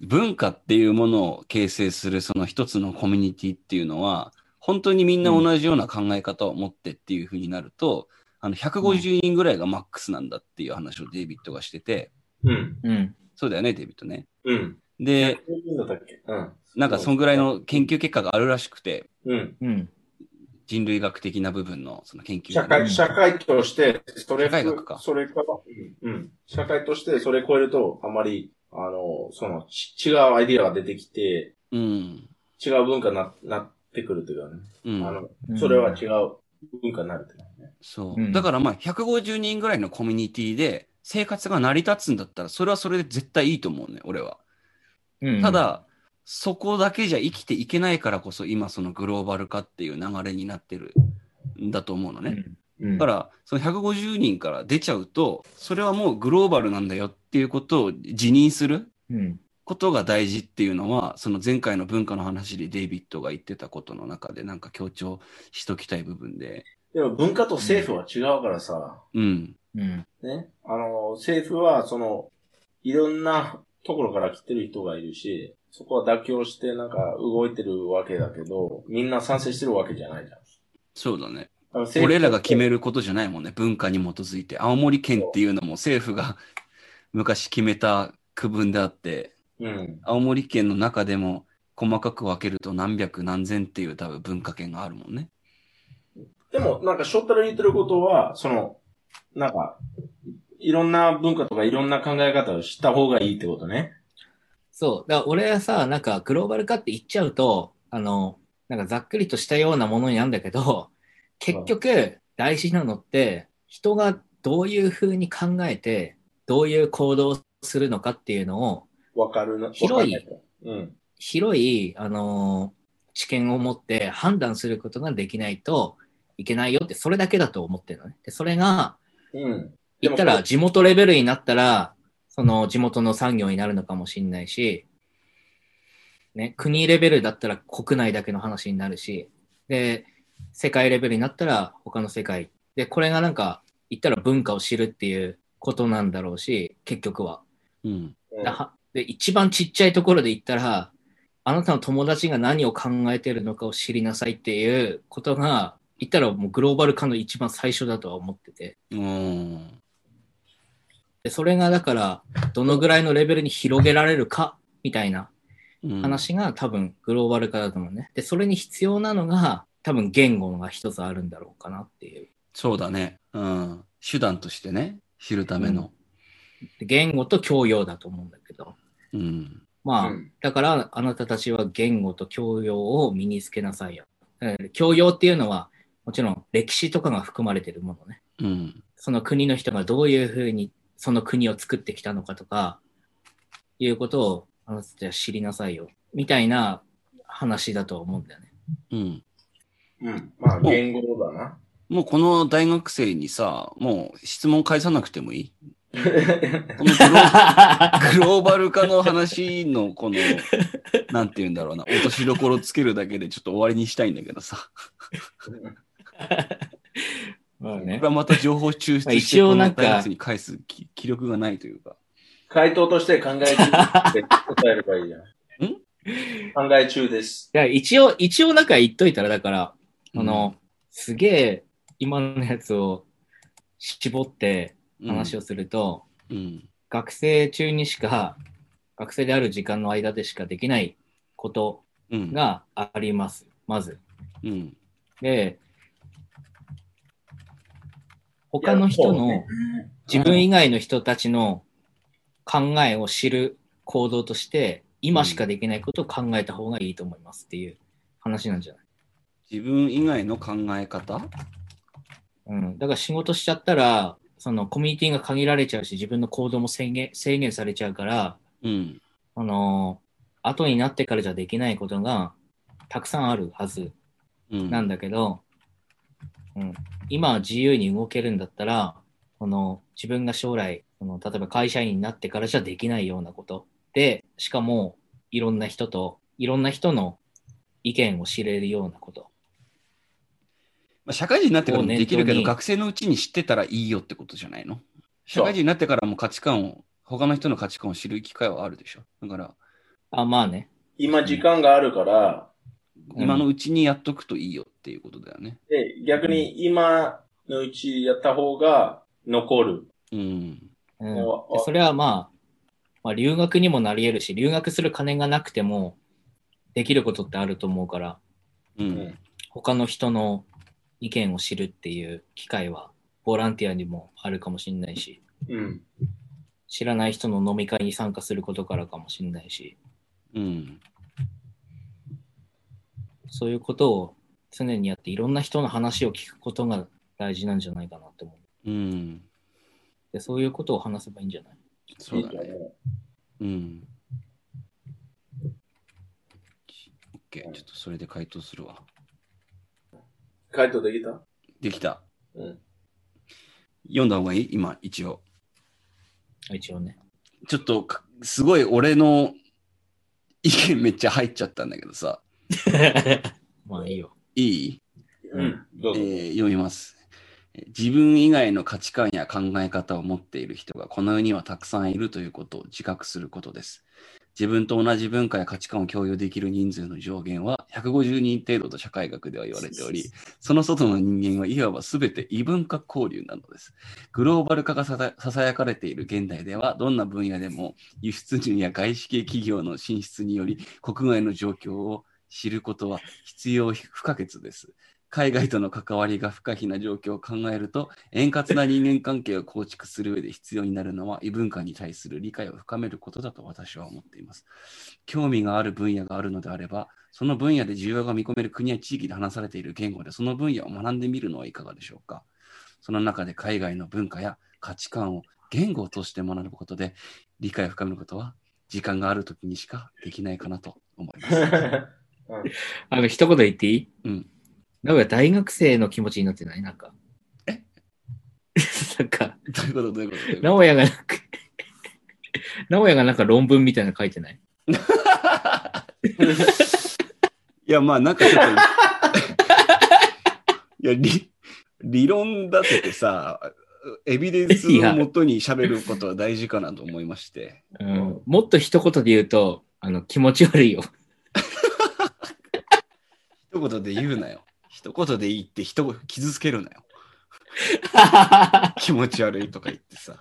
文化っていうものを形成するその一つのコミュニティっていうのは、本当にみんな同じような考え方を持ってっていうふうになると、あの、150人ぐらいがマックスなんだっていう話をデイビッドがしてて、うん。うん。そうだよね、デイビッドね。うん。で、どうん。なんかそんぐらいの研究結果があるらしくて、うん。うん。人類学的な部分のその研究社会、社会として、それ、社会学かそれから、うん、うん。社会としてそれ超えると、あまり、あの、その、ち違うアイディアが出てきて、うん。違う文化にななってくるというかね。うん。あの、それは違う文化になるというかね。そう。うんだからまあ、150人ぐらいのコミュニティで生活が成り立つんだったら、それはそれで絶対いいと思うね、俺は。うんた、だ、そこだけじゃ生きていけないからこそ、今そのグローバル化っていう流れになってるんだと思うのね。うんうんだから、その150人から出ちゃうと、それはもうグローバルなんだよっていうことを自認するうん。ことが大事っていうのは、その前回の文化の話でデイビッドが言ってたことの中でなんか強調しときたい部分で。でも文化と政府は違うからさ、うん。うん。ね。あの、政府は、その、いろんなところから来てる人がいるし、そこは妥協してなんか動いてるわけだけど、みんな賛成してるわけじゃないじゃん。そうだね。あの政府俺らが決めることじゃないもんね。文化に基づいて。青森県っていうのも政府が昔決めた区分であって、うん。青森県の中でも細かく分けると何百何千っていう多分文化圏があるもんね。でも、なんか、翔太郎言ってることは、その、なんか、いろんな文化とかいろんな考え方を知った方がいいってことね。そう。だから俺はさ、なんかグローバル化って言っちゃうと、あの、なんかざっくりとしたようなものになるんだけど、結局大事なのって、人がどういうふうに考えて、どういう行動をするのかっていうのを、わかるな。広いうん。広い、あの知見を持って判断することができないといけないよって、それだけだと思ってるのね。で、それが、うん。言ったら地元レベルになったら、その地元の産業になるのかもしれないし、ね、国レベルだったら国内だけの話になるし、で、世界レベルになったら他の世界。で、これがなんか言ったら文化を知るっていうことなんだろうし、結局は。うん。で、一番ちっちゃいところで言ったら、あなたの友達が何を考えてるのかを知りなさいっていうことが、言ったらもうグローバル化の一番最初だとは思ってて。うん。で、それがだから、どのぐらいのレベルに広げられるか、みたいなうん。話が多分グローバル化だと思うね。で、それに必要なのが、多分言語が一つあるんだろうかなっていう。そうだね。うん。手段としてね、知るための。で言語と教養だと思うんだけど。うん。まあ、うんだから、あなたたちは言語と教養を身につけなさいよ。えー教養っていうのは、もちろん歴史とかが含まれてるものね。うん。その国の人がどういうふうにその国を作ってきたのかとか、いうことをあなたたちは知りなさいよ。みたいな話だと思うんだよね。うん。うん。まあ、言語だな。もうこの大学生にさ、もう質問返さなくてもいい？このグローグローバル化の話のこの、なんて言うんだろうな、落としどころつけるだけでちょっと終わりにしたいんだけどさ。まあこれはまた情報抽出まあして、一応なんかこの大学生に返す気気力がないというか。回答として考え中って答えればいいじゃ ん？考え中です。いや、一応、一応なんか言っといたら、だから、うんあの、すげえ、今のやつを絞って話をすると、うん。学生中にしか、学生である時間の間でしかできないことうん。があります。まず。うん。で、他の人の自分以外の人たちの考えを知る行動として、今しかできないことを考えた方がいいと思いますっていう話なんじゃない？自分以外の考え方？うん。だから仕事しちゃったら、そのコミュニティが限られちゃうし、自分の行動も制限制限されちゃうから、うん。あの、後になってからじゃできないことがたくさんあるはずうん。なんだけど、うん、今は自由に動けるんだったら、この自分が将来、その例えば会社員になってからじゃできないようなことで、しかもいろんな人と、いろんな人の意見を知れるようなこと。まあ、社会人になってからもできるけど、学生のうちに知ってたらいいよってことじゃないの？社会人になってからも価値観を、他の人の価値観を知る機会はあるでしょ？だから、あ、まあね。今時間があるから、うん今のうちにやっとくといいよっていうことだよね。で、逆に今のうちやった方が残る。うん。うん、それはまあ、まあ、留学にもなり得るし、留学する金がなくてもできることってあると思うから、う。うんん。他の人の意見を知るっていう機会は、ボランティアにもあるかもしれないし、うん。知らない人の飲み会に参加することからかもしれないし、うん。そういうことを常にやって、いろんな人の話を聞くことが大事なんじゃないかなと思う。うん。でそういうことを話せばいいんじゃない？そうだね。ううん。OK。ちょっとそれで回答するわ。回答できた？できた。うん。読んだ方がいい？今、一応。一応ね。ちょっとか、すごい俺の意見めっちゃ入っちゃったんだけどさ。まあいいよ。いいうん。えー読みます。自分以外の価値観や考え方を持っている人がこの世にはたくさんいるということを自覚することです。自分と同じ文化や価値観を共有できる人数の上限は150人程度と社会学では言われており、その外の人間はいわば全て異文化交流なのです。グローバル化がささやかれている現代では、どんな分野でも輸出入や外資系企業の進出により国外の状況を知ることは必要不可欠です。海外との関わりが不可避な状況を考えると、円滑な人間関係を構築する上で必要になるのは異文化に対する理解を深めることだと私は思っています。興味がある分野があるのであれば、その分野で需要が見込める国や地域で話されている言語でその分野を学んでみるのはいかがでしょうか。その中で海外の文化や価値観を言語を通して学ぶことで理解を深めることは時間がある時にしかできないかなと思います。あの、一言言っていい？うん。なんか大学生の気持ちになってない？なんか。え？なんか、どういうこと？どういうこと？どういうこと直哉がなんか、直哉がなんか論文みたいなの書いてない？いや、まあなんかちょっと、いや、理、理論立ててさ、エビデンスをもとに喋ることは大事かなと思いまして。うん。もっと一言で言うと、あの、気持ち悪いよ。一言で言うなよ。一言で言って人を傷つけるなよ。気持ち悪いとか言ってさ。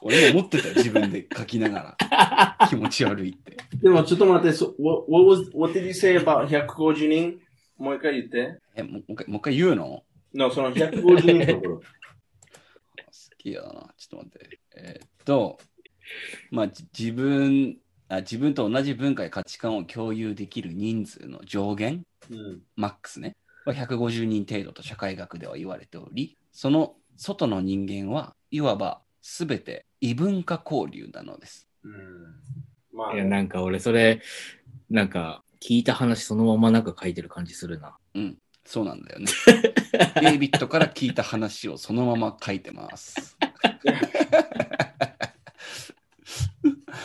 俺も思ってたよ、自分で書きながら。気持ち悪いって。でもちょっと待って、so, what, what, was, what did you say about 150人？もう一回言って。え、もう一回、もう一回言うの？その150人のところ。好きやな。ちょっと待って。えーっと、まあ、じ自分あ、自分と同じ文化や価値観を共有できる人数の上限、うん。マックスね、は150人程度と社会学では言われており、その外の人間はいわば全て異文化交流なのです。うん。まあいや、なんか俺それ、なんか聞いた話そのままなんか書いてる感じするな。うん、そうなんだよね。デイビッドから聞いた話をそのまま書いてます。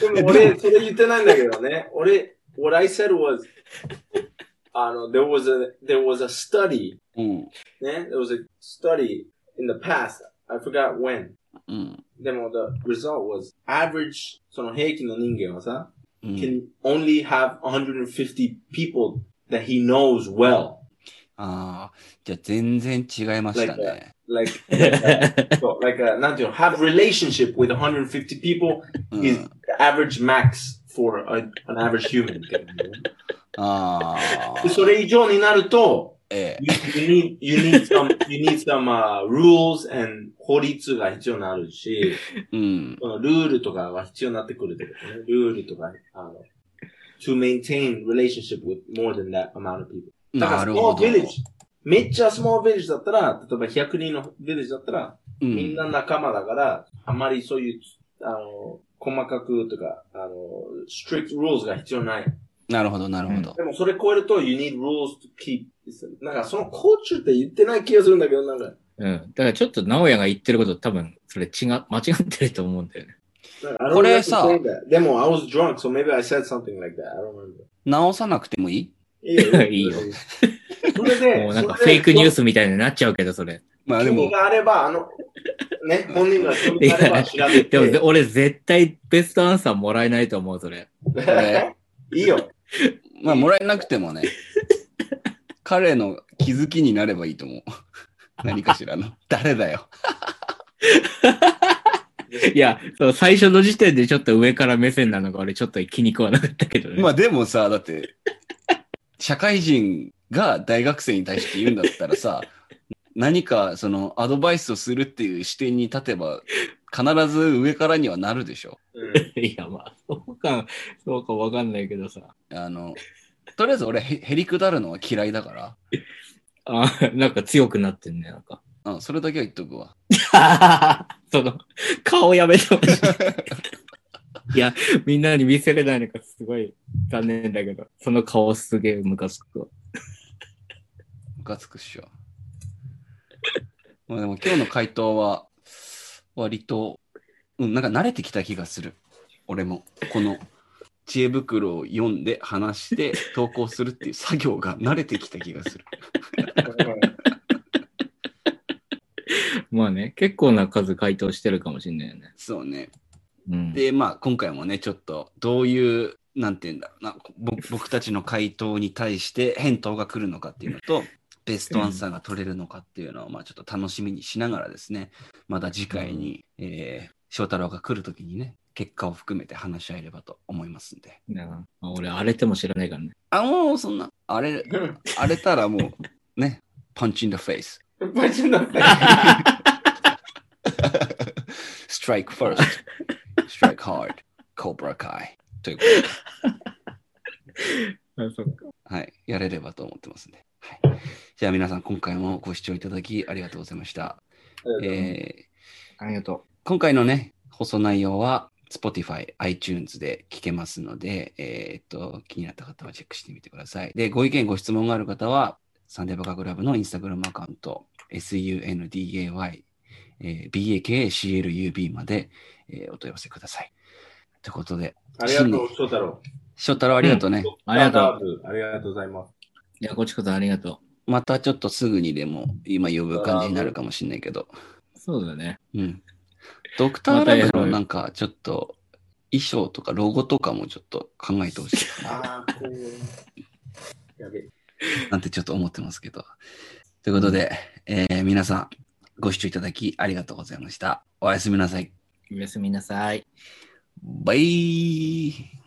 でも俺、それ言ってないんだけどね。俺、what I said was, あの、there was a, there was a study, うん、ね。there was a study in the past. I forgot when. うん、でも、the result was average, その平均の人間はさ、うん。 can only have 150 people that he knows well. ああ、じゃあ全然違いましたね。Like, like, so, like a, なんていうの have relationship with 150 people うん is the average max for a, an average human. ああで、それ以上になると、ええ you, you need, you need some, you need some、uh, rules and 法律が必要になるし、うん、そのルールとかが必要になってくるってことね。ルールとか、あの、to maintain relationship with more than that amount of people. だから、なるほ small ど。village。めっちゃ small village だったら、例えば100人の village だったら、うんみんな仲間だから、あまりそういう、あの、細かくとか、あの、strict rules が必要ない。なるほど、なるほど。でもそれ超えると、you need rules to keep. なんかそのコーチュって言ってない気がするんだけど、なんか、うん。だからちょっと直哉が言ってること多分それ違う、間違ってると思うんだよね。これさ.でも、I was drunk, so maybe I said something like that. I don't remember. 直さなくてもいい？いいよ。いいよそれで、もうなんかフェイクニュースみたいになっちゃうけど、それ。まあでも、があれば、あの、ね、本人が興味があれば調べて。でも俺絶対ベストアンサーもらえないと思う、それ。れ いいよ。まあもらえなくてもね、彼の気づきになればいいと思う。何かしらの。誰だよ。いや、そう最初の時点でちょっと上から目線なのが俺ちょっと気に食わなかったけどね。まあでもさ、だって、社会人が大学生に対して言うんだったらさ、何かそのアドバイスをするっていう視点に立てば、必ず上からにはなるでしょ。うんいや、まあ、そうか、そうかわかんないけどさ。あの、とりあえず俺へへりくだるのは嫌いだかあなんか強くなってんね、なんか。ら、うん、それだけは言っとくわ。その、顔やめてほしい。いや、みんなに見せれないのがすごい残念だけど、その顔すげえムカつくわ。ムカつくっしょ。まあでも今日の回答は、割と、うん、なんか慣れてきた気がする。俺も。この知恵袋を読んで話して投稿するっていう作業が慣れてきた気がする。まあね、結構な数回答してるかもしんないよね。そうね。うん。で、まあ、今回もね、ちょっと、どういう、なんて言うんだろうな、ぼ僕たちの回答に対して返答が来るのかっていうのと、ベストアンサーが取れるのかっていうのを、まあ、ちょっと楽しみにしながらですね、また次回に、えー翔太郎が来るときにね、結果を含めて話し合えればと思いますんで。なあ俺、荒れても知らないからね。あ、もう、そんな、あれ、荒れたらもう、ね、パンチン the face。バチンだって。strike first, strike hard, Cobra Kai ということで。あ、そっか。はい、やれればと思ってますんで。はい、じゃあ皆さん、今回もご視聴いただきありがとうございました。えーありがと今回のね、放送内容は Spotify、iTunes で聞けますので、えーっと、気になった方はチェックしてみてください。で、ご意見、ご質問がある方は、サンデーバカクラブのインスタグラムアカウント、sunday、えー bakaclub まで、えーお問い合わせください。ということで、ありがとう、翔太郎。翔太郎ありがとうね。ありがとう。ありがとうございます。う。いや、こっちこそありがとまたちょっとすぐにでも今呼ぶ感じになるかもしれないけど。う。そうだね。うん。ドクターラブのなんかちょっと衣装とかロゴとかもちょっと考えてほしいかなああ、こう。やべえ。なんてちょっと思ってますけど。ということで、えー皆さんご視聴いただきありがとうございました。おやすみなさい。おやすみなさい。バイ